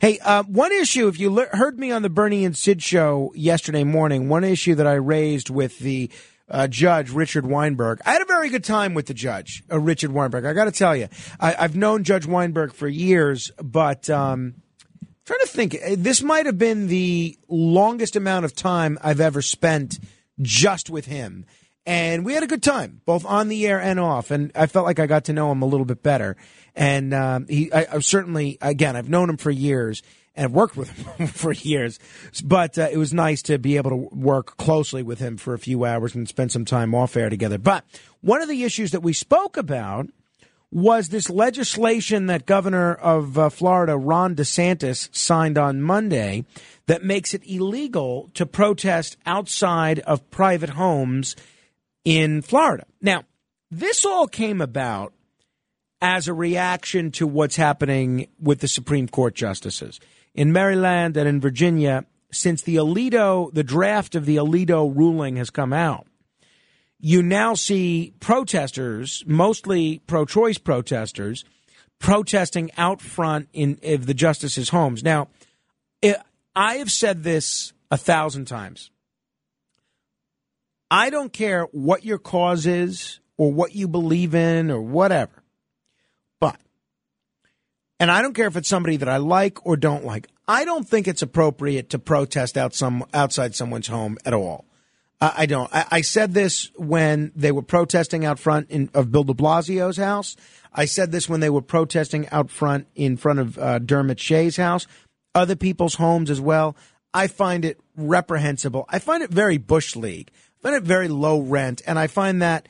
Hey, uh, one issue, if you le- heard me on the Bernie and Sid show yesterday morning, one issue that I raised with the uh, judge Richard Weinberg. I had a very good time with the judge, uh, Richard Weinberg. I got to tell you, I, I've known Judge Weinberg for years, but um, trying to think, uh, this might have been the longest amount of time I've ever spent just with him. And we had a good time, both on the air and off. And I felt like I got to know him a little bit better. And um, he, I, I certainly, again, I've known him for years and worked with him *laughs* for years. But uh, it was nice to be able to work closely with him for a few hours and spend some time off air together. But one of the issues that we spoke about was this legislation that Governor of uh, Florida, Ron DeSantis, signed on Monday that makes it illegal to protest outside of private homes in Florida. Now, this all came about as a reaction to what's happening with the Supreme Court justices. In Maryland and in Virginia, since the Alito, the draft of the Alito ruling has come out, you now see protesters, mostly pro choice protesters, protesting out front in of the justices' homes. Now, I have said this a thousand times. I don't care what your cause is or what you believe in or whatever. And I don't care if it's somebody that I like or don't like, I don't think it's appropriate to protest out some, outside someone's home at all. I don't. I, I, said this when they were protesting out front in, of Bill de Blasio's house. I said this when they were protesting out front in front of uh, Dermot Shea's house, other people's homes as well. I find it reprehensible. I find it very Bush League I find it very low rent, and I find that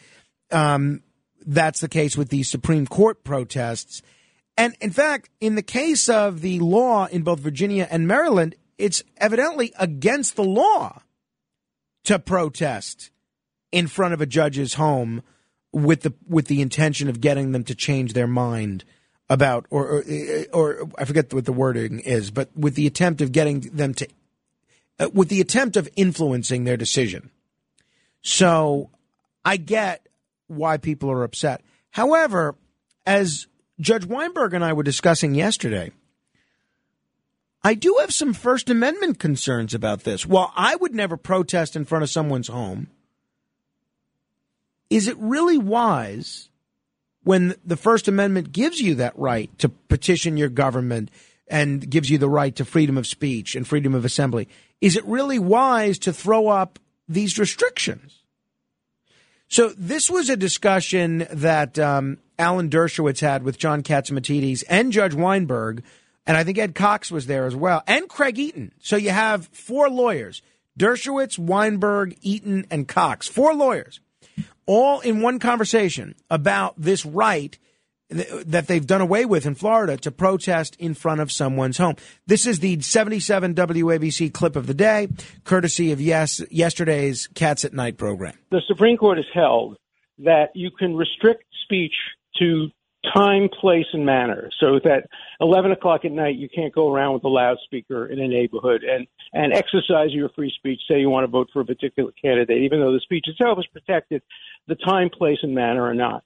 um, that's the case with these Supreme Court protests. And in fact, in the case of the law in both Virginia and Maryland, it's evidently against the law to protest in front of a judge's home with the with the intention of getting them to change their mind about or or, or I forget what the wording is, but with the attempt of getting them to uh, with the attempt of influencing their decision. So I get why people are upset. However, as Judge Weinberg and I were discussing yesterday, I do have some First Amendment concerns about this. While I would never protest in front of someone's home, is it really wise when the First Amendment gives you that right to petition your government and gives you the right to freedom of speech and freedom of assembly? Is it really wise to throw up these restrictions. So this was a discussion that um, Alan Dershowitz had with John Catsimatidis and Judge Weinberg, and I think Ed Cox was there as well, and Craig Eaton. So you have four lawyers: Dershowitz, Weinberg, Eaton, and Cox. Four lawyers, all in one conversation about this right that they've done away with in Florida to protest in front of someone's home. This is the 77 WABC clip of the day, courtesy of yes yesterday's Cats at Night program. The Supreme Court has held that you can restrict speech to time, place, and manner. So that 11 o'clock at night, you can't go around with a loudspeaker in a neighborhood and, and exercise your free speech. Say you want to vote for a particular candidate, even though the speech itself is protected, the time, place, and manner are not.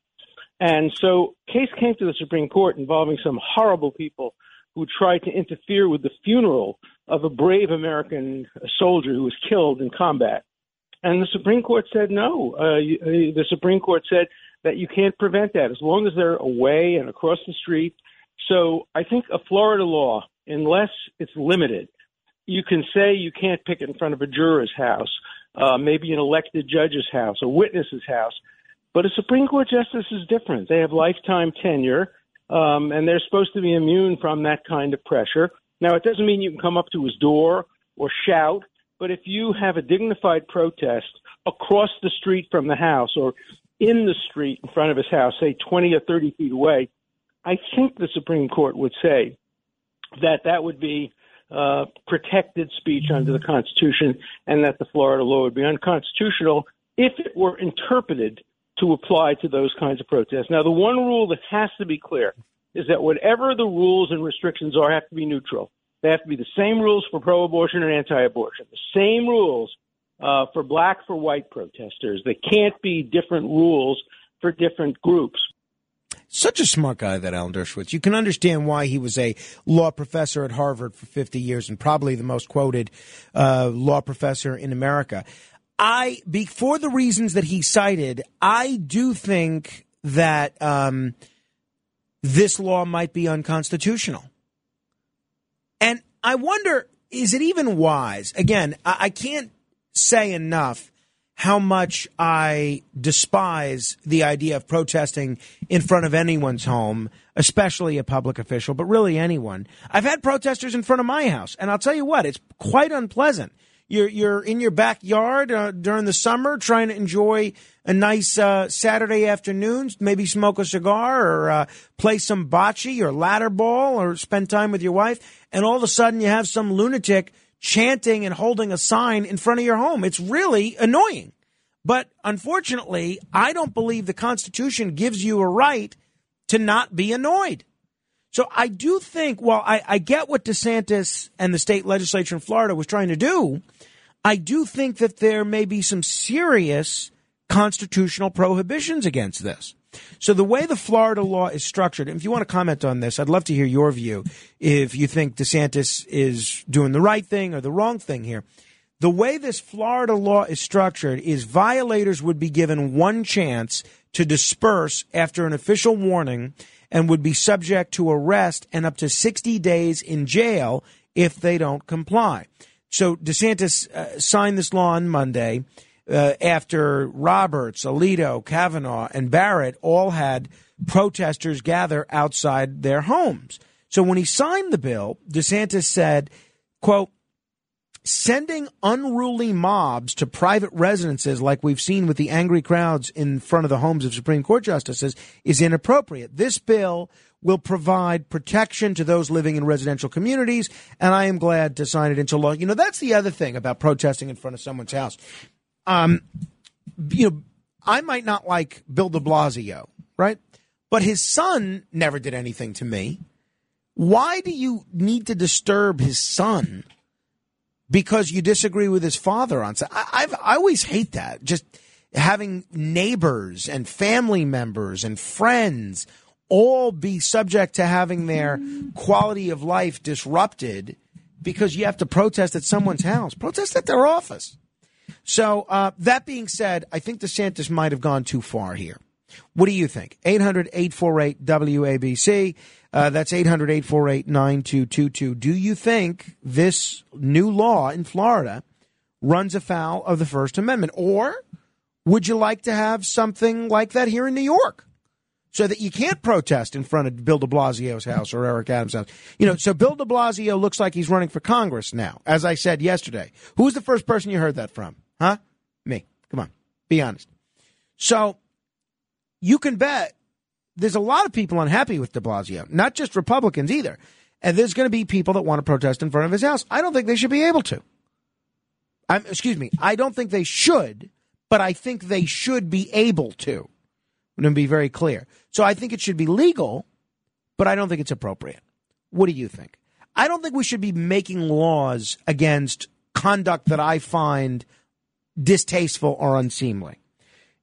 And so, case came to the Supreme Court involving some horrible people who tried to interfere with the funeral of a brave American soldier who was killed in combat. And the Supreme Court said no. Uh, uh, the Supreme Court said that you can't prevent that as long as they're away and across the street. So I think a Florida law, unless it's limited, you can say you can't pick it in front of a juror's house, uh, maybe an elected judge's house, a witness's house. But a Supreme Court justice is different. They have lifetime tenure, um, and they're supposed to be immune from that kind of pressure. Now, it doesn't mean you can come up to his door or shout, but if you have a dignified protest across the street from the house or in the street in front of his house, say 20 or 30 feet away, I think the Supreme Court would say that that would be uh, protected speech under the Constitution and that the Florida law would be unconstitutional if it were interpreted to apply to those kinds of protests. Now, the one rule that has to be clear is that whatever the rules and restrictions are, have to be neutral. They have to be the same rules for pro-abortion and anti-abortion, the same rules uh, for black for white protesters. They can't be different rules for different groups. Such a smart guy, that Alan Dershowitz. You can understand why he was a law professor at Harvard for 50 years and probably the most quoted uh, law professor in America. I, be, for the reasons that he cited, I do think that um, this law might be unconstitutional. And I wonder, is it even wise? Again, I, I can't say enough how much I despise the idea of protesting in front of anyone's home, especially a public official, but really anyone. I've had protesters in front of my house, and I'll tell you what, it's quite unpleasant. You're you're in your backyard uh, during the summer, trying to enjoy a nice uh, Saturday afternoon, maybe smoke a cigar or uh, play some bocce or ladder ball or spend time with your wife, and all of a sudden you have some lunatic chanting and holding a sign in front of your home. It's really annoying. But unfortunately, I don't believe the Constitution gives you a right to not be annoyed. So I do think, well, I, I get what DeSantis and the state legislature in Florida was trying to do. I do think that there may be some serious constitutional prohibitions against this. So the way the Florida law is structured, if you want to comment on this, I'd love to hear your view. If you think DeSantis is doing the right thing or the wrong thing here, the way this Florida law is structured is violators would be given one chance to disperse after an official warning and would be subject to arrest and up to 60 days in jail if they don't comply. So DeSantis uh, signed this law on Monday uh, after Roberts, Alito, Kavanaugh, and Barrett all had protesters gather outside their homes. So when he signed the bill, DeSantis said, quote, sending unruly mobs to private residences like we've seen with the angry crowds in front of the homes of Supreme Court justices is inappropriate. This bill will provide protection to those living in residential communities, and I am glad to sign it into law. You know, that's the other thing about protesting in front of someone's house. Um, you know, I might not like Bill de Blasio, right? But his son never did anything to me. Why do you need to disturb his son because you disagree with his father on I, I've, I always hate that. Just having neighbors and family members and friends all be subject to having their quality of life disrupted because you have to protest at someone's house. Protest at their office. So, uh, that being said, I think DeSantis might have gone too far here. What do you think? 800 848 WABC. Uh, that's 800 848 9222. Do you think this new law in Florida runs afoul of the First Amendment? Or would you like to have something like that here in New York? So that you can't protest in front of Bill de Blasio's house or Eric Adams' house. You know, so Bill de Blasio looks like he's running for Congress now, as I said yesterday. Who was the first person you heard that from? Huh? Me. Come on. Be honest. So you can bet there's a lot of people unhappy with de Blasio, not just Republicans either. And there's going to be people that want to protest in front of his house. I don't think they should be able to. I'm, excuse me. I don't think they should, but I think they should be able to. I'm going to be very clear. So I think it should be legal, but I don't think it's appropriate. What do you think? I don't think we should be making laws against conduct that I find distasteful or unseemly.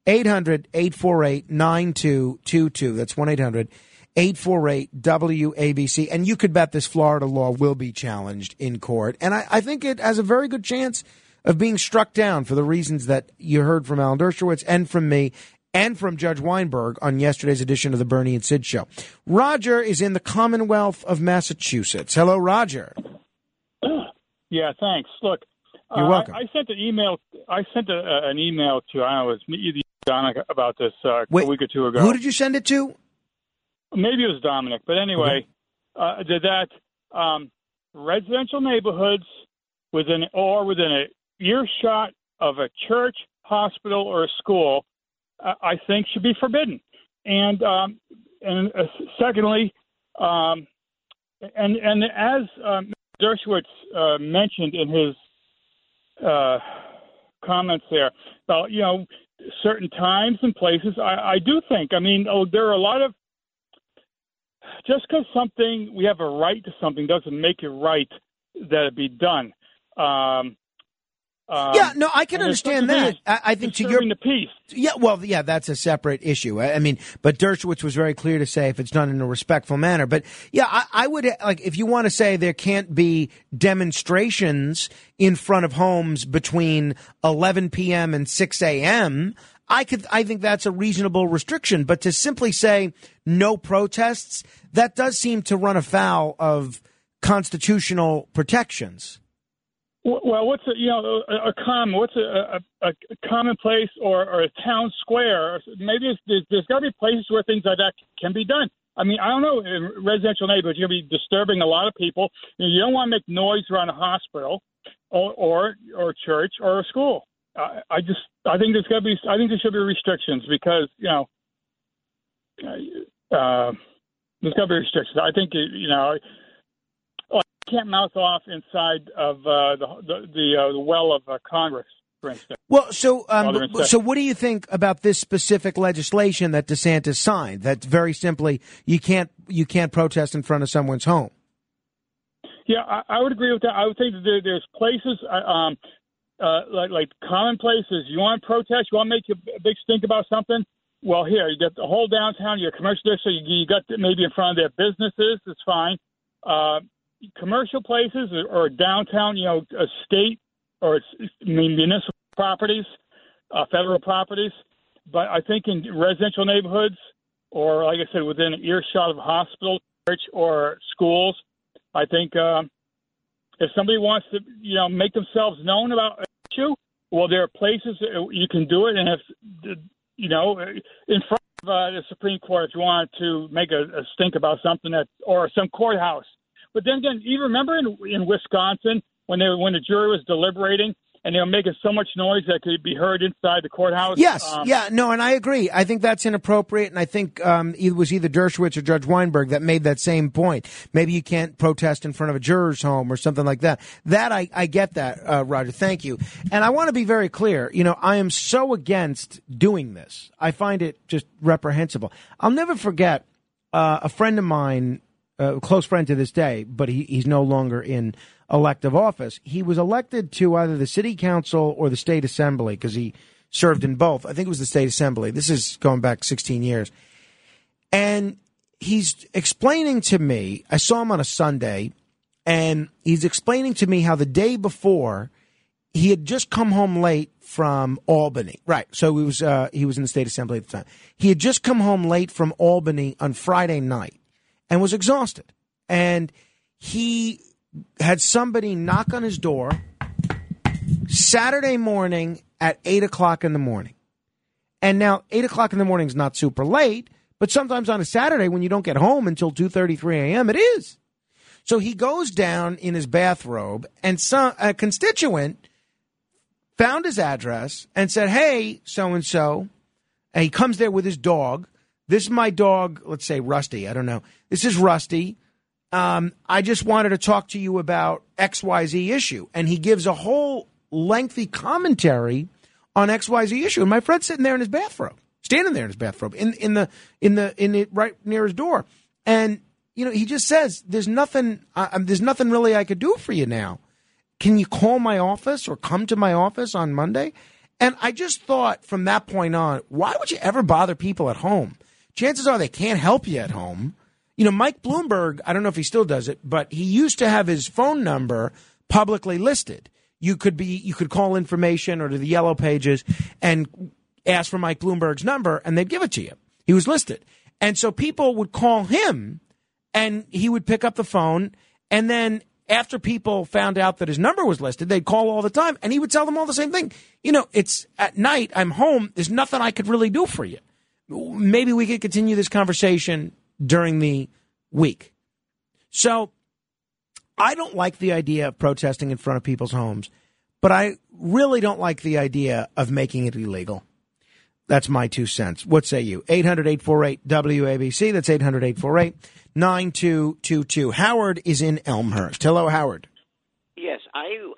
800 848 9222. That's 1 800 848 WABC. And you could bet this Florida law will be challenged in court. And I, I, think it has a very good chance of being struck down for the reasons that you heard from Alan Dershowitz and from me and from Judge Weinberg on yesterday's edition of the Bernie and Sid show. Roger is in the Commonwealth of Massachusetts. Hello, Roger. *clears throat* Yeah, thanks. Look, you're uh, welcome. I, I, sent an email. I sent a, an email to I know, either Dominic about this uh, Wait, a week or two ago. Who did you send it to? Maybe it was Dominic, but anyway, okay. uh, did that um, residential neighborhoods within or within a earshot of a church, hospital, or a school, uh, I think should be forbidden. And um, and uh, secondly, um, and and as um, Dershowitz uh, mentioned in his uh, comments there about you know certain times and places. I, I do think. I mean, oh, there are a lot of just because something we have a right to something doesn't make it right that it be done. Um, Um, yeah, no, I can understand that. I, I think to your the peace. Yeah, well, yeah, that's a separate issue. I, I mean, but Dershowitz was very clear to say if it's done in a respectful manner. But yeah, I, I would like if you want to say there can't be demonstrations in front of homes between 11 p.m. and 6 a.m. I could, I think that's a reasonable restriction. But to simply say no protests, that does seem to run afoul of constitutional protections. Well, what's a you know a, a common what's a, a, a commonplace or, or a town square? Maybe there's, there's got to be places where things like that can be done. I mean, I don't know. In residential neighborhoods, you're going to be disturbing a lot of people. You, don't want to make noise around a hospital, or or, or church or a school. I, I just I think there's got to be I think there should be restrictions because you know uh, there's got to be restrictions. I think you know can't mouth off inside of uh, the the the, uh, the well of uh, Congress, for instance. Well, so um, so what do you think about this specific legislation that DeSantis signed? That very simply you can't you can't protest in front of someone's home. Yeah, I, I would agree with that. I would think that there, there's places, uh, um, uh, like like common places. You want to protest? You want to make a big stink about something? Well, here you got the whole downtown. your commercial district. You, you got maybe in front of their businesses. It's fine. Uh, commercial places or, or downtown, you know, a state or municipal properties, uh, federal properties. But I think in residential neighborhoods, or like I said, within earshot of a hospital, church, or schools, I think um, if somebody wants to, you know, make themselves known about an issue, well, there are places you can do it, and if you know, in front of uh, the Supreme Court, if you wanted to make a, a stink about something that, or some courthouse but then again, you remember in in Wisconsin when they when the jury was deliberating and they were making so much noise that could be heard inside the courthouse. Yes, Um, yeah, no, and I agree. I think that's inappropriate, and I think um, it was either Dershowitz or Judge Weinberg that made that same point. Maybe you can't protest in front of a juror's home or something like that. That I, I get that, uh, Roger. Thank you. And I want to be very clear. You know, I am so against doing this. I find it just reprehensible. I'll never forget uh, a friend of mine a close friend to this day, but he, he's no longer in elective office. He was elected to either the city council or the state assembly because he served in both. I think it was the state assembly. This is going back 16 years. And he's explaining to me, I saw him on a Sunday, and he's explaining to me how the day before he had just come home late from Albany. Right. So he was uh, he was in the state assembly at the time. He had just come home late from Albany on Friday night and was exhausted. And he had somebody knock on his door Saturday morning at eight o'clock in the morning. And now eight o'clock in the morning is not super late, but sometimes on a Saturday when you don't get home until two thirty three a.m., it is. So he goes down in his bathrobe, and some a constituent found his address and said, "Hey, so and so," and he comes there with his dog. This is my dog. Let's say Rusty. I don't know. This is Rusty. Um, I just wanted to talk to you about X Y Z issue, and he gives a whole lengthy commentary on X Y Z issue. And my friend's sitting there in his bathrobe, standing there in his bathrobe, in in the in the in it right near his door, and you know he just says, "There's nothing. Uh, there's nothing really I could do for you now. Can you call my office or come to my office on Monday?" And I just thought from that point on, why would you ever bother people at home? Chances are they can't help you at home. You know, Mike Bloomberg, I don't know if he still does it, but he used to have his phone number publicly listed. You could be you could call information or to the yellow pages and ask for Mike Bloomberg's number and they'd give it to you. He was listed. And so people would call him and he would pick up the phone and then after people found out that his number was listed, they'd call all the time and he would tell them all the same thing. You know, it's at night, I'm home, there's nothing I could really do for you. Maybe we could continue this conversation during the week. So I don't like the idea of protesting in front of people's homes, but I really don't like the idea of making it illegal. That's my two cents. What say you? 800 848 WABC. That's 800 848 9222. Howard is in Elmhurst. Hello, Howard. Yes, I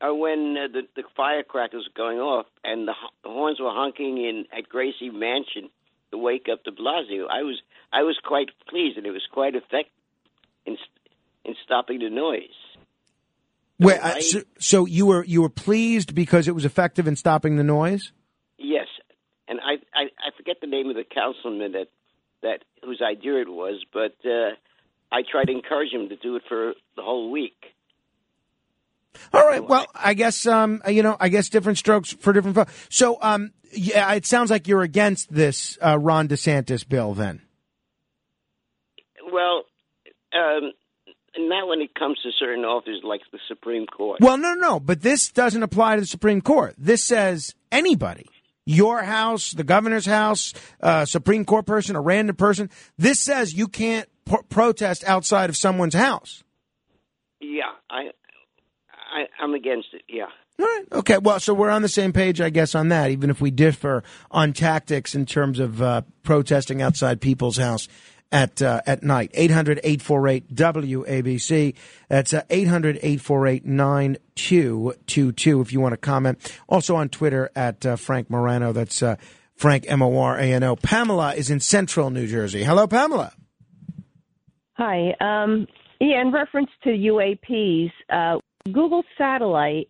uh, when uh, the the firecrackers were going off and the, the horns were honking in at Gracie Mansion to wake up De Blasio. I was I was quite pleased, and it was quite effective in in stopping the noise. Wait, uh, so, so you were you were pleased because it was effective in stopping the noise? Yes, and I, I I forget the name of the councilman that that whose idea it was, but uh, I tried to encourage him to do it for the whole week. All right. Well, I guess um, you know, I guess different strokes for different folks. So, um, yeah, it sounds like you're against this uh, Ron DeSantis bill, then. Well, um, not when it comes to certain offices like the Supreme Court. Well, no, no, but this doesn't apply to the Supreme Court. This says anybody, your house, the governor's house, uh, Supreme Court person, a random person. This says you can't p- protest outside of someone's house. Yeah, I, I I'm against it. Yeah. All right. Okay. Well, so we're on the same page, I guess, on that, even if we differ on tactics in terms of uh, protesting outside people's house at uh, at night. 800 848 WABC. That's uh, 800 848 9222 if you want to comment. Also on Twitter at uh, Frank Morano. That's uh, Frank M O R A N O. Pamela is in central New Jersey. Hello, Pamela. Hi. Um, yeah, in reference to UAPs, uh, Google Satellite,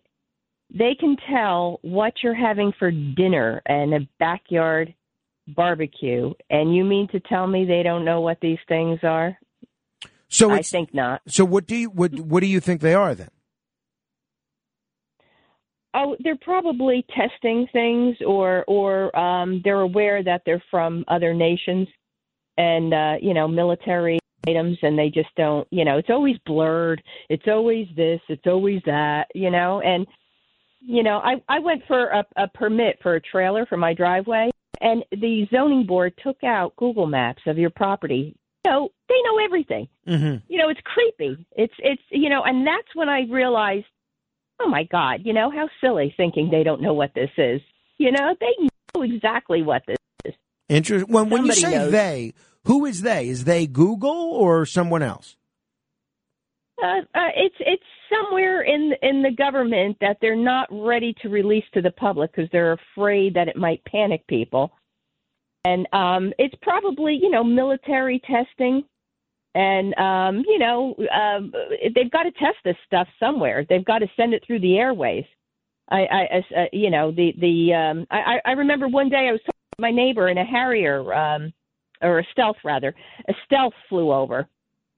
they can tell what you're having for dinner and a backyard barbecue. And you mean to tell me they don't know what these things are? So I think not. So what do you what what do you think they are then? Oh, they're probably testing things, or or um, they're aware that they're from other nations, and uh, you know, military items, and they just don't. You know, it's always blurred. It's always this. It's always that. You know, and you know, I I went for a, a permit for a trailer for my driveway, and the zoning board took out Google Maps of your property. You know, they know everything. Mm-hmm. You know, it's creepy. It's it's you know, and that's when I realized, oh my God, you know, how silly thinking they don't know what this is. You know, they know exactly what this is. Interesting. When, when you say knows. they, who is they? Is they Google or someone else? Uh, uh, it's it's somewhere in in the government that they're not ready to release to the public because they're afraid that it might panic people, and um, it's probably you know military testing, and um, you know um, they've got to test this stuff somewhere. They've got to send it through the airways. I, I as, uh, you know the the um, I I remember one day I was talking to my neighbor in a Harrier um, or a Stealth rather a Stealth flew over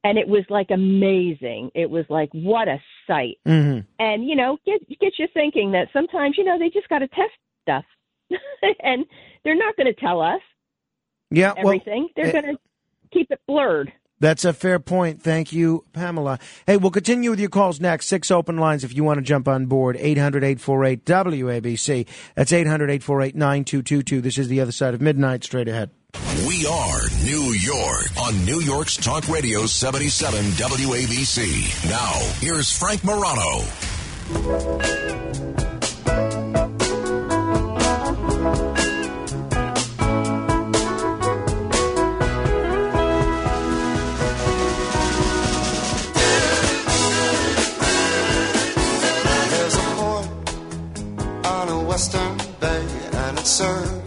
and it was like amazing. It was like what a sight. Mm-hmm. And you know, get get you thinking that sometimes you know they just got to test stuff, *laughs* and they're not going to tell us Yeah. Well, everything. they're eh, going to keep it blurred. That's a fair point. Thank you, Pamela. Hey, we'll continue with your calls next. Six open lines if you want to jump on board. 800 848 WABC. That's 800 848 9222. This is the other side of midnight. Straight ahead. We are New York on New York's Talk Radio 77 WABC. Now, here's Frank Morano. There's a port on a western bay, and it serves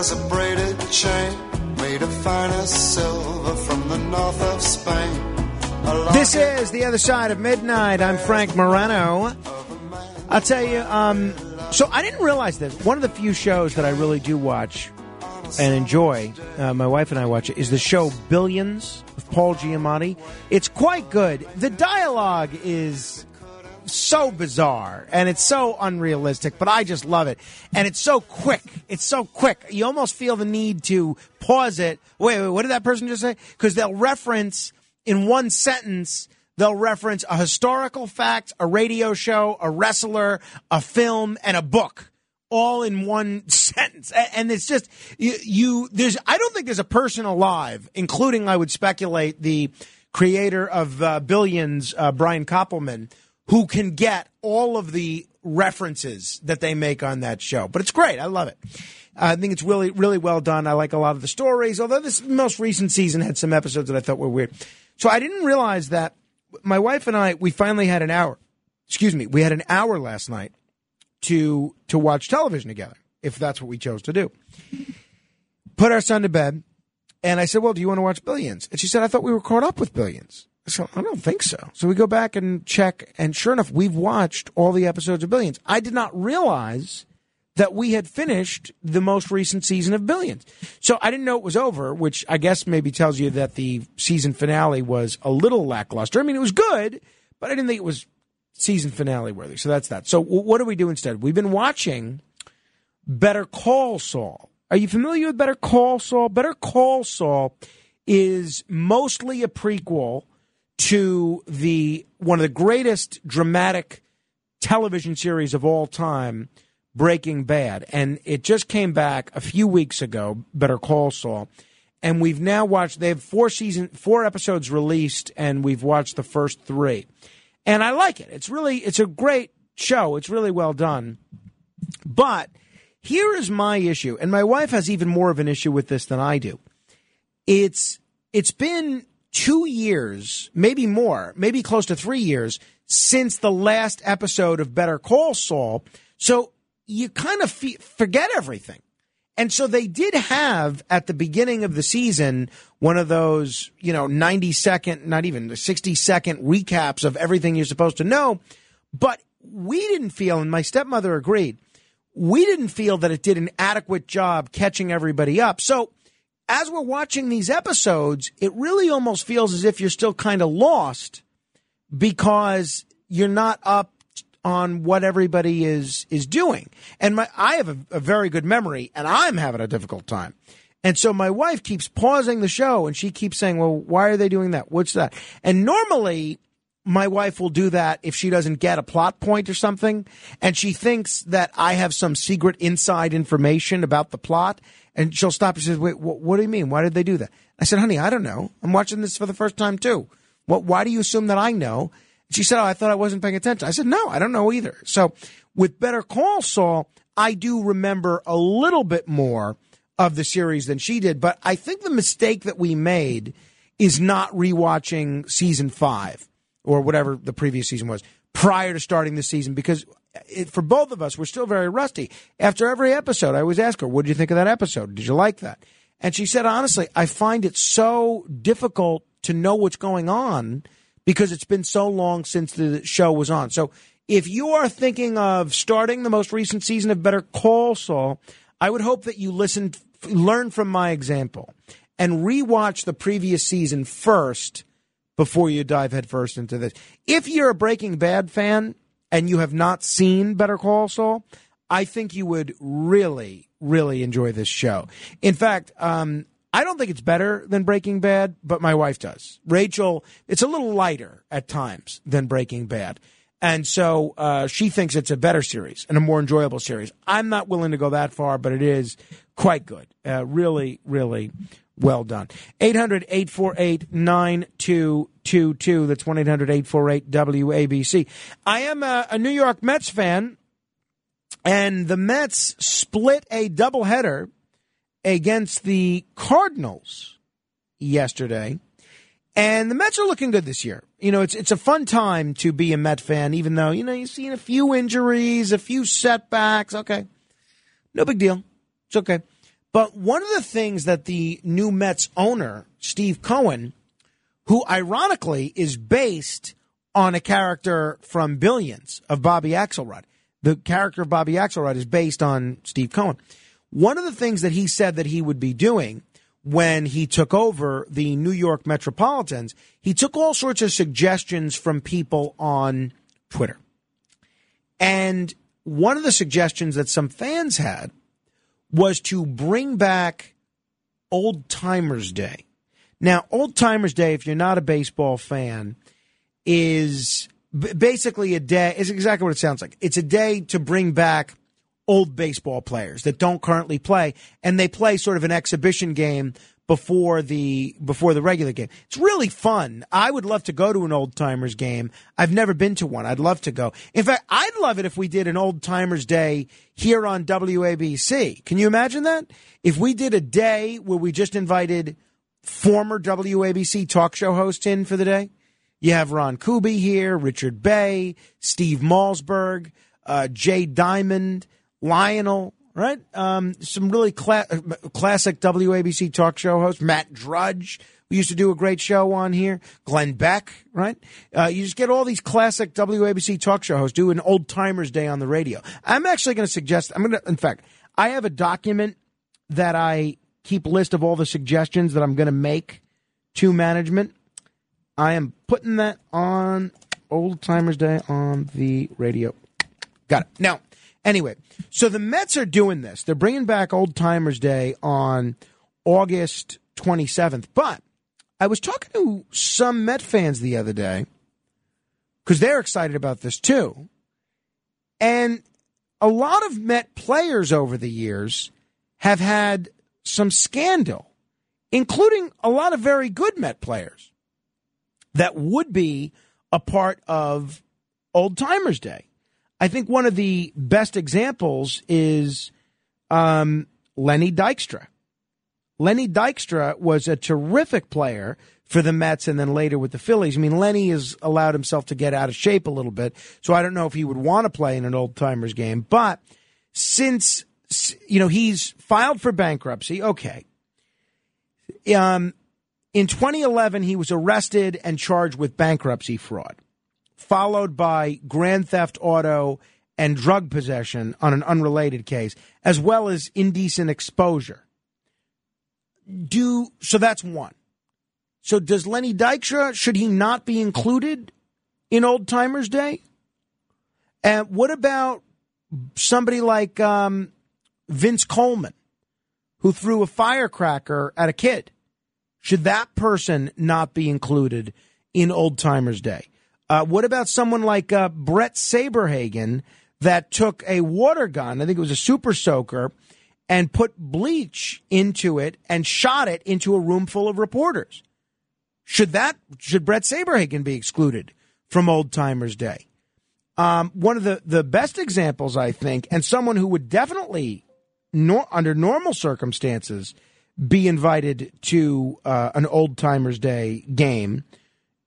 Wears a braided chain made of finest silver from the north of Spain. This is the other side of midnight. I'm Frank Morano. I'll tell you. Um, so I didn't realize this. One of the few shows that I really do watch and enjoy, uh, my wife and I watch it, is the show Billions with Paul Giamatti. It's quite good. The dialogue is so bizarre and it's so unrealistic, but I just love it. And it's so quick. It's so quick. You almost feel the need to pause it. Wait, wait, what did that person just say? Because they'll reference in one sentence they'll reference a historical fact, a radio show, a wrestler, a film, and a book all in one *laughs* sentence. And it's just you, you there's I don't think there's a person alive, including I would speculate the creator of uh, Billions, uh, Brian Koppelman, who can get all of the references that they make on that show. But it's great. I love it. Uh, I think it's really, really well done. I like a lot of the stories, although this most recent season had some episodes that I thought were weird. So I didn't realize that my wife and I, we finally had an hour. Excuse me, we had an hour last night to to watch television together, if that's what we chose to do. Put our son to bed, and I said, "Well, do you want to watch Billions?" And she said, "I thought we were caught up with Billions." Said, "I don't think so." So we go back and check, and sure enough, we've watched all the episodes of Billions. I did not realize that we had finished the most recent season of Billions. So I didn't know it was over, which I guess maybe tells you that the season finale was a little lackluster. I mean, it was good, but I didn't think it was season finale worthy. So that's that. So what do we do instead? We've been watching Better Call Saul. Are you familiar with Better Call Saul? Better Call Saul is mostly a prequel to the one of the greatest dramatic television series of all time, Breaking Bad, and it just came back a few weeks ago. Better Call Saul, and we've now watched. They have four season, four episodes released, and we've watched the first three, and I like it. It's really, it's a great show. It's really well done, but here is my issue, and my wife has even more of an issue with this than I do. It's it's been two years, maybe more, maybe close to three years since the last episode of Better Call Saul. So you kind of forget everything. And so they did have at the beginning of the season one of those, you know, 90 second, not even the 60 second recaps of everything you're supposed to know. But we didn't feel, and my stepmother agreed, we didn't feel that it did an adequate job catching everybody up. So as we're watching these episodes, it really almost feels as if you're still kind of lost because you're not up on what everybody is is doing. And my I have a, a very good memory and I'm having a difficult time. And so my wife keeps pausing the show and she keeps saying, "Well, why are they doing that? What's that?" And normally my wife will do that if she doesn't get a plot point or something and she thinks that I have some secret inside information about the plot and she'll stop and says, "Wait, wh- what do you mean? Why did they do that?" I said, "Honey, I don't know. I'm watching this for the first time too. What why do you assume that I know?" She said, "Oh, I thought I wasn't paying attention." I said, "No, I don't know either." So, with Better Call Saul, I do remember a little bit more of the series than she did, but I think the mistake that we made is not rewatching season 5 or whatever the previous season was prior to starting the season because it, for both of us, we're still very rusty. After every episode, I always ask her, "What did you think of that episode? Did you like that?" And she said, "Honestly, I find it so difficult to know what's going on because it's been so long since the show was on." So, if you are thinking of starting the most recent season of Better Call Saul, I would hope that you listen, learn from my example, and rewatch the previous season first before you dive headfirst into this. If you're a Breaking Bad fan and you have not seen Better Call Saul, I think you would really, really enjoy this show. In fact, um, I don't think it's better than Breaking Bad, but my wife does. Rachel, it's a little lighter at times than Breaking Bad. And so uh, she thinks it's a better series and a more enjoyable series. I'm not willing to go that far, but it is quite good. Uh, really, really well done. 800 848 9222. That's 1 800 848 WABC. I am a, a New York Mets fan, and the Mets split a doubleheader against the Cardinals yesterday. And the Mets are looking good this year. You know, it's it's a fun time to be a Met fan, even though, you know, you've seen a few injuries, a few setbacks. Okay. No big deal. It's okay. But one of the things that the new Mets owner, Steve Cohen, who ironically is based on a character from Billions of Bobby Axelrod, the character of Bobby Axelrod is based on Steve Cohen. One of the things that he said that he would be doing when he took over the New York Metropolitans, he took all sorts of suggestions from people on Twitter. And one of the suggestions that some fans had was to bring back Old Timers Day. Now, Old Timers Day, if you're not a baseball fan, is basically a day. Is exactly what it sounds like. It's a day to bring back old baseball players that don't currently play, and they play sort of an exhibition game before the before the regular game. It's really fun. I would love to go to an old timers game. I've never been to one. I'd love to go. In fact, I'd love it if we did an old timers day here on WABC. Can you imagine that? If we did a day where we just invited former WABC talk show hosts in for the day. You have Ron Kuby here, Richard Bey, Steve Malzberg, uh, Jay Diamond, Lionel, right? Um, some really cla- classic WABC talk show hosts. Matt Drudge, we used to do a great show on here. Glenn Beck, right? Uh, you just get all these classic WABC talk show hosts do an old timers day on the radio. I'm actually going to suggest, I'm going to, in fact, I have a document that I keep list of all the suggestions that I'm going to make to management. I am putting that on Old Timers Day on the radio. Got it. Now, anyway, so the Mets are doing this. They're bringing back Old Timers Day on August 27th. But I was talking to some Met fans the other day because they're excited about this too. And a lot of Met players over the years have had some scandal, including a lot of very good Met players that would be a part of Old Timers Day. I think one of the best examples is um, Lenny Dykstra. Lenny Dykstra was a terrific player for the Mets and then later with the Phillies. I mean, Lenny has allowed himself to get out of shape a little bit, so I don't know if he would want to play in an old timers game. But since you know he's filed for bankruptcy, okay. Um, in 2011, he was arrested and charged with bankruptcy fraud, followed by grand theft auto and drug possession on an unrelated case, as well as indecent exposure. Do so that's one. So does Lenny Dykstra should he not be included in Old Timers Day? And what about somebody like um, Vince Coleman, who threw a firecracker at a kid? Should that person not be included in Old Timers Day? Uh, what about someone like uh, Bret Saberhagen that took a water gun, I think it was a super soaker, and put bleach into it and shot it into a room full of reporters? Should that should Bret Saberhagen be excluded from Old Timers Day? Um, one of the, the best examples, I think, and someone who would definitely, nor, under normal circumstances, be invited to uh, an Old Timers Day game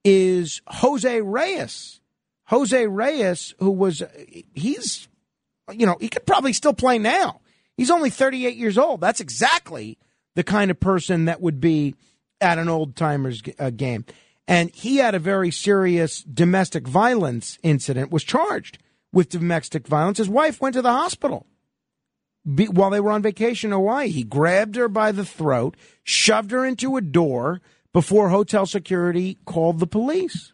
is Jose Reyes. Jose Reyes, who was, he's, you know, he could probably still play now. He's only 38 years old. That's exactly the kind of person that would be at an Old Timers uh, game. And he had a very serious domestic violence incident, was charged with domestic violence. His wife went to the hospital be, while they were on vacation in Hawaii. He grabbed her by the throat, shoved her into a door before hotel security called the police.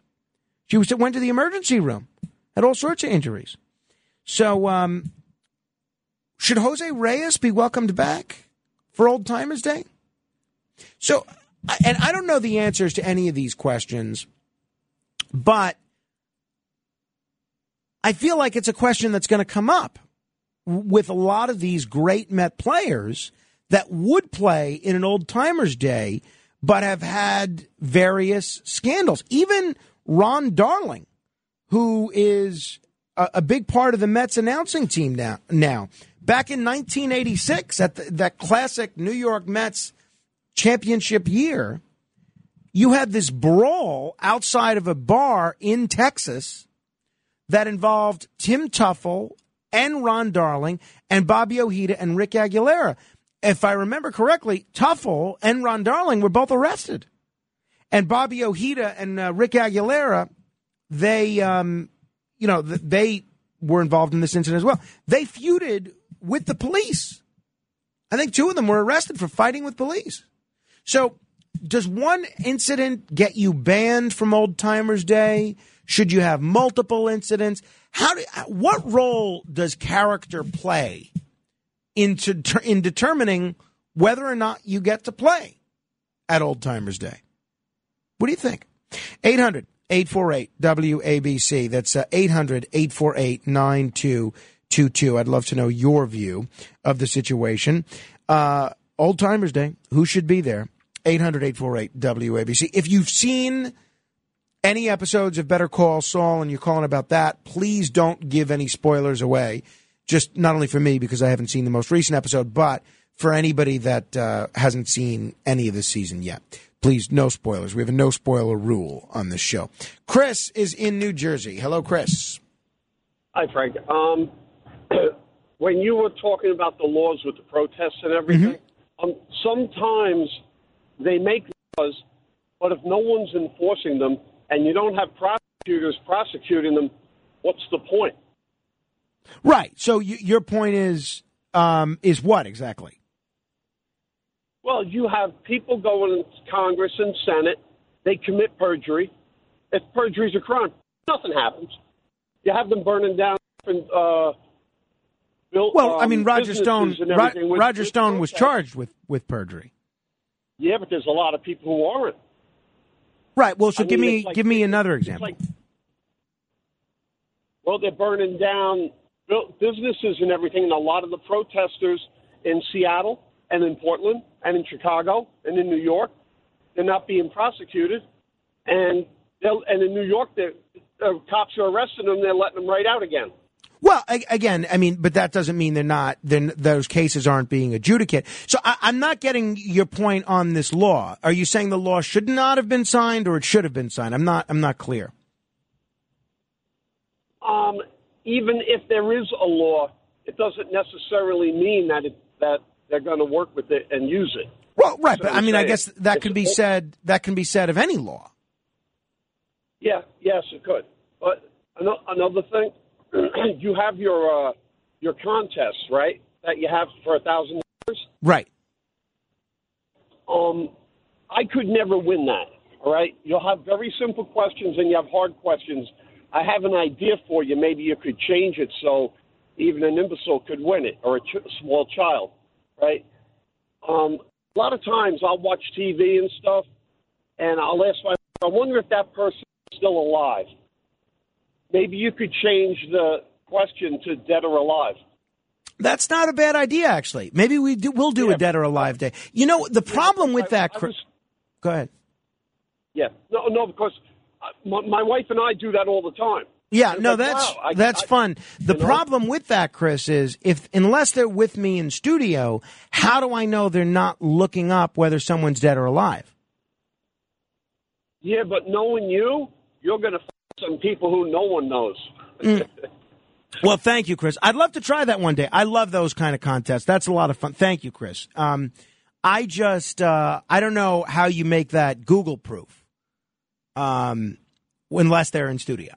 She was went to the emergency room, had all sorts of injuries. So, um, should Jose Reyes be welcomed back for Old Timers Day? So, and I don't know the answers to any of these questions, but I feel like it's a question that's going to come up with a lot of these great Met players that would play in an old timers day, but have had various scandals. Even Ron Darling, who is a, a big part of the Mets announcing team now, now back in 1986 at the, that classic New York Mets championship year, you had this brawl outside of a bar in Texas that involved Tim Teufel and Ron Darling and Bobby Ojeda and Rick Aguilera. If I remember correctly, Teufel and Ron Darling were both arrested. And Bobby Ojeda and uh, Rick Aguilera, they, um, you know, they were involved in this incident as well. They feuded with the police. I think two of them were arrested for fighting with police. So, does one incident get you banned from Old Timers Day? Should you have multiple incidents? How do, what role does character play into in determining whether or not you get to play at Old Timers Day? What do you think? 800 848 WABC. That's uh, 800 848 9222. I'd love to know your view of the situation. Uh, Old Timers Day, who should be there? 800 848 WABC. If you've seen any episodes of Better Call Saul and you're calling about that, please don't give any spoilers away. Just not only for me because I haven't seen the most recent episode, but for anybody that uh, hasn't seen any of this season yet. Please, no spoilers. We have a no spoiler rule on this show. Chris is in New Jersey. Hello, Chris. Hi, Frank. Um, *clears throat* when you were talking about the laws with the protests and everything, um, sometimes they make laws, but if no one's enforcing them and you don't have prosecutors prosecuting them, what's the point? Right. So y- your point is um, is what exactly? Well, you have people going into Congress and Senate. They commit perjury. If perjury is a crime, nothing happens. You have them burning down. Uh, built, Well, I mean, um, Roger Stone. Ro- Roger Stone was charged with with perjury. Yeah, but there's a lot of people who aren't. Right. Well, so I give mean, me like- give me another example. like- well, they're burning down businesses and everything, and a lot of the protesters in Seattle and in Portland and in Chicago and in New York, they're not being prosecuted, and they'll, and in New York, the uh, cops are arresting them, they're letting them right out again. Well, again, I mean, but that doesn't mean they're not. Then those cases aren't being adjudicated. So I, I'm not getting your point on this law. Are you saying the law should not have been signed, or it should have been signed? I'm not. I'm not clear. Um, even if there is a law, it doesn't necessarily mean that it, that they're going to work with it and use it. Well, right, So but I mean, I guess that can be said. That can be said of any law. Yeah, yes, it could. But another thing, *clears throat* you have your uh, your contests, right? That you have for a thousand dollars. Right. Um, I could never win that. All right, you'll have very simple questions and you have hard questions. I have an idea for you. Maybe you could change it so even an imbecile could win it, or a ch- small child, right? Um, a lot of times I'll watch TV and stuff, and I'll ask my, I wonder if that person is still alive. Maybe you could change the question to dead or alive. That's not a bad idea, actually. Maybe we do, we'll do a dead or alive day. You know, the problem with that. Chris- Go ahead. Yeah, no, no, because my, my wife and I do that all the time. Yeah, no, like, that's wow, I- that's I- fun. The you know? problem with that, Chris, is if unless they're with me in studio, how do I know they're not looking up whether someone's dead or alive? Yeah, but knowing you, you're going to find some people who no one knows. Mm. Well, thank you, Chris. I'd love to try that one day. I love those kind of contests. That's a lot of fun. Thank you, Chris. Um, I just uh, I don't know how you make that Google proof, um, unless they're in studio.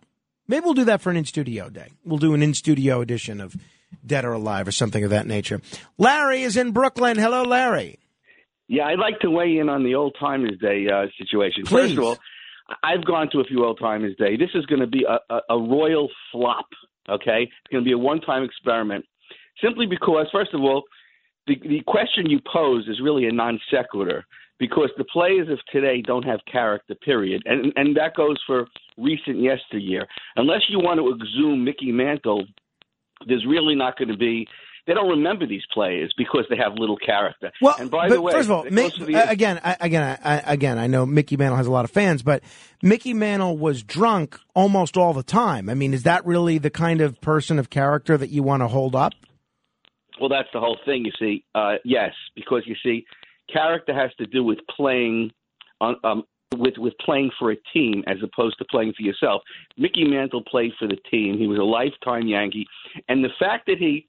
Maybe we'll do that for an in studio day. We'll do an in studio edition of Dead or Alive or something of that nature. Larry is in Brooklyn. Hello, Larry. Yeah, I'd like to weigh in on the Old Timers Day uh, situation. Please. First of all, I've gone to a few Old Timers Day. This is going to be a, a, a royal flop. Okay, it's going to be a one-time experiment. Simply because, first of all, the the question you pose is really a non sequitur because the players of today don't have character. Period, and and that goes for recent yesteryear. Unless you want to exhume Mickey Mantle, there's really not going to be. They don't remember these players because they have little character. Well, and by the way, first of all, Mick, the- uh, again, I, again, I, I- again, I know Mickey Mantle has a lot of fans, but Mickey Mantle was drunk almost all the time. I mean, is that really the kind of person of character that you want to hold up? Well, that's the whole thing. You see, uh, yes, because you see, character has to do with playing on um, with with playing for a team as opposed to playing for yourself. Mickey Mantle played for the team. He was a lifetime Yankee, and the fact that he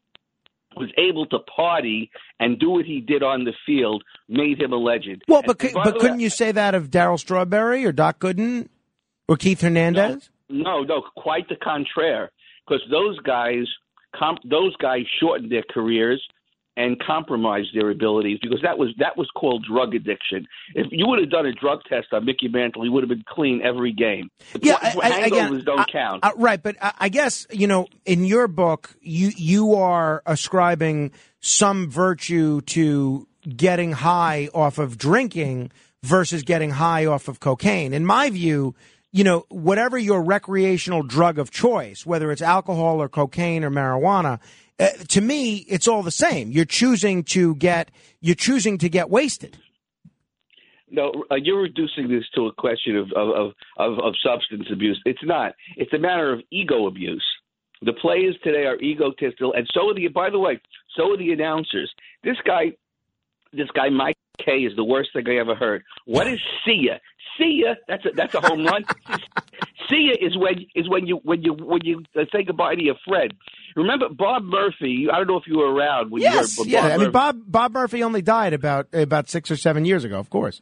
was able to party and do what he did on the field made him a legend. Well, but by but way- couldn't you say that of Darryl Strawberry or Doc Gooden or Keith Hernandez? No, no, quite the contraire. Because those guys, comp- those guys shortened their careers and compromised their abilities because that was that was called drug addiction. If you would have done a drug test on Mickey Mantle, he would have been clean every game. Yeah, Hangovers I- I- again, don't count. Uh, right, but I, I guess you know, in your book, you you are ascribing some virtue to getting high off of drinking versus getting high off of cocaine. In my view, you know, whatever your recreational drug of choice, whether it's alcohol or cocaine or marijuana, uh, to me, it's all the same. You're choosing to get you're choosing to get wasted. No, uh, you're reducing this to a question of, of, of, of, substance abuse. It's not. It's a matter of ego abuse. The players today are egotistical, and so are the. By the way, so are the announcers. This guy, this guy Mike Kay is the worst thing I ever heard. What is see ya? See ya? That's a that's a home run. *laughs* see ya is when is when you when you when you say goodbye to your friend. Remember Bob Murphy? I don't know if you were around when Yes, you were. yeah. I mean, Bob Bob Murphy only died about about six or seven years ago. Of course.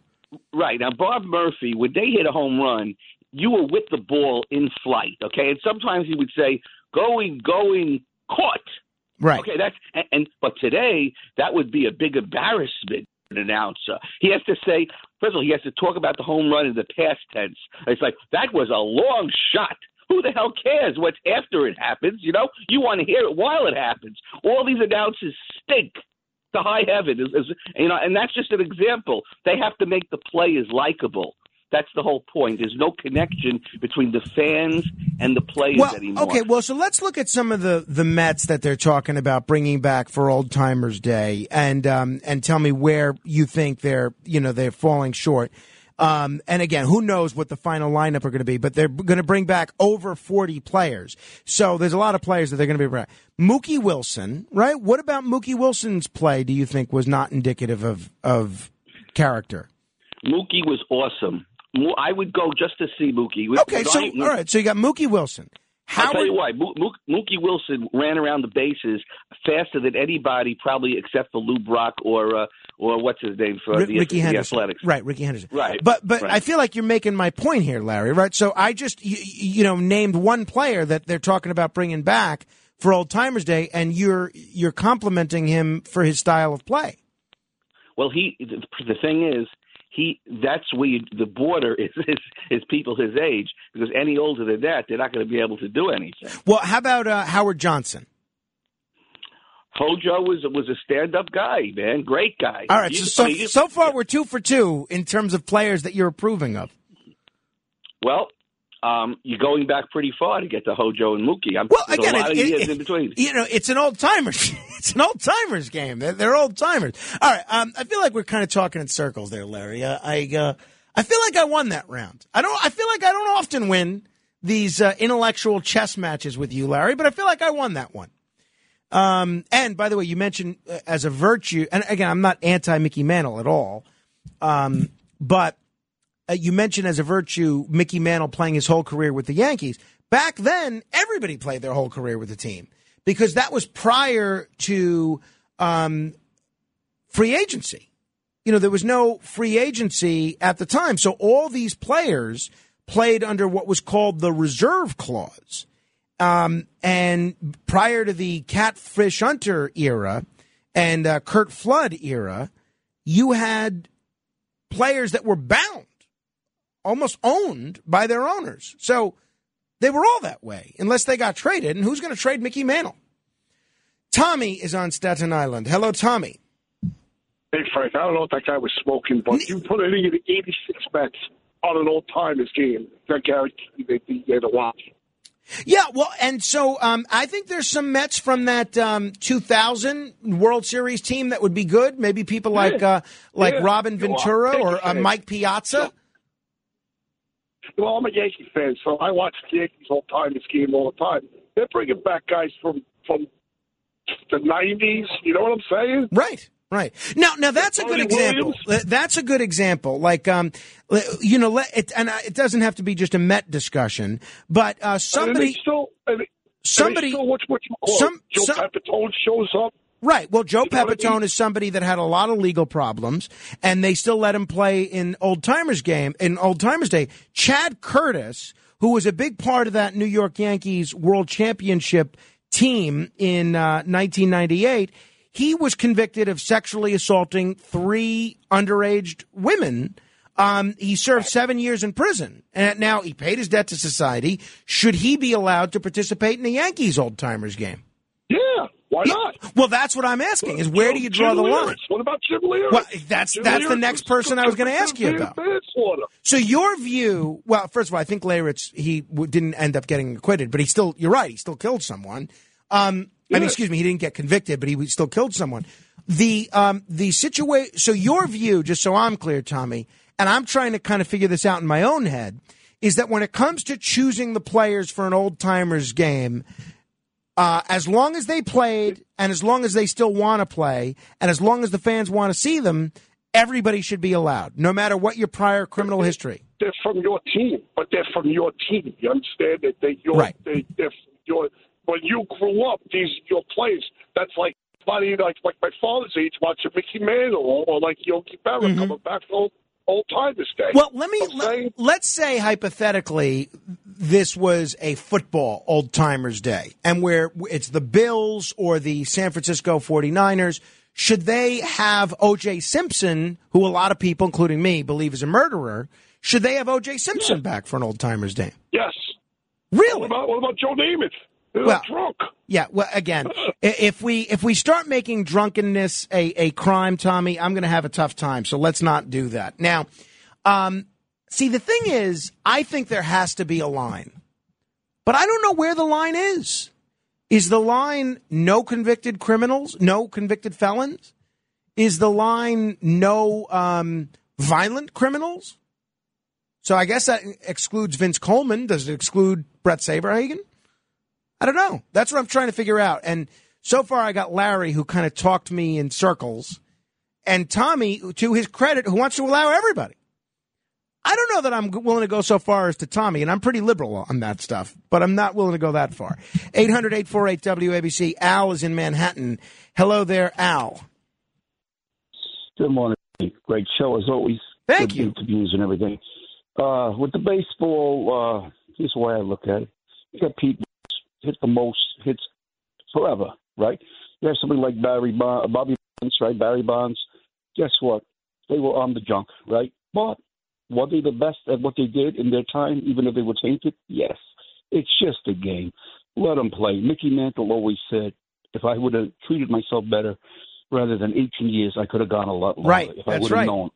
Right. Now, Bob Murphy, when they hit a home run, you were with the ball in flight, okay? And sometimes he would say, going, going, caught. Right. Okay, that's, and, and but today, that would be a big embarrassment an announcer. He has to say, first of all, he has to talk about the home run in the past tense. It's like, that was a long shot. Who the hell cares what's after it happens? You know, you want to hear it while it happens. All these announcers stink to high heaven. Is, is, you know, and that's just an example. They have to make the players likable. That's the whole point. There's no connection between the fans and the players Well, anymore. okay. Well, so let's look at some of the the Mets that they're talking about bringing back for Old Timers Day, and um, and tell me where you think they're you know they're falling short. Um, and again, who knows what the final lineup are going to be, but they're going to bring back over 40 players. So there's a lot of players that they're going to be bringing back. Mookie Wilson, right? What about Mookie Wilson's play do you think was not indicative of, of character? Mookie was awesome. I would go just to see Mookie. Okay, so, all right, so you got Mookie Wilson. I'll tell you why. Mo- Mo- Mookie Wilson ran around the bases faster than anybody, probably except for Lou Brock or uh, or what's his name for Ri- the, Ricky the Henderson. Athletics. Right, Ricky Henderson. Right. But but Right. I feel like you're making my point here, Larry. Right. So I just you, you know named one player that they're talking about bringing back for Old Timers Day, and you're you're complimenting him for his style of play. Well, he the thing is, he that's where you, the border is, *laughs* is is people his age because any older than that, they're not going to be able to do anything. Well, how about uh, Howard Johnson? Hojo was was a stand up guy, man, great guy. All right. So so, so far we're two for two in terms of players that you're approving of. well. Um, you're going back pretty far to get to Hojo and Mookie. I'm, Well, again, a lot it- of years it- in between. You know, it's an old timers. *laughs* it's an old timers game. They're, they're old timers. All right. Um, I feel like we're kind of talking in circles there, Larry. Uh, I uh, I feel like I won that round. I don't. I feel like I don't often win these uh, intellectual chess matches with you, Larry, but I feel like I won that one. Um, and by the way, you mentioned uh, as a virtue, and again, I'm not anti Mickey Mantle at all. Um, but uh, you mentioned as a virtue Mickey Mantle playing his whole career with the Yankees. Back then, everybody played their whole career with the team because that was prior to um, free agency. You know, there was no free agency at the time. So all these players played under what was called the reserve clause. Um, and prior to the Catfish Hunter era and uh, Kurt Flood era, you had players that were bound, almost owned by their owners. So they were all that way, unless they got traded. And who's going to trade Mickey Mantle? Tommy is on Staten Island. Hello, Tommy. Hey, Frank, I don't know if that guy was smoking, but you put any of the 86 Mets on an old timers game, I guarantee they'd be there to watch. Yeah, well, and so um, I think there's some Mets from that um, 2000 World Series team that would be good. Maybe people like Yeah. uh, like Yeah. Robin Ventura or uh. Mike Piazza. Well, I'm a Yankee fan, so I watch the Yankees all time, this game all the time. They're bringing back guys from from the 90s. You know what I'm saying? Right. Right now, now that's a good example. That's a good example. Like, um, you know, it, and uh, it doesn't have to be just a Met discussion, but uh, somebody, still, and they- and they somebody- still watch what you call some- Joe some- Pepitone shows up. Right. Well, Joe You know what I Pepitone mean? is somebody that had a lot of legal problems, and they still let him play in Old Timers game in Old Timers Day. Chad Curtis, who was a big part of that New York Yankees World Championship team in uh, 1998, he was convicted of sexually assaulting three underage women. Um, he served seven years in prison, and now he paid his debt to society. Should he be allowed to participate in the Yankees Old Timers game? Yeah, Why not? Well, that's what I'm asking. Is where do you draw the line? What about Jim Lear? Well, that's Jim that's the next person I was going to ask you about. So your view, well, first of all, I think Leyritz he w- didn't end up getting acquitted, but he still, you're right, he still killed someone. Um, I mean, excuse me, he didn't get convicted, but he still killed someone. The um, the situation. So your view, just so I'm clear, Tommy, and I'm trying to kind of figure this out in my own head, is that when it comes to choosing the players for an old timers game, uh, as long as they played and as long as they still want to play and as long as the fans want to see them, everybody should be allowed, no matter what your prior criminal history. They're from your team, but they're from your team. You understand that they your Right. they they're from your when you grew up, these your players. That's like somebody like like my father's age watching Mickey Mantle or, or like Yogi Berra coming back from old day. Mm-hmm. Well, let me You know what I'm saying? let, us say hypothetically this was a football old timers day and where it's the Bills or the San Francisco 49ers should they have OJ Simpson who a lot of people including me believe is a murderer should they have OJ Simpson back for an old timers day Yes. Really? What about what about Joe Namath? They're Well- drunk. Yeah, well, again, if we if we start making drunkenness a, a crime, Tommy, I'm going to have a tough time. So let's not do that. Now, um, see, the thing is, I think there has to be a line, but I don't know where the line is. Is the line no convicted criminals, no convicted felons? Is the line no um, violent criminals? So I guess that excludes Vince Coleman. Does it exclude Brett Saberhagen? I don't know. That's what I'm trying to figure out. And so far, I got Larry, who kind of talked me in circles, and Tommy, to his credit, who wants to allow everybody. I don't know that I'm willing to go so far as to Tommy, and I'm pretty liberal on that stuff, but I'm not willing to go that far. 800 848 WABC. Al is in Manhattan. Hello there, Al. Good morning. Great show as always. Thank you. Interviews and everything. Uh, with the baseball, uh, here's the way I look at it. You got people hit the most hits forever, right? You have somebody like Barry bon- Bobby Bonds, right? Barry Bonds. Guess what? They were on the junk, right? But were they the best at what they did in their time, even if they were tainted? Yes. It's just a game. Let them play. Mickey Mantle always said, if I would have treated myself better rather than 18 years, I could have gone a lot longer. Right. If I That's would have right. known.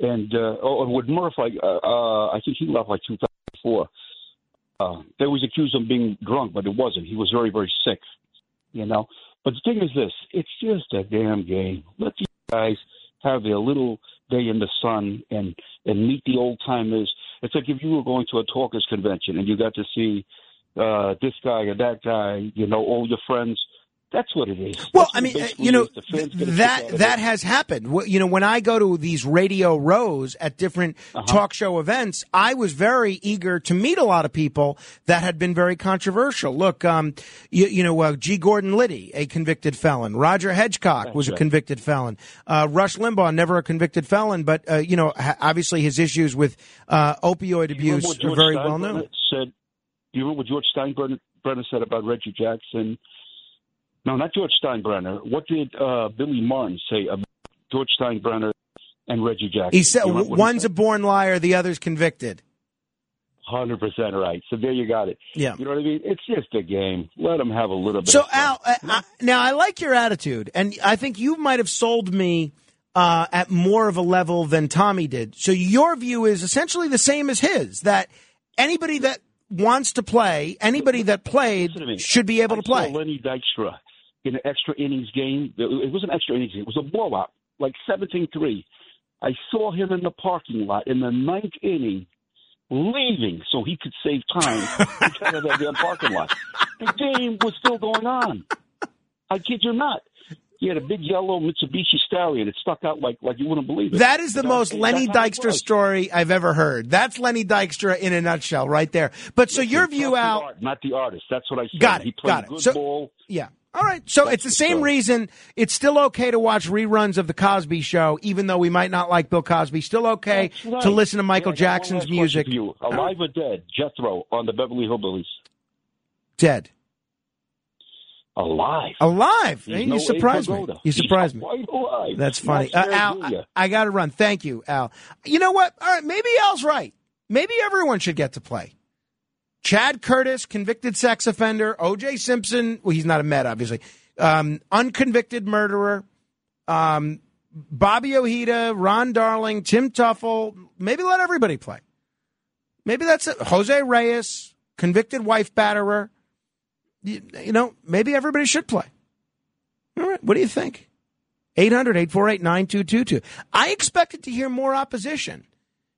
And uh, oh, with Murph, like, uh, uh, I think he left like 2004. Uh, they always accused of being drunk, but it wasn't. He was very, very sick, you know. But the thing is this: it's just a damn game. Let these guys have their little day in the sun and and meet the old timers. It's like if you were going to a talkers convention and you got to see uh, this guy or that guy, you know, all your friends. That's what it is. Well, That's I mean, uh, you know, is. The fans get a kick out that that has happened. You know, when I go to these radio rows at different Uh-huh. talk show events, I was very eager to meet a lot of people that had been very controversial. Look, um, you, you know, uh, G. Gordon Liddy, a convicted felon. Roger Hedgecock was a convicted felon. Uh, Rush Limbaugh, never a convicted felon, but uh, you know, ha- obviously his issues with uh, opioid Do you remember abuse are very well known. Said, you remember what George Steinbrenner said about Reggie Jackson? No, not George Steinbrenner. What did uh, Billy Martin say about George Steinbrenner and Reggie Jackson? He said you remember what he one's a born liar, the other's convicted. Hundred percent right. So there you got it. Yeah. You know what I mean? It's just a game. Let them have a little bit. So of. Al, uh, I, now I like your attitude, and I think you might have sold me uh, at more of a level than Tommy did. So your view is essentially the same as his that anybody that wants to play, anybody that played, Listen to me. should be able to play. Lenny Dykstra in an extra innings game. It was an extra innings game. It was a blowout, like 17-3. I saw him in the parking lot in the ninth inning, leaving so he could save time *laughs* out of that damn parking lot. The game was still going on. I kid you not. He had a big yellow Mitsubishi Stallion. It stuck out like like you wouldn't believe it. That is the You know, most Lenny Dykstra story I've ever heard. That's Lenny Dykstra in a nutshell, right there. But so your view, Trust the Al, art, not the artist. That's what I said. Got it, He played got it. good So- ball. Yeah. All right. So it's the same reason it's still okay to watch reruns of The Cosby Show, even though we might not like Bill Cosby. Still okay right. to listen to Michael Yeah, I got one Jackson's music. you. Alive or dead? Jethro on the Beverly Hillbillies. Dead. Alive. Alive. He's Hey, no you surprised me. Vigoda. You He's surprised me. quite alive. That's funny. Uh, scared, Al. I, I got to run. Thank you, Al. You know what? All right. Maybe Al's right. Maybe everyone should get to play. Chad Curtis, convicted sex offender. O.J. Simpson. Well, he's not a Met, obviously. um, unconvicted murderer, um, Bobby Ojeda, Ron Darling, Tim Tuffle. Maybe let everybody play. Maybe that's it. Jose Reyes, convicted wife batterer. You, you know, maybe everybody should play. All right. What do you think? 800 848 9222. I expected to hear more opposition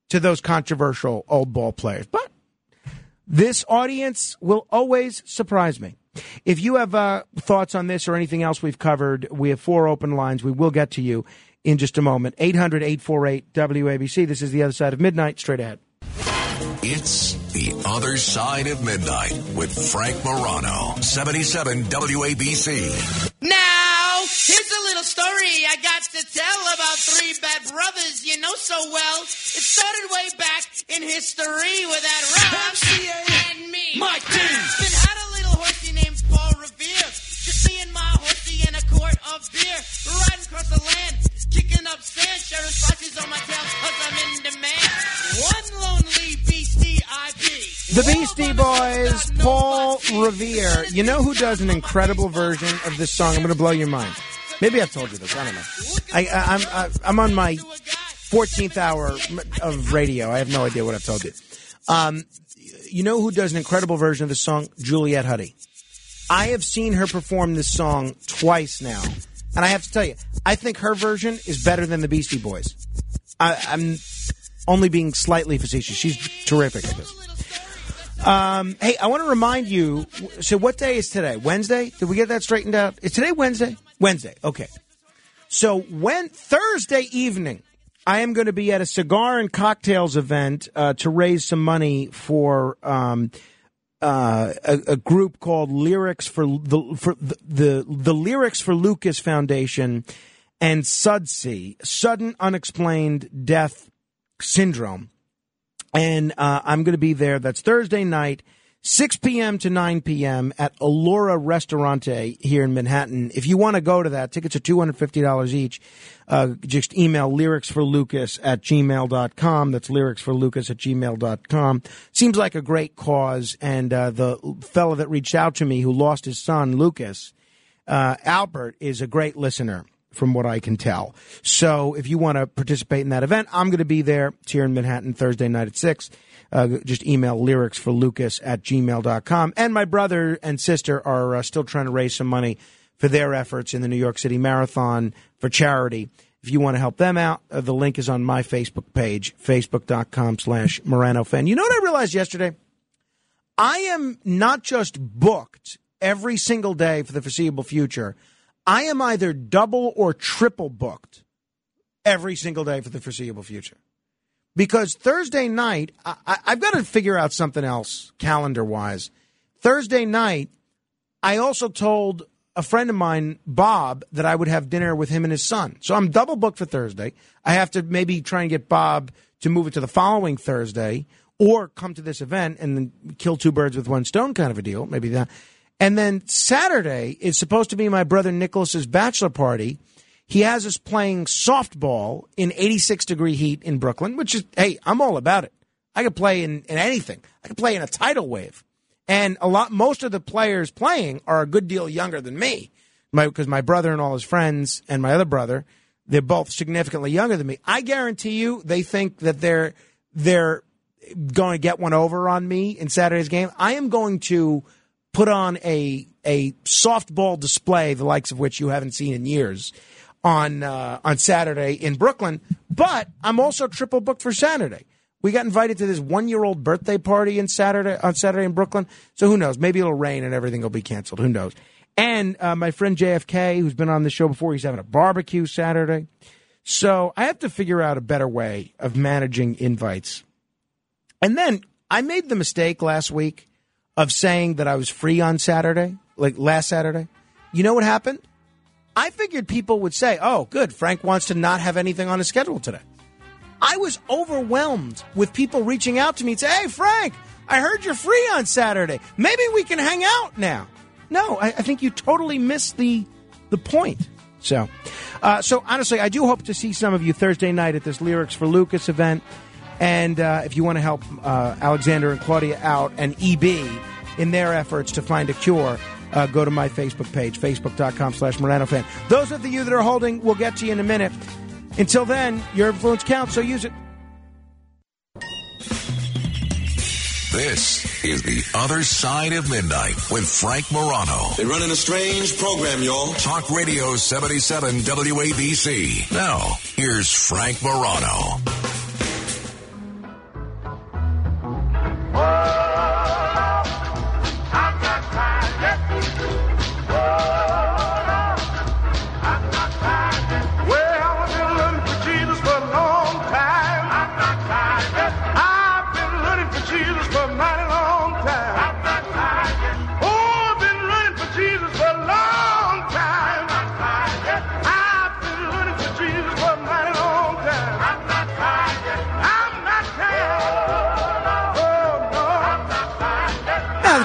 to those controversial old ball players, but this audience will always surprise me. If you have uh, thoughts on this or anything else we've covered, we have four open lines. We will get to you in just a moment. 800 848 WABC. This is the other side of midnight. Straight ahead. It's The Other Side of Midnight with Frank Morano, 77 WABC. Now, here's a little story I got to tell about three bad brothers you know so well. It started way back in history with that Rob and me. Mike Then had a little horsey named Paul Revere. Just me and my horsey in a quart of beer. Riding across the land, kicking up sand. Sheriff's flashes on my tail cause I'm in demand. One lonely beastie I be. The Beastie Boys, Paul Revere. You know who does an incredible version of this song? I'm going to blow your mind. Maybe I've told you this. I don't know. I, I, I'm I'm on my 14th hour of radio. I have no idea what I've told you. Um, you know who does an incredible version of this song? Juliet Huddy. I have seen her perform this song twice now, and I have to tell you, I think her version is better than the Beastie Boys. I, I'm only being slightly facetious. She's terrific at this. Um, hey, I want to remind you. So, what day is today? Wednesday? Did we get that straightened out? Is today Wednesday? Wednesday. Okay. So, when Thursday evening, I am going to be at a cigar and cocktails event uh, to raise some money for um, uh, a, a group called Lyrics for the for the the, the Lyrics for Lucas Foundation and SUDSI, Sudden Unexplained Death Syndrome and uh, I'm going to be there. That's Thursday night, 6 p.m. to 9 p.m. at Allura Restaurante here in Manhattan. If you want to go to that, tickets are $250 each. Uh, just email lyricsforlucas at gmail.com. That's lyricsforlucas at gmail.com. Seems like a great cause. And uh, the fellow that reached out to me who lost his son, Lucas, uh, Albert, is a great listener from what I can tell. So if you want to participate in that event, I'm going to be there. It's here in Manhattan Thursday night at 6. Uh, just email lyrics for lucas at gmail.com. And my brother and sister are uh, still trying to raise some money for their efforts in the New York City Marathon for charity. If you want to help them out, uh, the link is on my Facebook page, facebook.com slash Morano fan. You know what I realized yesterday? I am not just booked every single day for the foreseeable future. I am either double or triple booked every single day for the foreseeable future. Because Thursday night, I, have got to figure out something else calendar wise. Thursday night, I also told a friend of mine, Bob, that I would have dinner with him and his son. So I'm double booked for Thursday. I have to maybe try and get Bob to move it to the following Thursday or come to this event and then kill two birds with one stone kind of a deal. Maybe that. And then Saturday is supposed to be my brother Nicholas's bachelor party. He has us playing softball in 86 degree heat in Brooklyn, which is, hey, I'm all about it. I could play in, in anything. I could play in a tidal wave. And a lot, most of the players playing are a good deal younger than me. My, because my brother and all his friends and my other brother, they're both significantly younger than me. I guarantee you they think that they're, they're going to get one over on me in Saturday's game. I am going to put on a a softball display, the likes of which you haven't seen in years, on uh, on Saturday in Brooklyn. But I'm also triple booked for Saturday. We got invited to this one year old birthday party in Saturday on Saturday in Brooklyn. So who knows? Maybe it'll rain and everything will be canceled. Who knows? And uh, my friend JFK, who's been on the show before, he's having a barbecue Saturday. So I have to figure out a better way of managing invites. And then I made the mistake last week of saying that I was free on Saturday, like last Saturday. You know what happened? I figured people would say, oh, good, Frank wants to not have anything on his schedule today. I was overwhelmed with people reaching out to me and say, hey, Frank, I heard you're free on Saturday. Maybe we can hang out now. No, I, I think you totally missed the the point. So, uh, so honestly, I do hope to see some of you Thursday night at this Lyrics for Lucas event. And uh, if you want to help uh, Alexander and Claudia out and EB in their efforts to find a cure uh, go to my Facebook page, facebook.com slash Morano fan. Those of you that are holding, we'll get to you in a minute. Until then, your influence counts, so use it. This is The Other Side of Midnight with Frank Morano. They're running a strange program, y'all. Talk Radio 77 WABC. Now, here's Frank Morano. Well,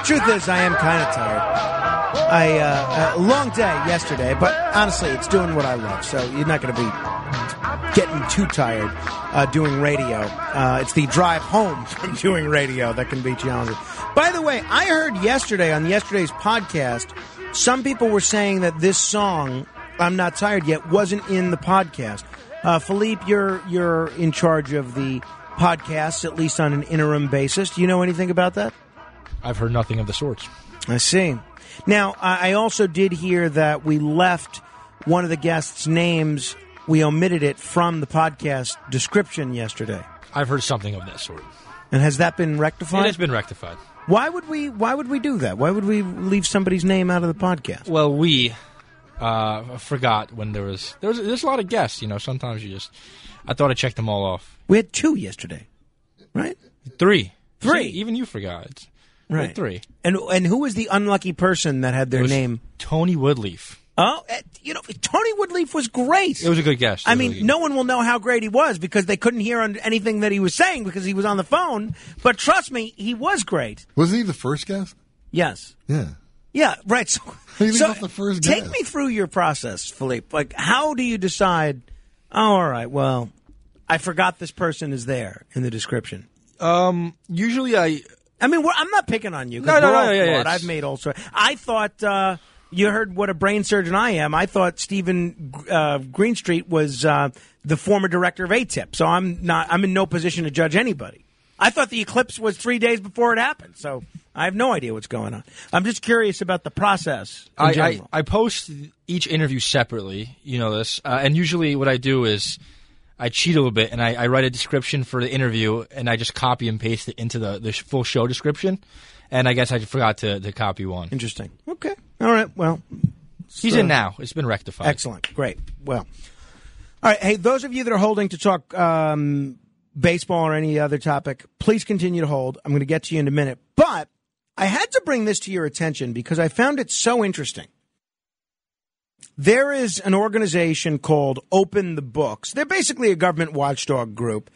truth is, I am kind of tired. I uh, a long day yesterday, but honestly, it's doing what I love. So you're not going to be getting too tired uh, doing radio. Uh, it's the drive home *laughs* from doing radio that can be challenging. By the way, I heard yesterday on yesterday's podcast, some people were saying that this song "I'm Not Tired Yet" wasn't in the podcast. Uh, Philippe, you're you're in charge of the podcasts, at least on an interim basis. Do you know anything about that? I've heard nothing of the sorts. I see. Now, I also did hear that we left one of the guests' names, we omitted it from the podcast description yesterday. I've heard something of that sort. And has that been rectified? It has been rectified. Why would we why would we do that? Why would we leave somebody's name out of the podcast? Well, we uh, forgot when there was there was there's a lot of guests. You know, sometimes you just I thought I checked them all off. We had two yesterday, right? Three, Three. See, even you forgot. It's- we had Right. three. And and who was the unlucky person that had their It was name? Tony Woodleaf. Oh, eh, you know, Tony Woodleaf was great. It was a good guess. I It was a mean, no one will know how great he was because they couldn't hear on anything that he was saying because he was on the phone. But trust me, he was great. Wasn't he the first guest? Yes. Yeah. Yeah, right. So, *laughs* He leaves so the first take guess. me through your process, Philippe. Like, how do you decide? Oh, all right. Well, I forgot this person is there in the description. Um, usually I. I mean, we're, I'm not picking on you. No, no, no, yeah, yeah, I've made all sorts. I thought uh, you heard what a brain surgeon I am. I thought Stephen uh, Greenstreet was uh, the former director of ATIP. So I'm not. I'm in no position to judge anybody. I thought the eclipse was three days before it happened. So I have no idea what's going on. I'm just curious about the process. In I, I. I post each interview separately. You know this, uh, and usually what I do is I cheat a little bit and I, I write a description for the interview and I just copy and paste it into the, the full show description. And I guess I forgot to, to copy one. Interesting. Okay. All right. Well, he's so- in now. It's been rectified. Excellent. Great. Well, all right. Hey, those of you that are holding to talk um, baseball or any other topic, please continue to hold. I'm going to get to you in a minute. But I had to bring this to your attention because I found it so interesting. There is an organization called Open the Books. They're basically a government watchdog group.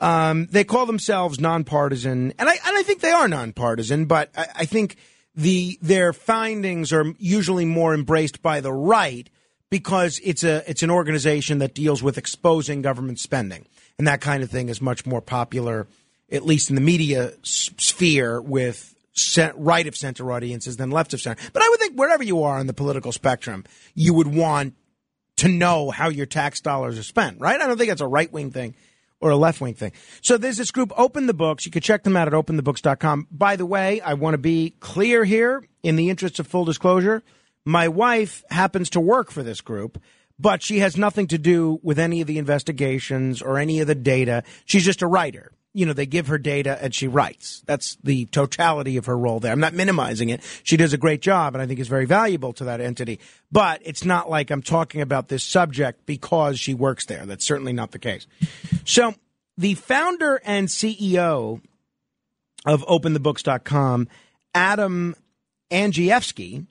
Um, they call themselves nonpartisan, and I and I think they are nonpartisan. But I, I think the their findings are usually more embraced by the right because it's a it's an organization that deals with exposing government spending, and that kind of thing is much more popular, at least in the media sphere, with right of center audiences than left of center. But I would think wherever you are on the political spectrum, you would want to know how your tax dollars are spent, right? I don't think it's a right wing thing or a left wing thing. So there's this group, Open the Books. You can check them out at openthebooks.com. By the way, I want to be clear here in the interest of full disclosure. My wife happens to work for this group, but she has nothing to do with any of the investigations or any of the data. She's just a writer. You know, they give her data and she writes. That's the totality of her role there. I'm not minimizing it. She does a great job and I think is very valuable to that entity. But it's not like I'm talking about this subject because she works there. That's certainly not the case. So the founder and CEO of openthebooks.com, Adam Angievsky,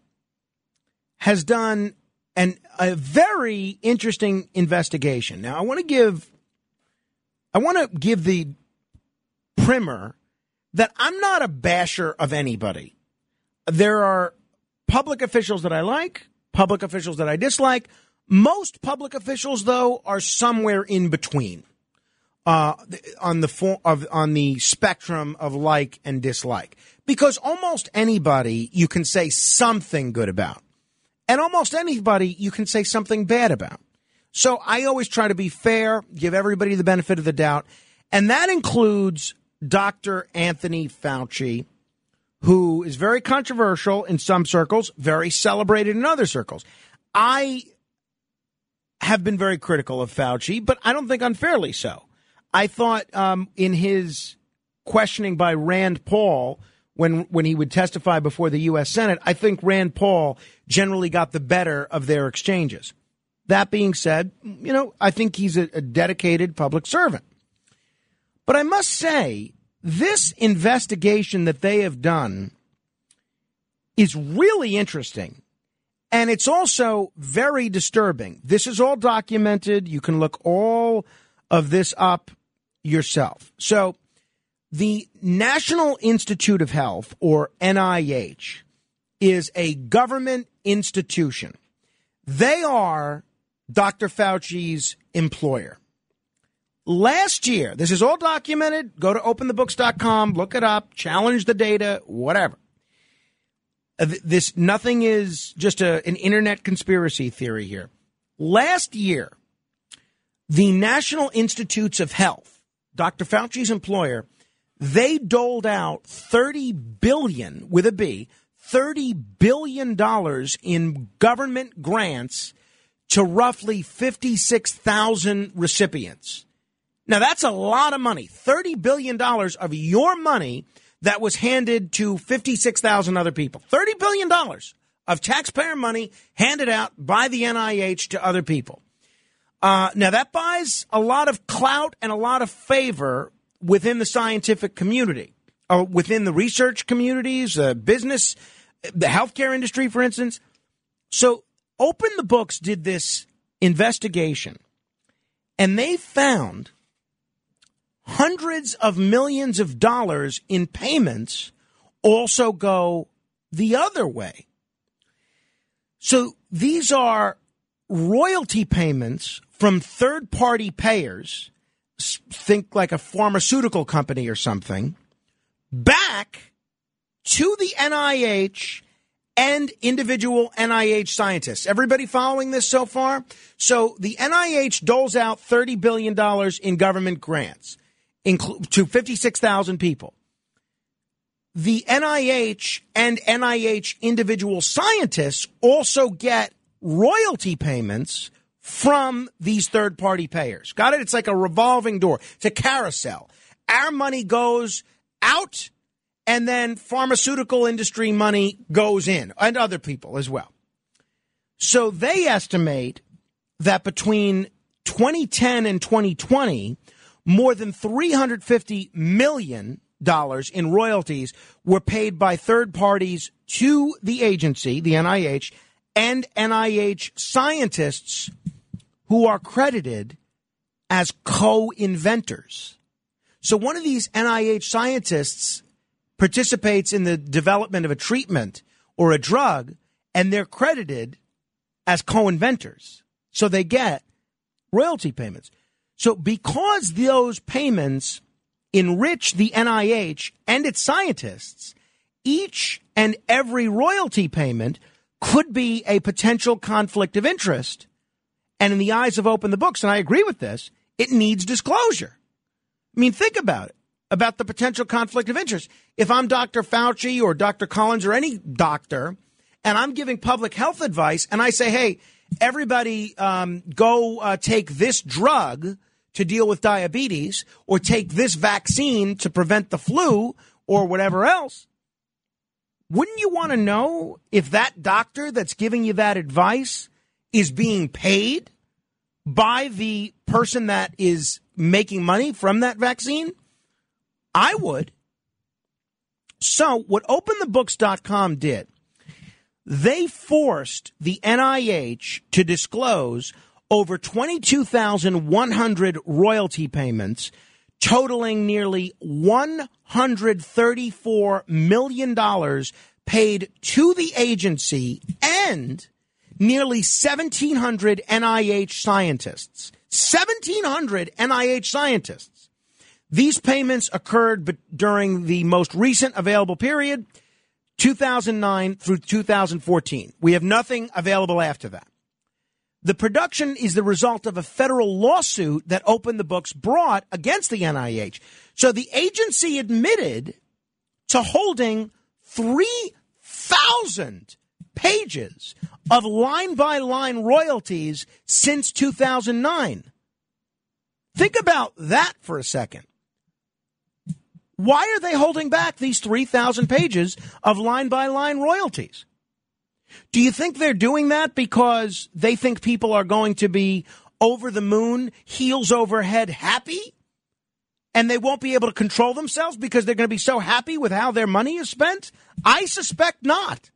has done an, a very interesting investigation. Now, I want to give, I want to give the primer that I'm not a basher of anybody. There are public officials that I like, public officials that I dislike. Most public officials, though, are somewhere in between. uh, on the for, of on the spectrum of like and dislike because almost anybody you can say something good about, and almost anybody you can say something bad about. So I always try to be fair, give everybody the benefit of the doubt, and that includes Dr. Anthony Fauci, who is very controversial in some circles, very celebrated in other circles. I have been very critical of Fauci, but I don't think unfairly so. I thought um, in his questioning by Rand Paul when when he would testify before the U.S. Senate, I think Rand Paul generally got the better of their exchanges. That being said, you know, I think he's a, a dedicated public servant. But I must say, this investigation that they have done is really interesting. And it's also very disturbing. This is all documented. You can look all of this up yourself. So, the National Institute of Health, or NIH, is a government institution. They are Dr. Fauci's employer. Last year, this is all documented. Go to openthebooks.com, look it up, challenge the data, whatever. Uh, This nothing is just a, an internet conspiracy theory here. Last year, the National Institutes of Health, Dr. Fauci's employer, they doled out 30 billion with a B, 30 billion dollars in government grants to roughly 56,000 recipients. Now that's a lot of money. 30 billion dollars of your money that was handed to 56,000 other people. 30 billion dollars of taxpayer money handed out by the NIH to other people. Uh, now that buys a lot of clout and a lot of favor within the scientific community, or within the research communities, uh, business, the healthcare industry, for instance. So, Open the Books did this investigation, and they found hundreds of millions of dollars in payments also go the other way. So these are royalty payments from third party payers, think like a pharmaceutical company or something, back to the NIH and individual NIH scientists. Everybody following this so far? So the NIH doles out $30 billion in government grants to 56,000 people. The NIH and NIH individual scientists also get royalty payments from these third party payers. Got it? It's like a revolving door. It's a carousel. Our money goes out and then pharmaceutical industry money goes in and other people as well. So they estimate that between 2010 and 2020, more than 350 million dollars in royalties were paid by third parties to the agency, the NIH, and NIH scientists who are credited as co-inventors. So one of these NIH scientists participates in the development of a treatment or a drug and they're credited as co-inventors. So they get royalty payments. So because those payments enrich the NIH and its scientists, each and every royalty payment could be a potential conflict of interest. And in the eyes of Open the Books, and I agree with this, it needs disclosure. I mean, think about it about the potential conflict of interest. If I'm Dr. Fauci or Dr. Collins or any doctor, and I'm giving public health advice, and I say, hey, everybody um, go uh, take this drug to deal with diabetes, or take this vaccine to prevent the flu, or whatever else. Wouldn't you want to know if that doctor that's giving you that advice is being paid by the person that is making money from that vaccine? I would. So, what OpenTheBooks.com did, they forced the NIH to disclose over 22,100 royalty payments totaling nearly $134 million paid to the agency and nearly 1,700 NIH scientists. 1,700 NIH scientists These payments occurred during the most recent available period, 2009 through 2014. We have nothing available after that. The production is the result of a federal lawsuit that Open the Books brought against the NIH. So the agency admitted to holding 3,000 pages of line by line royalties since 2009. Think about that for a second. Why are they holding back these 3,000 pages of line by line royalties? Do you think they're doing that because they think people are going to be over the moon, heels over head happy? And they won't be able to control themselves because they're going to be so happy with how their money is spent? I suspect not.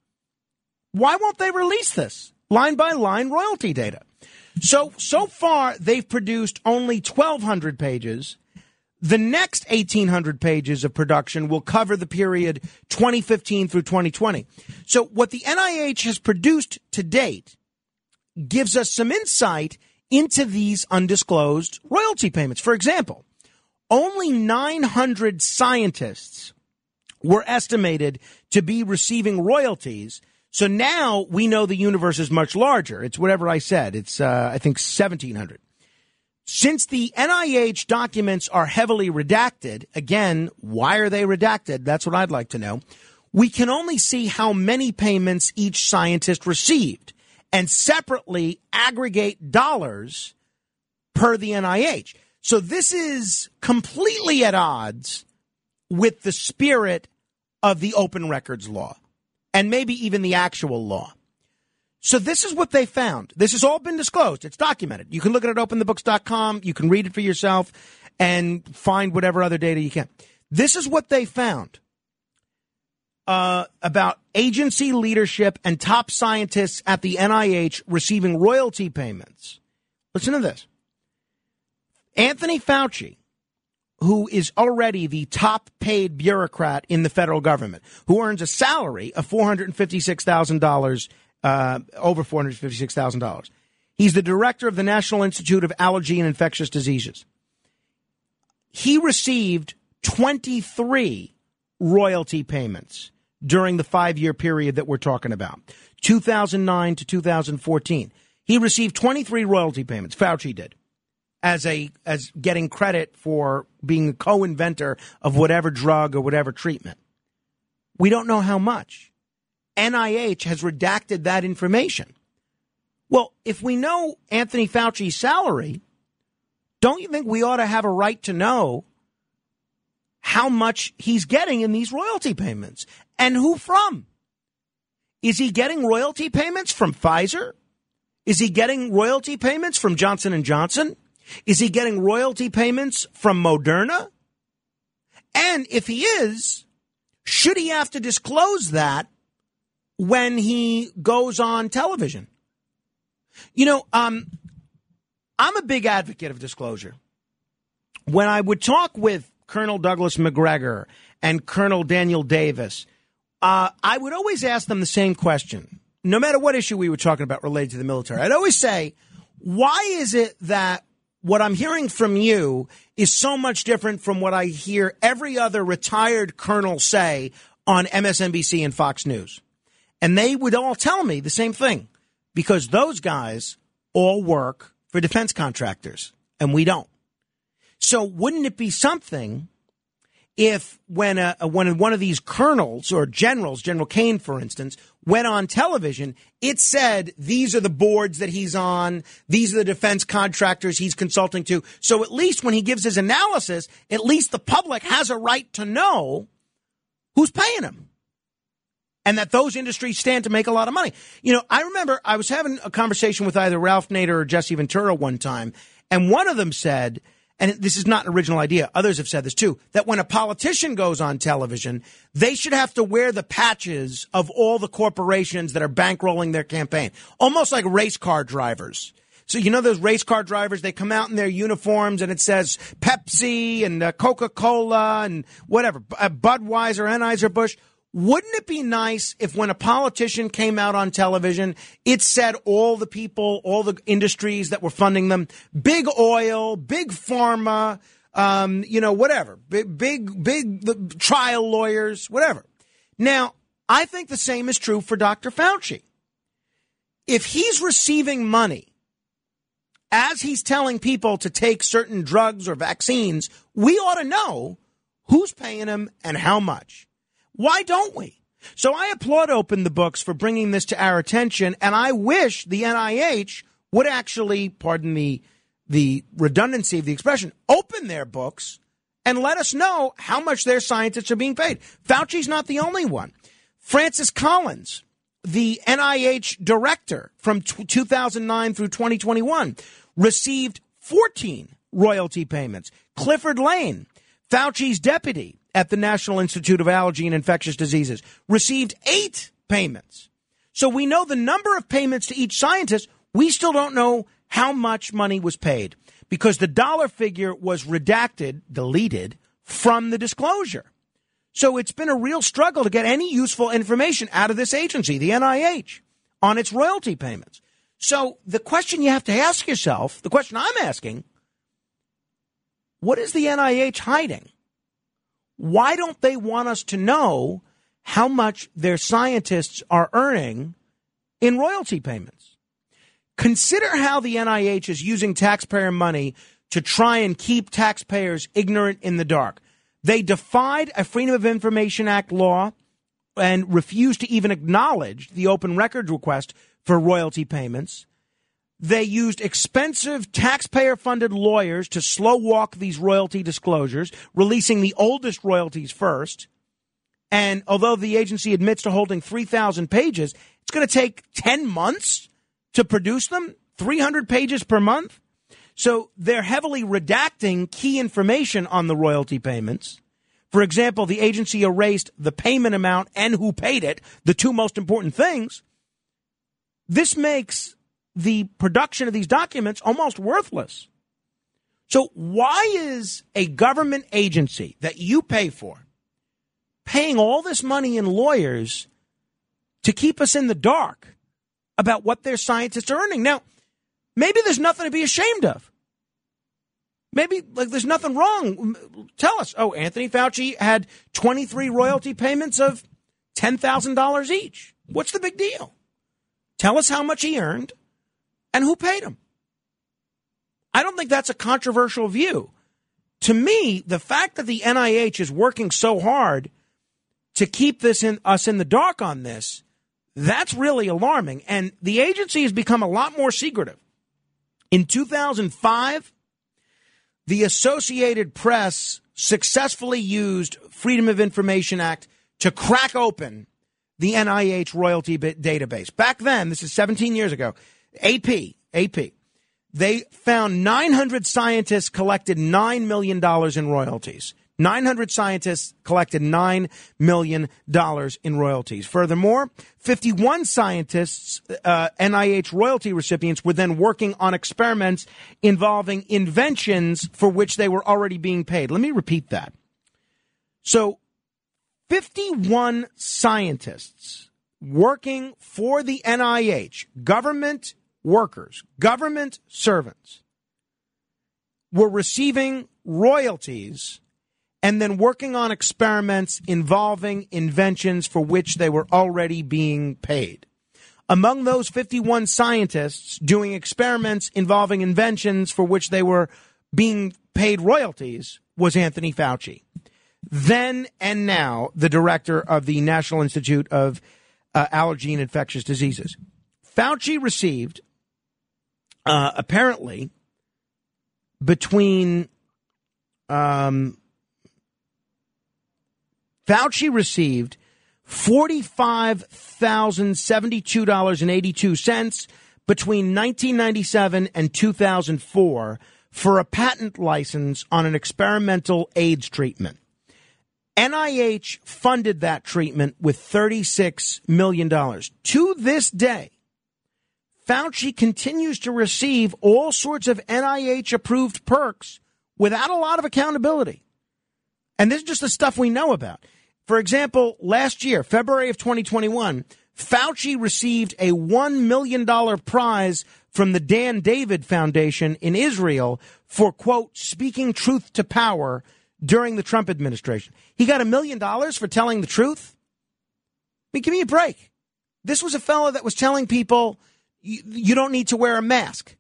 Why won't they release this line by line royalty data? So, so far, they've produced only 1,200 pages. The next 1,800 pages of production will cover the period 2015 through 2020. So, what the NIH has produced to date gives us some insight into these undisclosed royalty payments. For example, only 900 scientists were estimated to be receiving royalties. So now we know the universe is much larger. It's whatever I said. It's, uh, I think, 1700. Since the NIH documents are heavily redacted, again, why are they redacted? That's what I'd like to know. We can only see how many payments each scientist received and separately aggregate dollars per the NIH. So this is completely at odds with the spirit of the open records law and maybe even the actual law. So this is what they found. This has all been disclosed. It's documented. You can look at it openthebooks.com. You can read it for yourself and find whatever other data you can. This is what they found uh, about agency leadership and top scientists at the NIH receiving royalty payments. Listen to this. Anthony Fauci, who is already the top paid bureaucrat in the federal government, who earns a salary of $456,000, uh, over $456,000. He's the director of the National Institute of Allergy and Infectious Diseases. He received 23 royalty payments during the five year period that we're talking about 2009 to 2014. He received 23 royalty payments. Fauci did as a as getting credit for being a co-inventor of whatever drug or whatever treatment. We don't know how much. NIH has redacted that information. Well, if we know Anthony Fauci's salary, don't you think we ought to have a right to know how much he's getting in these royalty payments and who from? Is he getting royalty payments from Pfizer? Is he getting royalty payments from Johnson and Johnson? Is he getting royalty payments from Moderna? And if he is, should he have to disclose that when he goes on television? You know, um, I'm a big advocate of disclosure. When I would talk with Colonel Douglas McGregor and Colonel Daniel Davis, uh, I would always ask them the same question, no matter what issue we were talking about related to the military. I'd always say, why is it that what I'm hearing from you is so much different from what I hear every other retired colonel say on MSNBC and Fox News. And they would all tell me the same thing because those guys all work for defense contractors and we don't. So wouldn't it be something if when a, when one of these colonels or generals, General Kane, for instance, went on television, it said these are the boards that he's on, these are the defense contractors he's consulting to. So at least when he gives his analysis, at least the public has a right to know who's paying him. And that those industries stand to make a lot of money. You know, I remember I was having a conversation with either Ralph Nader or Jesse Ventura one time, and one of them said and this is not an original idea, others have said this too, that when a politician goes on television, they should have to wear the patches of all the corporations that are bankrolling their campaign, almost like race car drivers. So you know those race car drivers, they come out in their uniforms and it says Pepsi and uh, Coca-Cola and whatever, uh, Budweiser, Anheuser-Busch. Wouldn't it be nice if when a politician came out on television, it said all the people, all the industries that were funding them, big oil, big pharma, um, you know, whatever, big, big, big trial lawyers, whatever. Now, I think the same is true for Dr. Fauci. If he's receiving money as he's telling people to take certain drugs or vaccines, we ought to know who's paying him and how much. Why don't we? So I applaud Open the Books for bringing this to our attention, and I wish the NIH would actually, pardon the the redundancy of the expression, open their books and let us know how much their scientists are being paid. Fauci's not the only one. Francis Collins, the NIH director from t- 2009 through 2021, received 14 royalty payments. Clifford Lane, Fauci's deputy at the National Institute of Allergy and Infectious Diseases, received eight payments. So we know the number of payments to each scientist. We still don't know how much money was paid because the dollar figure was redacted, deleted from the disclosure. So it's been a real struggle to get any useful information out of this agency, the NIH, on its royalty payments. So the question you have to ask yourself, the question I'm asking, what is the NIH hiding? Why don't they want us to know how much their scientists are earning in royalty payments? Consider how the NIH is using taxpayer money to try and keep taxpayers ignorant in the dark. They defied a Freedom of Information Act law and refused to even acknowledge the open records request for royalty payments. They used expensive taxpayer funded lawyers to slow walk these royalty disclosures, releasing the oldest royalties first. And although the agency admits to holding 3,000 pages, it's going to take 10 months to produce them, 300 pages per month. So they're heavily redacting key information on the royalty payments. For example, the agency erased the payment amount and who paid it, the two most important things. This makes the production of these documents almost worthless. So, why is a government agency that you pay for paying all this money in lawyers to keep us in the dark about what their scientists are earning? Now, maybe there's nothing to be ashamed of. Maybe like there's nothing wrong. Tell us. Oh, Anthony Fauci had 23 royalty payments of $10,000 each. What's the big deal? Tell us how much he earned and who paid him. I don't think that's a controversial view. To me, the fact that the NIH is working so hard to keep this in us in the dark on this, that's really alarming. And the agency has become a lot more secretive. In 2005, the Associated Press successfully used Freedom of Information Act to crack open the NIH royalty database. Back then, this is 17 years ago, AP, AP, they found 900 scientists collected $9 million in royalties. 900 scientists collected $9 million in royalties. Furthermore, 51 scientists, uh, NIH royalty recipients, were then working on experiments involving inventions for which they were already being paid. Let me repeat that. So, 51 scientists working for the NIH, government workers, government servants, were receiving royalties and then working on experiments involving inventions for which they were already being paid. Among those 51 scientists doing experiments involving inventions for which they were being paid royalties was Anthony Fauci. Then and now, the director of the National Institute of uh, Allergy and Infectious Diseases. Fauci received, uh, apparently, between um, Fauci received $45,072.82 between 1997 and 2004 for a patent license on an experimental AIDS treatment. NIH funded that treatment with $36 million. To this day, Fauci continues to receive all sorts of NIH approved perks without a lot of accountability. And this is just the stuff we know about. For example, last year, February of 2021, Fauci received a $1 million prize from the Dan David Foundation in Israel for, quote, speaking truth to power during the Trump administration. He got a million dollars for telling the truth? I mean, give me a break. This was a fellow that was telling people you, you don't need to wear a mask.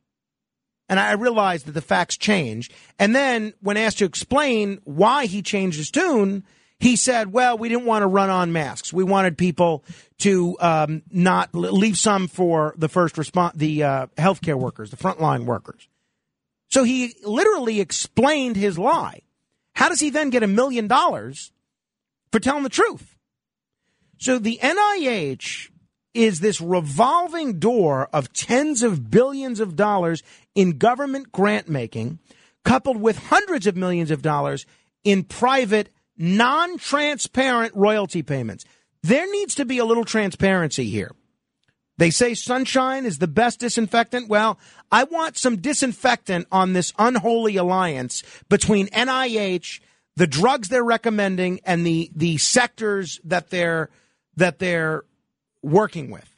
And I realized that the facts change. And then when asked to explain why he changed his tune, he said, well, we didn't want to run on masks. We wanted people to um, not leave some for the first response, the uh, healthcare workers, the frontline workers. So he literally explained his lie. How does he then get a million dollars for telling the truth? So the NIH is this revolving door of tens of billions of dollars in government grant making, coupled with hundreds of millions of dollars in private, non transparent royalty payments. There needs to be a little transparency here. They say sunshine is the best disinfectant. Well, I want some disinfectant on this unholy alliance between NIH, the drugs they're recommending, and the, the sectors that they're, that they're working with.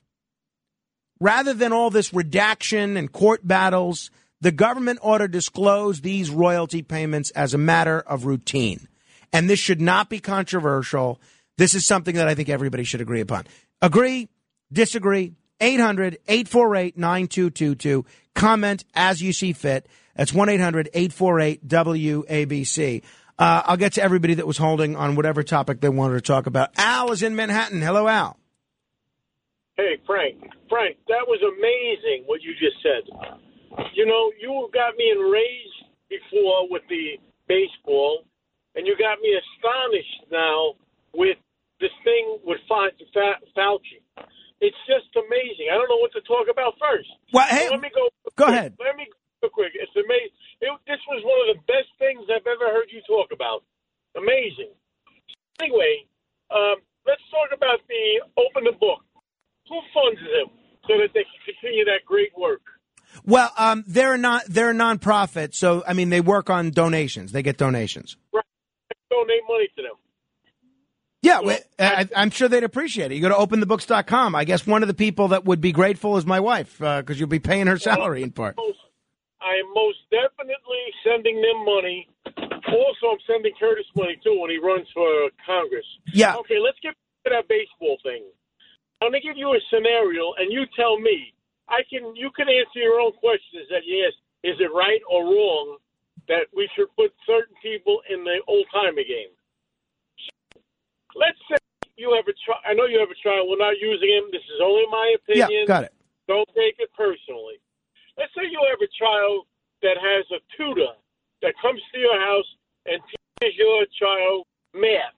Rather than all this redaction and court battles, the government ought to disclose these royalty payments as a matter of routine. And this should not be controversial. This is something that I think everybody should agree upon. Agree, disagree, 800 848 9222. Comment as you see fit. That's 1 800 848 WABC. Uh, I'll get to everybody that was holding on whatever topic they wanted to talk about. Al is in Manhattan. Hello, Al. Hey, Frank. Frank, that was amazing what you just said. You know, you got me enraged before with the baseball, and you got me astonished now with this thing with Fa- Fa- Fauci. It's just amazing. I don't know what to talk about first. Well, hey, let me go. Go ahead. Let me go quick. It's amazing. It, this was one of the best things I've ever heard you talk about. Amazing. Anyway, um, let's talk about the open the book. Them so that they can continue that great work? Well, um, they're not they're a nonprofit, so I mean they work on donations. They get donations. Right. Donate money to them. Yeah, well, I, I'm sure they'd appreciate it. You go to openthebooks.com. I guess one of the people that would be grateful is my wife because you'll be paying her salary in part. I am most definitely sending them money. Also, I'm sending Curtis money too when he runs for Congress. Yeah. Okay, let's get to that baseball thing. I'm going to give you a scenario, and you tell me. I can. You can answer your own questions. That yes, is it right or wrong that we should put certain people in the old timer game? So, Let's say you have a trial. I know you have a trial. We're not using him. This is only my opinion. Yeah, got it. Don't take it personally. Let's say you have a child that has a tutor that comes to your house and teaches your child math.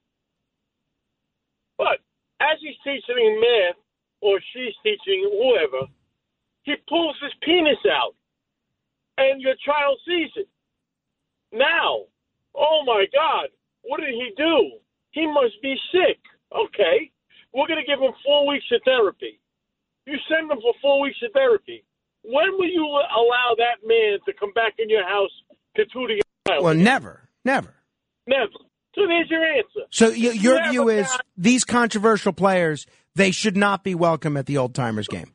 But as he's teaching math, or she's teaching whoever, he pulls his penis out, and your child sees it. Now, oh my God, what did he do? He must be sick. Okay, we're going to give him four weeks of therapy. You send him for four weeks of therapy. When will you allow that man to come back in your house to tutor your child? Well, never, never. Never. So there's your answer. So y- your You view is guy- these controversial players they should not be welcome at the old timers game.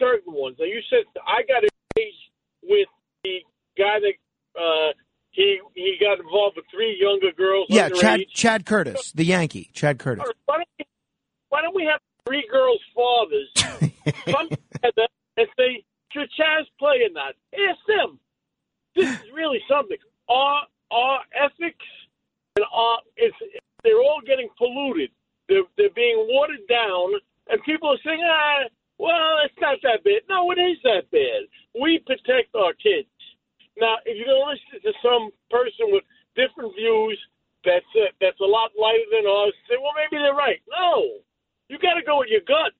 certain ones. Now you said I got engaged with the guy that uh, he he got involved with three younger girls. Yeah, Chad underage. Chad Curtis, the Yankee, Chad Curtis. Why don't, we, why don't we have three girls' fathers *laughs* come together and say, should Chaz play or not? Ask them. This is really something. Our our ethics and our it's they're all getting polluted. They're they're being watered down, and people are saying, ah, well, it's not that bad. No, it is that bad. We protect our kids. Now, if you're going to listen to some person with different views that's uh, that's a lot lighter than ours, say, well, maybe they're right. No, you got to go with your gut.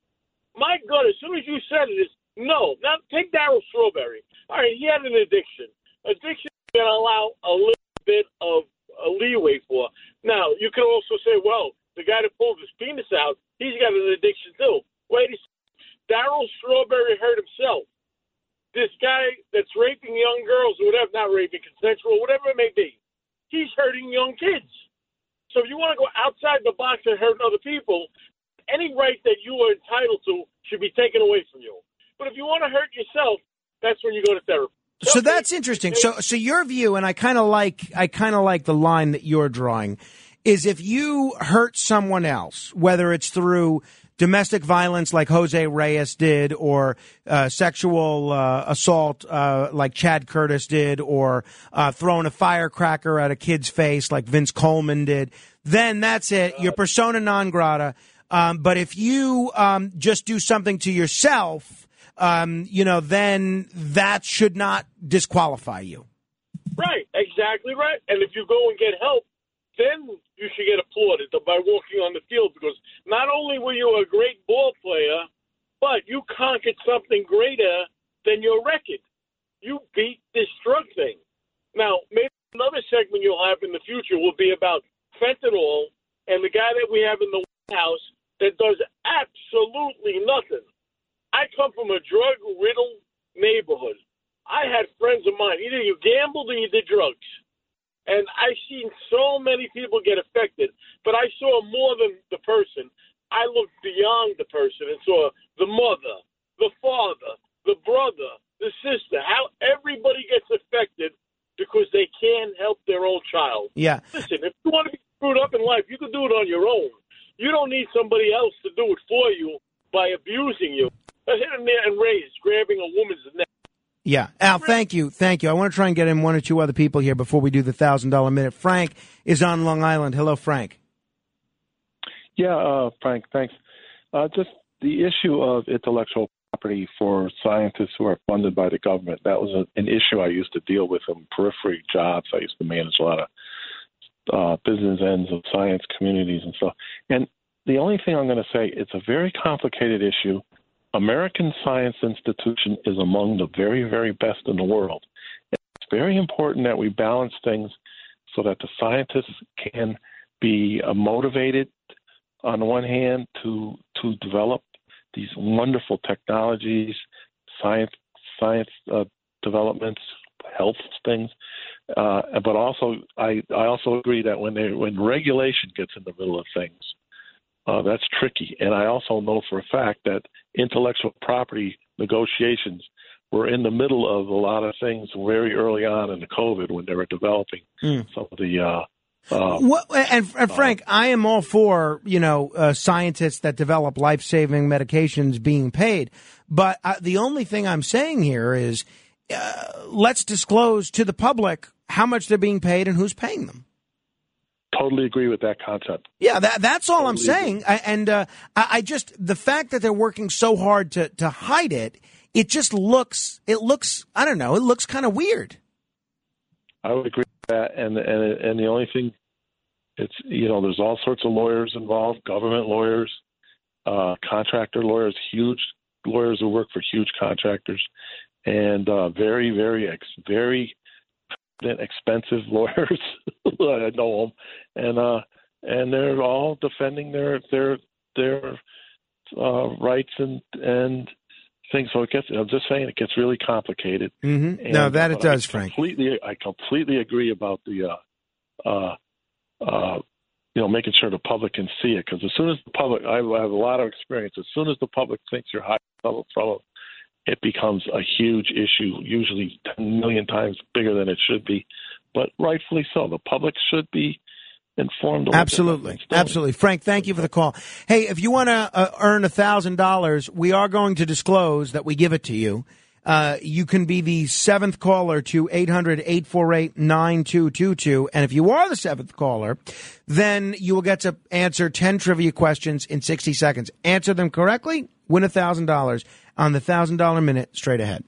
My gut, as soon as you said it, is no. Now, take Darryl Strawberry. All right, he had an addiction. Addiction to allow a little bit of a leeway for. Now, you could also say, well, the guy that pulled his penis out, he's got an addiction too. Wait a second. Darryl Strawberry hurt himself. This guy that's raping young girls, or whatever, not raping, consensual, whatever it may be, he's hurting young kids. So if you want to go outside the box and hurt other people, any right that you are entitled to should be taken away from you. But if you want to hurt yourself, that's when you go to therapy. So that's interesting. So so your view, and I kind of like I kind of like the line that you're drawing, is if you hurt someone else, whether it's through domestic violence like Jose Reyes did, or uh, sexual uh, assault uh, like Chad Curtis did, or uh, throwing a firecracker at a kid's face like Vince Coleman did, then that's it. You're persona non grata. Um, but if you um, just do something to yourself, um, you know, then that should not disqualify you. Right, exactly right. And if you go and get help, then you should get applauded by walking on the field because not only were you a great ball player, but you conquered something greater than your record. You beat this drug thing. Now, maybe another segment you'll have in the future will be about fentanyl and the guy that we have in the White House that does absolutely nothing. I come from a drug riddled neighborhood. I had friends of mine. Either you gambled or you did drugs. And I've seen so many people get affected, but I saw more than the person. I looked beyond the person and saw the mother, the father, the brother, the sister, how everybody gets affected because they can't help their own child. Yeah. Listen, if you want to be screwed up in life, you can do it on your own. You don't need somebody else to do it for you by abusing you. *laughs* Hit him there and raise, grabbing a woman's neck. Yeah. Al, thank you. Thank you. I want to try and get in one or two other people here before we do the $1,000 minute. Frank is on Long Island. Hello, Frank. Yeah, uh, Frank, thanks. Uh, just the issue of intellectual property for scientists who are funded by the government. That was a, an issue I used to deal with in periphery jobs. I used to manage a lot of uh, business ends of science communities and stuff. And the only thing I'm going to say, it's a very complicated issue. American Science Institution is among the very, very best in the world. It's very important that we balance things so that the scientists can be uh, motivated on the one hand to to develop these wonderful technologies, science science uh, developments, health things, uh, but also I I also agree that when they when regulation gets in the middle of things, uh, that's tricky. And I also know for a fact that intellectual property negotiations were in the middle of a lot of things very early on in the COVID when they were developing Mm. some of the. Uh, uh, Well, and, and Frank, I am all for you know uh, scientists that develop life saving medications being paid, but uh, the only thing I'm saying here is uh, let's disclose to the public how much they're being paid and who's paying them. Totally agree with that concept. Yeah, that, that's all I'm saying. I, and uh, I, I just the fact that they're working so hard to to hide it, it just looks it looks I don't know, it looks kind of weird. I would agree with that. And and and the only thing, it's you know, there's all sorts of lawyers involved, government lawyers, uh, contractor lawyers, huge lawyers who work for huge contractors, and uh, very very ex- very expensive *laughs* lawyers. I know them, and uh, and they're all defending their their their uh, rights and and things. So it gets. I'm just saying it gets really complicated. Mm-hmm. And, No, that it but I does, Frank. Completely, I completely agree about the, uh, uh, uh, you know, making sure the public can see it. Because as soon as the public, I have a lot of experience. As soon as the public thinks you're something from them, it becomes a huge issue. Usually, ten million times bigger than it should be. But rightfully so. The public should be informed. of what they're Absolutely, absolutely, Frank. Thank you for the call. Hey, if you want to uh, earn a thousand dollars, we are going to disclose that we give it to you. Uh, you can be the seventh caller to 800-848-9222. And if you are the seventh caller, then you will get to answer 10 trivia questions in 60 seconds. Answer them correctly, win a thousand dollars on the thousand dollar minute straight ahead.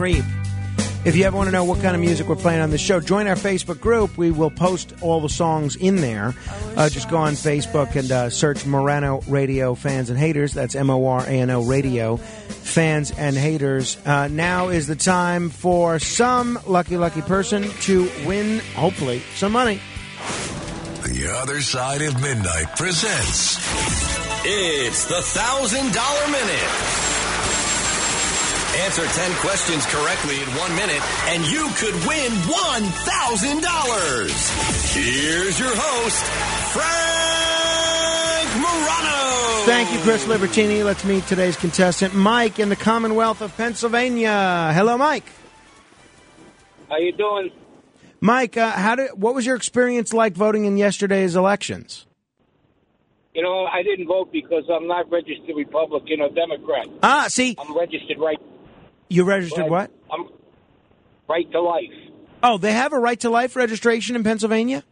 Creep. If you ever want to know what kind of music we're playing on the show, join our Facebook group. We will post all the songs in there. Uh, just go on Facebook and uh, search Morano Radio Fans and Haters. That's M O R A N O Radio Fans and Haters. Uh, now is the time for some lucky, lucky person to win, hopefully, some money. The Other Side of Midnight presents It's the thousand dollar minute. Answer 10 questions correctly in one minute, and you could win $1,000. Here's your host, Frank Morano. Thank you, Chris Libertini. Let's meet today's contestant, Mike, in the Commonwealth of Pennsylvania. Hello, Mike. How you doing? Mike, uh, how did what was your experience like voting in yesterday's elections? You know, I didn't vote because I'm not registered Republican or Democrat. Ah, see, I'm registered right. You registered what? I'm right to life. Oh, they have a right to life registration in Pennsylvania.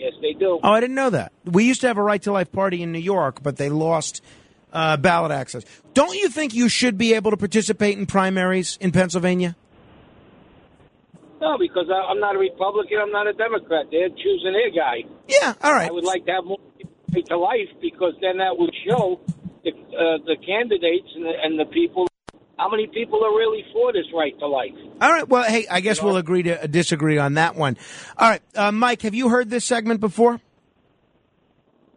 Yes, they do. Oh, I didn't know that. We used to have a right to life party in New York, but they lost uh, ballot access. Don't you think you should be able to participate in primaries in Pennsylvania? No, because I, I'm not a Republican. I'm not a Democrat. They're choosing their guy. Yeah, all right. I would like to have more right to life because then that would show the, uh, the candidates and the, and the people how many people are really for this right to life. All right. Well, hey, I guess we'll agree to uh, disagree on that one. All right, uh, Mike, have you heard this segment before?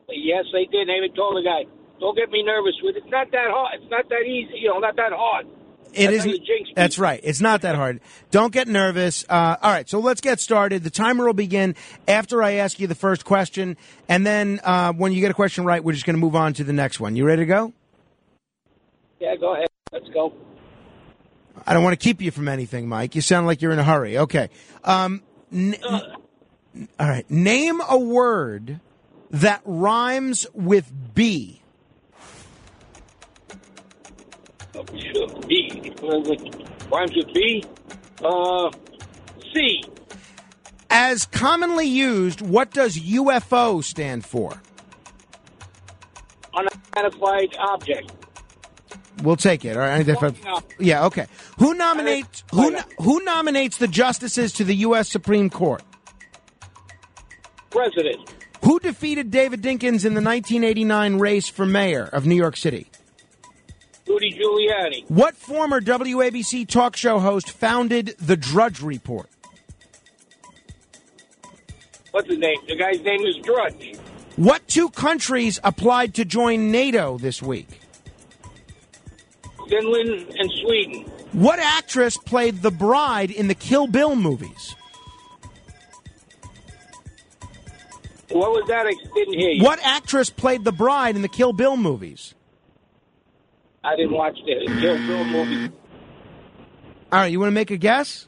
Yes, they did. They even told the guy, "Don't get me nervous with it. It's not that hard. It's not that easy. You know, not that hard." It That's isn't. That's right. It's not that hard. Don't get nervous. Uh, all right, so let's get started. The timer will begin after I ask you the first question, and then uh, when you get a question right, we're just going to move on to the next one. You ready to go? Yeah, go ahead. Let's go. I don't want to keep you from anything, Mike. You sound like you're in a hurry. Okay. Um, n- n- all right. Name a word that rhymes with B. Oh, sure. B. Uh, Rhymes with B. Uh, C. As commonly used, what does UFO stand for? Unidentified object. We'll take it. All right. Yeah. Okay. Who nominates who who nominates the justices to the U.S. Supreme Court? President. Who defeated David Dinkins in the 1989 race for mayor of New York City? Rudy Giuliani. What former WABC talk show host founded the Drudge Report? What's his name? The guy's name is Drudge. What two countries applied to join NATO this week? Finland and Sweden. What actress played the bride in the Kill Bill movies? What was that? I didn't hear you. What actress played the bride in the Kill Bill movies? I didn't watch the Kill Bill movie. All right, you want to make a guess?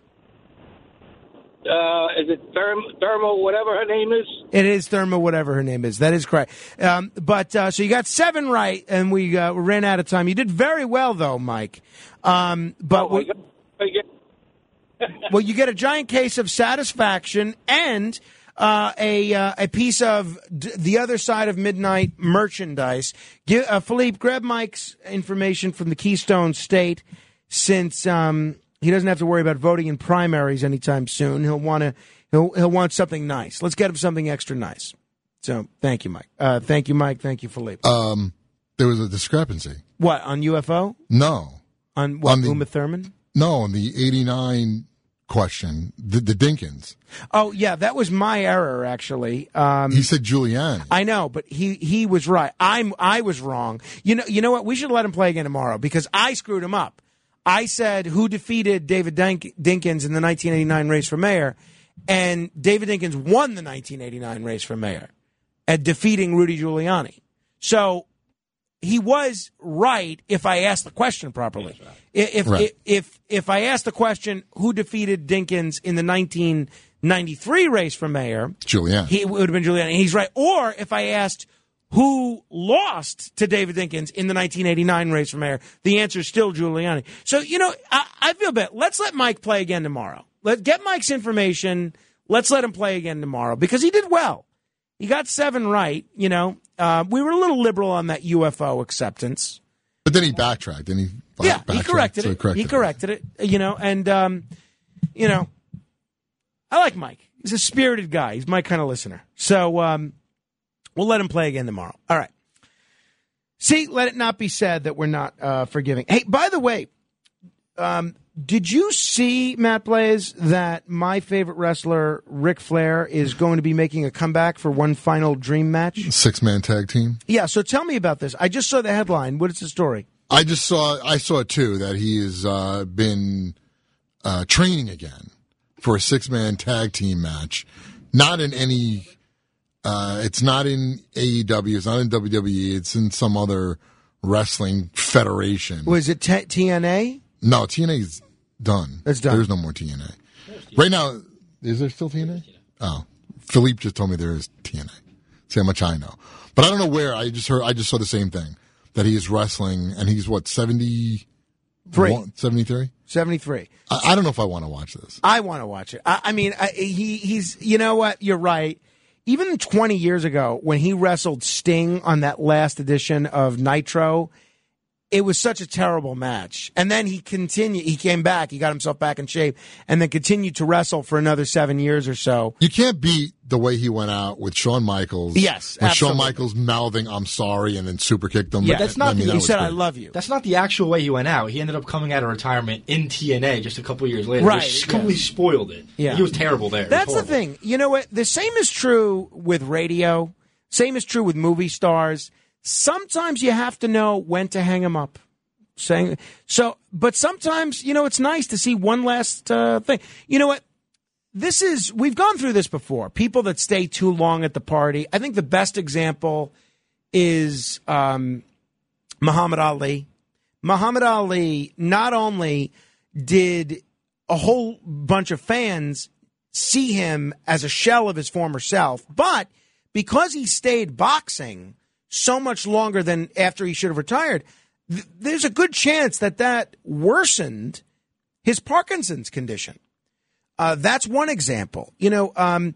Uh, is it Therm, Thermo, whatever her name is? It is Therma, whatever her name is. That is correct. Um, but uh, so you got seven right, and we uh, ran out of time. You did very well, though, Mike. Um, but we, *laughs* well, you get a giant case of satisfaction and uh, a uh, a piece of d- the other side of midnight merchandise. Give, uh, Philippe, grab Mike's information from the Keystone State, since um, he doesn't have to worry about voting in primaries anytime soon. He'll want to he'll he'll want something nice. Let's get him something extra nice. So thank you, Mike. Uh, thank you, Mike. Thank you, Philippe. Um, there was a discrepancy. What on UFO? No. On what? On the- Uma Thurman? No, on the 89 question, the, the Dinkins. Oh yeah, that was my error actually. Um, He said Giuliani. I know, but he he was right. I'm I was wrong. You know you know what? We should let him play again tomorrow because I screwed him up. I said who defeated David Dink- Dinkins in the 1989 race for mayor, and David Dinkins won the 1989 race for mayor at defeating Rudy Giuliani. So he was right if I asked the question properly. I- If, Right. if if if I asked the question who defeated Dinkins in the 1993 race for mayor, Giuliani. he would have been Giuliani. He's right. Or if I asked who lost to David Dinkins in the 1989 race for mayor, the answer is still Giuliani. So you know, I, I feel bad. Let's let Mike play again tomorrow. Let get Mike's information. Let's let him play again tomorrow because he did well. He got seven right. You know, uh, we were a little liberal on that UFO acceptance. But then he backtracked. Then he yeah, he corrected so it. corrected he corrected it. You know, and um, you know, I like Mike. He's a spirited guy. He's my kind of listener. So um, we'll let him play again tomorrow. All right. See, let it not be said that we're not uh, forgiving. Hey, by the way, um, did you see Matt Blaze that my favorite wrestler Ric Flair is going to be making a comeback for one final dream match? Six man tag team. Yeah. So tell me about this. I just saw the headline. What is the story? I just saw I saw too that he has uh, been uh, training again for a six man tag team match. Not in any. Uh, it's not in AEW. It's not in WWE. It's in some other wrestling federation. Was it t- TNA? No, TNA's done. It's done. There's no more TNA. Right now, is there still TNA? Oh, Philippe just told me there is TNA. See how much I know. But I don't know where. I just heard. I just saw the same thing that he is wrestling, and he's what seventy Three. 73? 73. I, I don't know if I want to watch this. I want to watch it. I, I mean, I, he he's you know what? You're right. Even 20 years ago, when he wrestled Sting on that last edition of Nitro, it was such a terrible match. And then he continued. He came back. He got himself back in shape, and then continued to wrestle for another seven years or so. You can't beat the way he went out with Shawn Michaels. Yes, with Shawn. Michaels mouthing "I'm sorry" and then super kicked him. Yeah, that's not I mean, the- that he said, great. "I love you." That's not the actual way he went out. He ended up coming out of retirement in TNA just a couple years later, Right, which yes. completely spoiled it. Yeah. he was terrible there. That's the thing. You know what? The same is true with radio. Same is true with movie stars. Sometimes you have to know when to hang them up. Saying so, but sometimes you know it's nice to see one last uh, thing. You know what? This is we've gone through this before. People that stay too long at the party. I think the best example is um, Muhammad Ali. Muhammad Ali not only did a whole bunch of fans see him as a shell of his former self, but because he stayed boxing so much longer than after he should have retired, th- there's a good chance that that worsened his Parkinson's condition. Uh, that's one example. You know, um,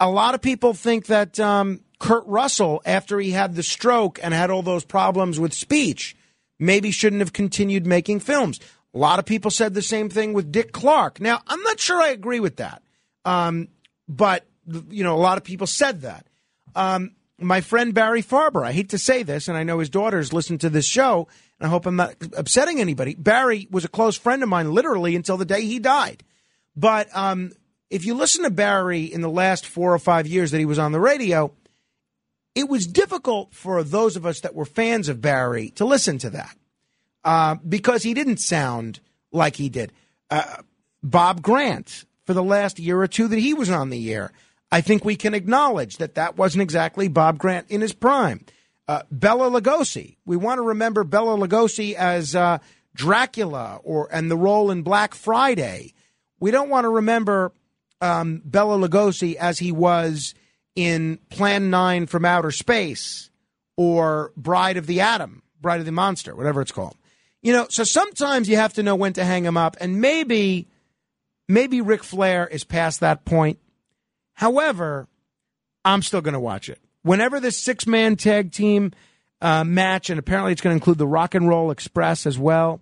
a lot of people think that um, Kurt Russell, after he had the stroke and had all those problems with speech, maybe shouldn't have continued making films. A lot of people said the same thing with Dick Clark. Now, I'm not sure I agree with that, um, but you know, a lot of people said that. Um, my friend Barry Farber, I hate to say this, and I know his daughters listen to this show, and I hope I'm not upsetting anybody. Barry was a close friend of mine, literally until the day he died. But um, if you listen to Barry in the last four or five years that he was on the radio, it was difficult for those of us that were fans of Barry to listen to that uh, because he didn't sound like he did. Uh, Bob Grant, for the last year or two that he was on the air, I think we can acknowledge that that wasn't exactly Bob Grant in his prime. Uh, Bela Lugosi, we want to remember Bela Lugosi as uh, Dracula or and the role in Black Friday. We don't want to remember um, Bela Lugosi as he was in Plan 9 from Outer Space or Bride of the Atom, Bride of the Monster, whatever it's called. You know, so sometimes you have to know when to hang him up, and maybe, maybe Ric Flair is past that point. However, I'm still going to watch it. Whenever this six man tag team uh, match, and apparently it's going to include the Rock and Roll Express as well,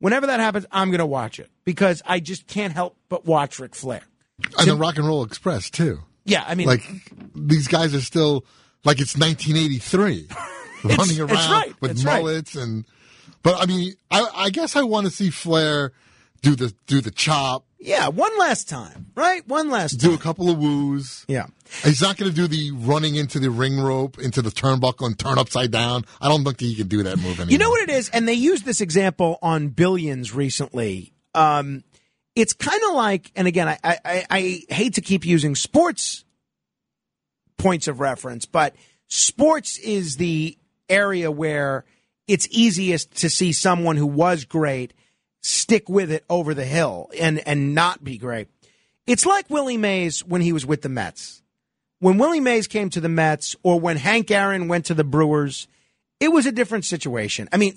whenever that happens, I'm going to watch it because I just can't help but watch Ric Flair. And the Rock and Roll Express too. Yeah, I mean, like these guys are still like it's 1983, *laughs* running it's around right, with it's right. mullets and. But I mean, I, I guess I want to see Flair do the do the chop, Yeah, one last time, right? One last time. do a couple of woos. Yeah. He's not going to do the running into the ring rope, into the turnbuckle, and turn upside down. I don't think he can do that move anymore. You know what it is? And they used this example on Billions recently. Um, it's kind of like, and again, I, I, I- I hate to keep using sports points of reference, but sports is the area where it's easiest to see someone who was great stick with it over the hill and, and not be great. It's like Willie Mays when he was with the Mets. When Willie Mays came to the Mets or when Hank Aaron went to the Brewers, it was a different situation. I mean,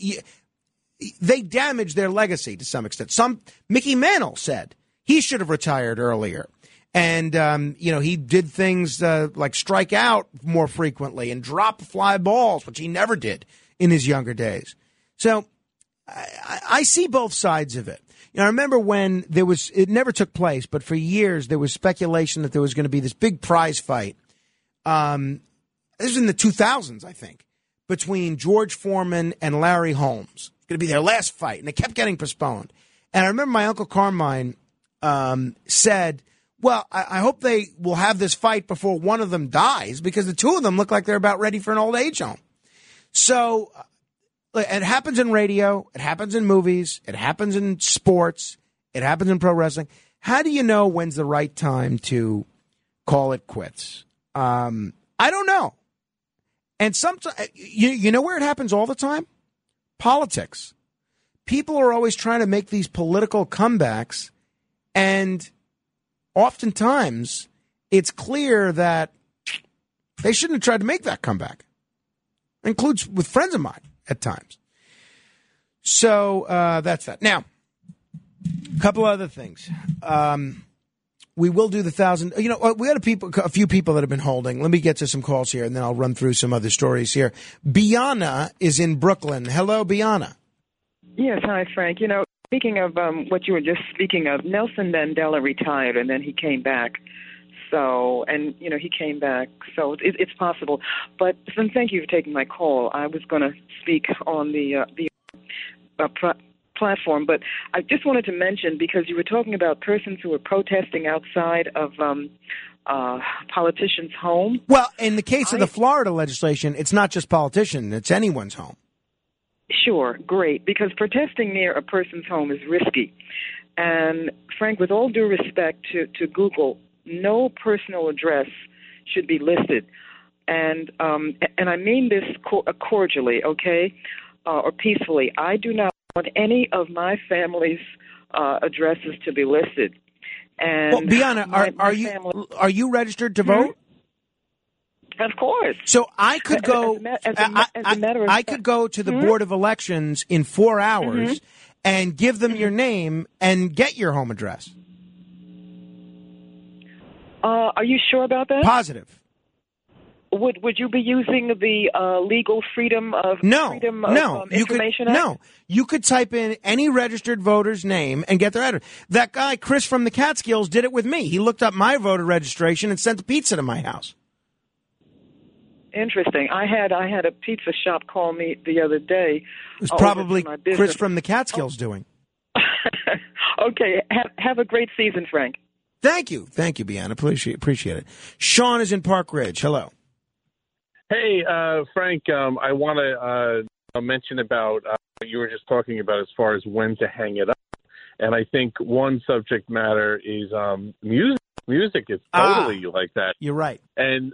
they damaged their legacy to some extent. Some Mickey Mantle said he should have retired earlier, and um, you know he did things uh, like strike out more frequently and drop fly balls, which he never did in his younger days. So I, I- see both sides of it. You know, I remember when there was, it never took place, but for years there was speculation that there was going to be this big prize fight. Um, this was in the 2000s, I think, between George Foreman and Larry Holmes. Going to be their last fight, and it kept getting postponed. And I remember my uncle Carmine um, said, "Well, I, I hope they will have this fight before one of them dies, because the two of them look like they're about ready for an old age home." So it happens in radio, it happens in movies, it happens in sports, it happens in pro wrestling. How do you know when's the right time to call it quits? Um, I don't know. And sometimes you you know where it happens all the time? Politics. People are always trying to make these political comebacks, and oftentimes it's clear that they shouldn't have tried to make that comeback. Includes with friends of mine at times. So uh, that's that. Now, a couple other things. Um, we will do the thousand. You know, uh, we had a people, a few people that have been holding. Let me get to some calls here, and then I'll run through some other stories here. Biana is in Brooklyn. Hello, Biana. Yes, hi, Frank. You know, speaking of um, what you were just speaking of, Nelson Mandela retired and then he came back. So, and you know, he came back. So it, it's possible. But and thank you for taking my call. I was going to speak on the uh, the uh, platform, but I just wanted to mention because you were talking about persons who were protesting outside of um, uh, politicians' home. Well, in the case of the Florida legislation, it's not just politician; it's anyone's home. Sure, great. Because protesting near a person's home is risky. And Frank, with all due respect to, to Google, no personal address should be listed. And um, and I mean this uh, cordially, okay, uh, or peacefully. I do not want any of my family's uh, addresses to be listed. And Well, Biana, my- are, my are you family- are you registered to vote? Of course. So I could go. as a as a as a I- matter of I fact- could go to the Hmm? board of elections in four hours Mhm. and give them your name and get your home address. Uh, are you sure about that? Positive. Would Would you be using the uh, legal freedom of No, freedom of no, um, you could information Act? no. You could type in any registered voter's name and get their address. That guy Chris from the Catskills did it with me. He looked up my voter registration and sent a pizza to my house. Interesting. I had I had a pizza shop call me the other day. It was uh, probably to my business. Chris from the Catskills doing. *laughs* Okay. Have Have a great season, Frank. Thank you, thank you, Bianca. Appreciate appreciate it. Sean is in Park Ridge. Hello. Hey, uh, Frank, um, I want to uh, mention about uh, what you were just talking about as far as when to hang it up. And I think one subject matter is um, music. Music is Ah. totally like that. You're right. And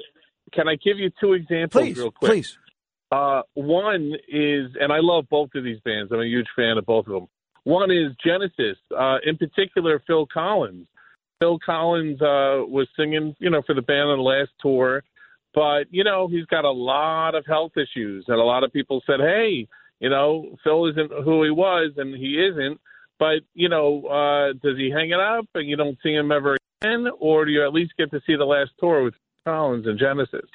can I give you two examples Please, real quick? please. Uh, one is, and I love both of these bands. I'm a huge fan of both of them. One is Genesis, uh, in particular Phil Collins. Phil Collins uh, was singing, you know, for the band on the last tour, but you know he's got a lot of health issues, and a lot of people said, "Hey, you know, Phil isn't who he was, and he isn't." But you know, uh, does he hang it up, and you don't see him ever again, or do you at least get to see the last tour with Collins and Genesis?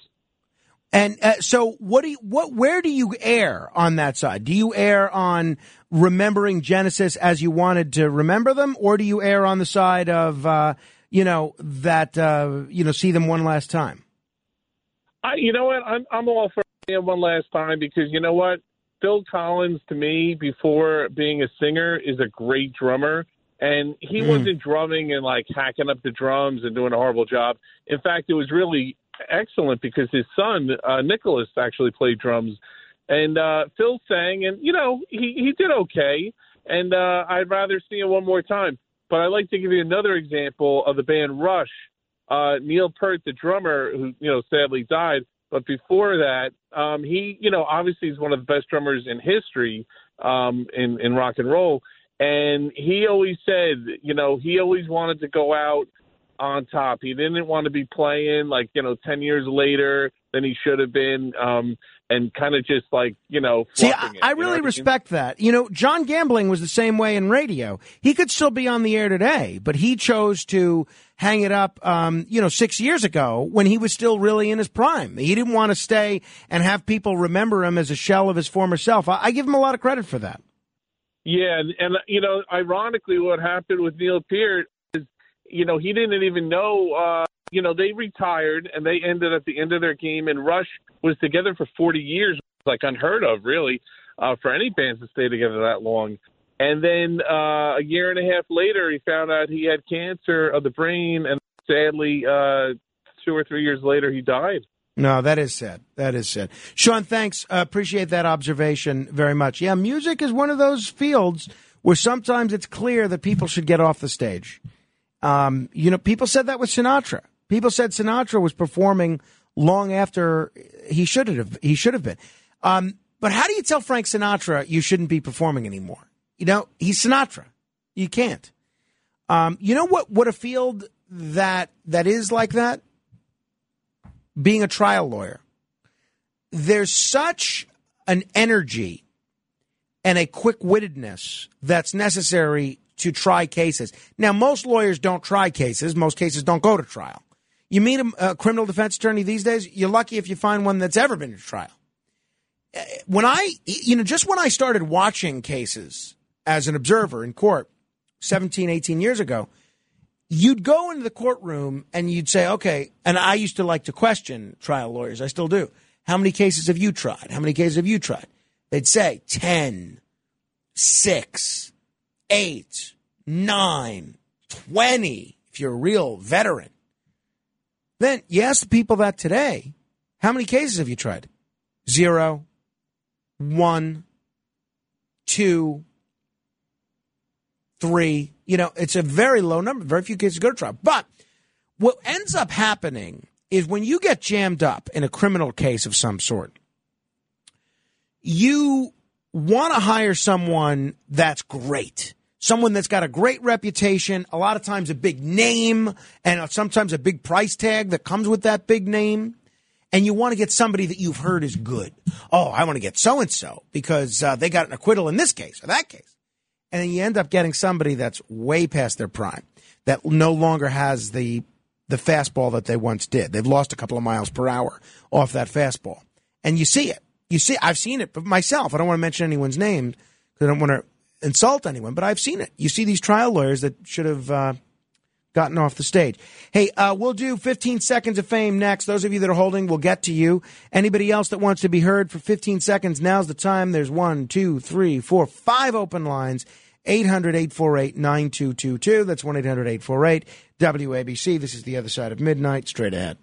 And uh, so, what do you, what? Where do you err on that side? Do you err on remembering Genesis as you wanted to remember them, or do you err on the side of uh, you know that uh, you know see them one last time? I, you know what? I'm I'm all for him one last time because you know what? Phil Collins to me before being a singer is a great drummer. And he Mm. wasn't drumming and like hacking up the drums and doing a horrible job. In fact, it was really excellent because his son, uh, Nicholas, actually played drums. And uh, Phil sang, and you know he he did okay. And uh, I'd rather see him one more time. But I'd like to give you another example of the band Rush uh, Neil Peart, the drummer, who you know sadly died. But before that, um, he you know obviously is one of the best drummers in history um, in in rock and roll. And he always said, you know, he always wanted to go out on top. He didn't want to be playing like you know ten years later than he should have been. Um, and kind of just like you know. See, I, it, I really what I mean? respect that. You know, John Gambling was the same way in radio. He could still be on the air today, but he chose to hang it up, um, you know, six years ago when he was still really in his prime. He didn't want to stay and have people remember him as a shell of his former self. I, I give him a lot of credit for that. Yeah, and, and you know, ironically, what happened with Neil Peart you know, he didn't even know. uh You know, they retired and they ended at the end of their game, and Rush was together for 40 years, like unheard of, really, uh, for any bands to stay together that long. And then uh, a year and a half later, he found out he had cancer of the brain, and sadly, uh, two or three years later, he died. No, that is sad. That is sad. Sean, thanks. Uh, appreciate that observation very much. Yeah, music is one of those fields where sometimes it's clear that people should get off the stage. Um, you know, people said that with Sinatra. People said Sinatra was performing long after he should have he should have been. Um, but how do you tell Frank Sinatra you shouldn't be performing anymore? You know, he's Sinatra. You can't. Um, you know what? What a field that that is like that. Being a trial lawyer, there's such an energy and a quick wittedness that's necessary to try cases. Now, most lawyers don't try cases. Most cases don't go to trial. You meet a, a criminal defense attorney these days, you're lucky if you find one that's ever been to trial. Uh, When I, you know, just when I started watching cases as an observer in court 17, 18 years ago, you'd go into the courtroom and you'd say, okay, and I used to like to question trial lawyers. I still do. How many cases have you tried? How many cases have you tried? They'd say 10, 6, 8, 9, 20, if you're a real veteran. Then you ask the people that today, how many cases have you tried? Zero, one, two, three. You know, it's a very low number. Very few cases go to trial. But what ends up happening is when you get jammed up in a criminal case of some sort, you want to hire someone that's great. Someone that's got a great reputation, a lot of times a big name, and sometimes a big price tag that comes with that big name. And you want to get somebody that you've heard is good. Oh, I want to get so and so because uh, they got an acquittal in this case or that case. And then you end up getting somebody that's way past their prime, that no longer has the the fastball that they once did. They've lost a couple of miles per hour off that fastball, and you see it. You see, I've seen it myself. I don't want to mention anyone's name because I don't want to insult anyone, but I've seen it. You see these trial lawyers that should have uh, gotten off the stage. Hey, uh, we'll do 15 seconds of fame next. Those of you that are holding, we'll get to you. Anybody else that wants to be heard for 15 seconds, now's the time. There's one, two, three, four, five open lines. 800 848 9222. That's 1 800 848 WABC. This is the other side of midnight. Straight ahead.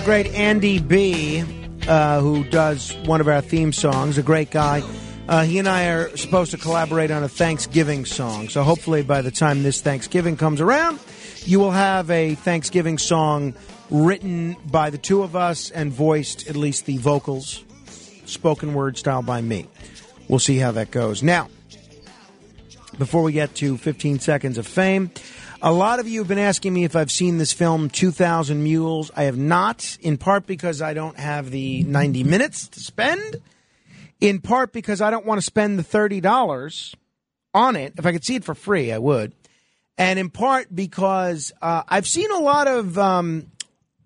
The great Andy B, uh, who does one of our theme songs. A great guy. Uh, he and I are supposed to collaborate on a Thanksgiving song. So hopefully, by the time this Thanksgiving comes around, you will have a Thanksgiving song written by the two of us and voiced, at least the vocals, spoken word style by me. We'll see how that goes. Now, before we get to 15 seconds of fame, a lot of you have been asking me if I've seen this film, 2000 Mules. I have not, in part because I don't have the 90 minutes to spend, in part because I don't want to spend the $30 on it. If I could see it for free, I would. and in part because uh, I've seen a lot of um,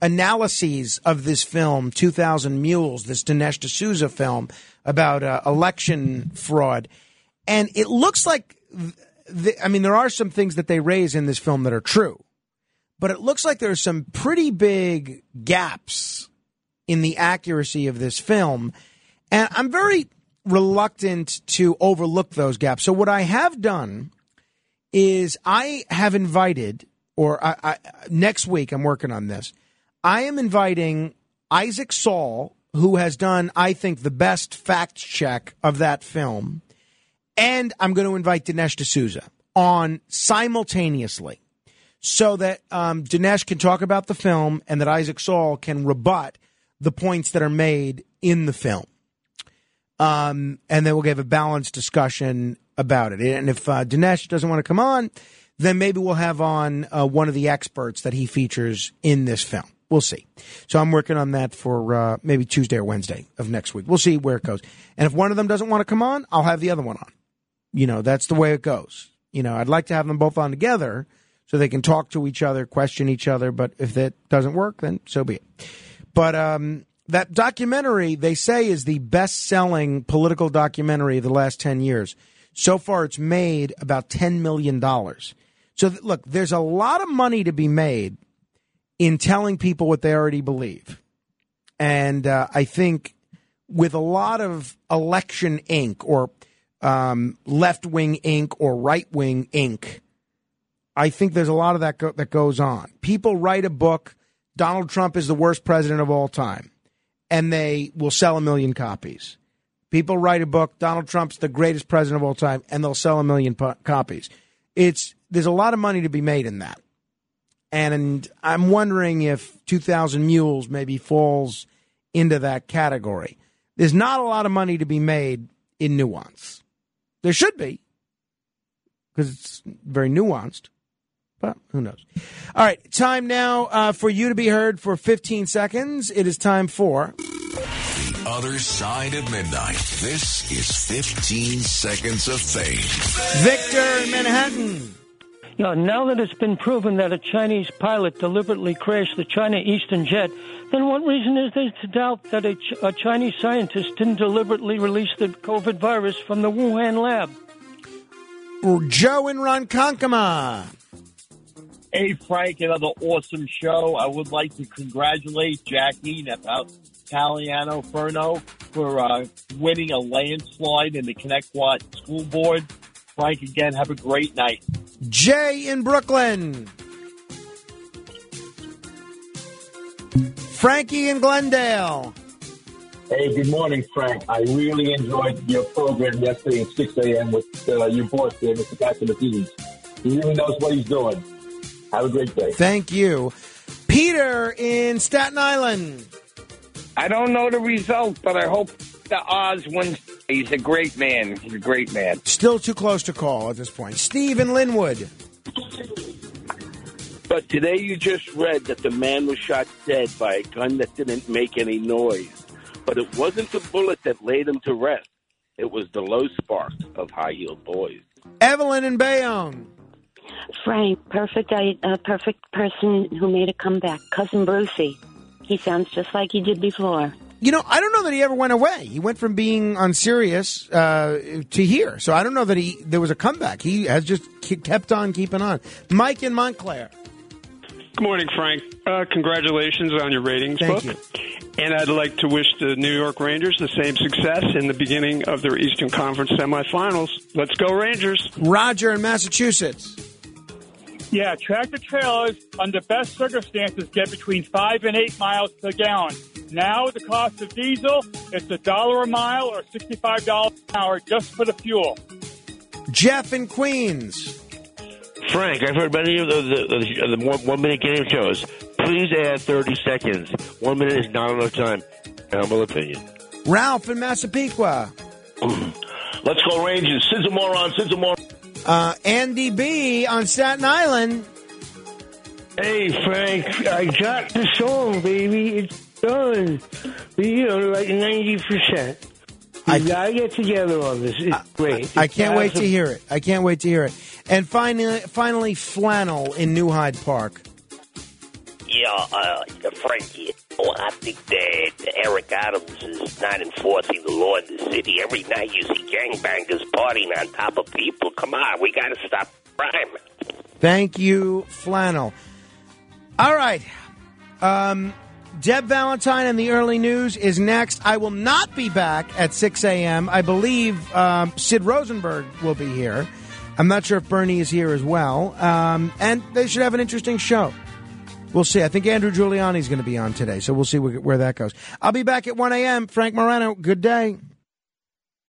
analyses of this film, 2000 Mules, this Dinesh D'Souza film about uh, election fraud. And it looks like, th- th- I mean, there are some things that they raise in this film that are true, but it looks like there's some pretty big gaps in the accuracy of this film. And I'm very reluctant to overlook those gaps. So what I have done is I have invited, or I, I, next week I'm working on this. I am inviting Isaac Saul, who has done, I think, the best fact check of that film, and I'm going to invite Dinesh D'Souza on simultaneously, so that um, Dinesh can talk about the film and that Isaac Saul can rebut the points that are made in the film. Um, and then we'll have a balanced discussion about it. And if uh, Dinesh doesn't want to come on, then maybe we'll have on uh, one of the experts that he features in this film. We'll see. So I'm working on that for uh, maybe Tuesday or Wednesday of next week. We'll see where it goes. And if one of them doesn't want to come on, I'll have the other one on. You know, that's the way it goes. You know, I'd like to have them both on together so they can talk to each other, question each other. But if that doesn't work, then so be it. But um, that documentary, they say, is the best selling political documentary of the last 10 years. So far, it's made about $10 million. So, th- look, there's a lot of money to be made in telling people what they already believe. And uh, I think with a lot of election ink or um, left wing ink or right wing ink, I think there's a lot of that go- that goes on. People write a book, Donald Trump is the worst president of all time, and they will sell a million copies. People write a book, Donald Trump's the greatest president of all time, and they'll sell a million po- copies. It's there's a lot of money to be made in that. And I'm wondering if 2000 Mules maybe falls into that category. There's not a lot of money to be made in nuance. There should be, because it's very nuanced, but who knows? All right, time now uh, for you to be heard for 15 seconds. It is time for. The other side of midnight. This is 15 seconds of fame. Victor in Manhattan. You know, now that it's been proven that a Chinese pilot deliberately crashed the China Eastern jet, then what reason is there to doubt that a, Ch- a Chinese scientist didn't deliberately release the COVID virus from the Wuhan lab? Joe in Ronkonkoma. Hey, Frank, another awesome show. I would like to congratulate Jackie about Taliano Ferno for uh, winning a landslide in the Connecticut School Board. Frank, again, have a great night. Jay in Brooklyn. Frankie in Glendale. Hey, good morning, Frank. I really enjoyed your program yesterday at 6 a.m. with uh, your boss there, Mr. Catsimatidis. He really knows what he's doing. Have a great day. Thank you. Peter in Staten Island. I don't know the result, but I hope the Oz wins. He's a great man. He's a great man. Still too close to call at this point. Steve in Linwood. But today you just read that the man was shot dead by a gun that didn't make any noise. But it wasn't the bullet that laid him to rest. It was the low spark of high heeled boys. Evelyn and Bayonne. Frank, perfect, I, uh, perfect person who made a comeback. Cousin Brucey. He sounds just like he did before. You know, I don't know that he ever went away. He went from being on Sirius uh, to here, so I don't know that he there was a comeback. He has just kept on keeping on. Mike in Montclair. Good morning, Frank. Uh, congratulations on your ratings Thank book. And I'd like to wish the New York Rangers the same success in the beginning of their Eastern Conference semifinals. Let's go, Rangers. Roger in Massachusetts. Yeah, tractor trailers under best circumstances get between five and eight miles per gallon. Now the cost of diesel it's a dollar a mile or sixty-five dollars an hour just for the fuel. Jeff in Queens. Frank, I've heard many of the, the, the, the one, one minute game shows. Please add 30 seconds. One minute is not enough time. in Humble opinion. Ralph in Massapequa. *clears throat* Let's go Rangers. Sid's a moron. Sid's a moron. Uh, Andy B on Staten Island. Hey, Frank, I got the song, baby. It's done. You know, like 90%. You gotta get together on this. It's great. I can't It's wait to hear it. I can't wait to hear it. And finally, finally, flannel in New Hyde Park. Yeah, uh, Frankie. Oh, I think that Eric Adams is not enforcing the law in the city. Every night you see gangbangers partying on top of people. Come on, we got to stop crime. Thank you, flannel. All right. Um, Deb Valentine and the early news is next. I will not be back at 6 a.m. I believe um, Sid Rosenberg will be here. I'm not sure if Bernie is here as well. Um, and they should have an interesting show. We'll see. I think Andrew Giuliani is going to be on today, so we'll see where, where that goes. I'll be back at 1 a.m. Frank Morano, good day.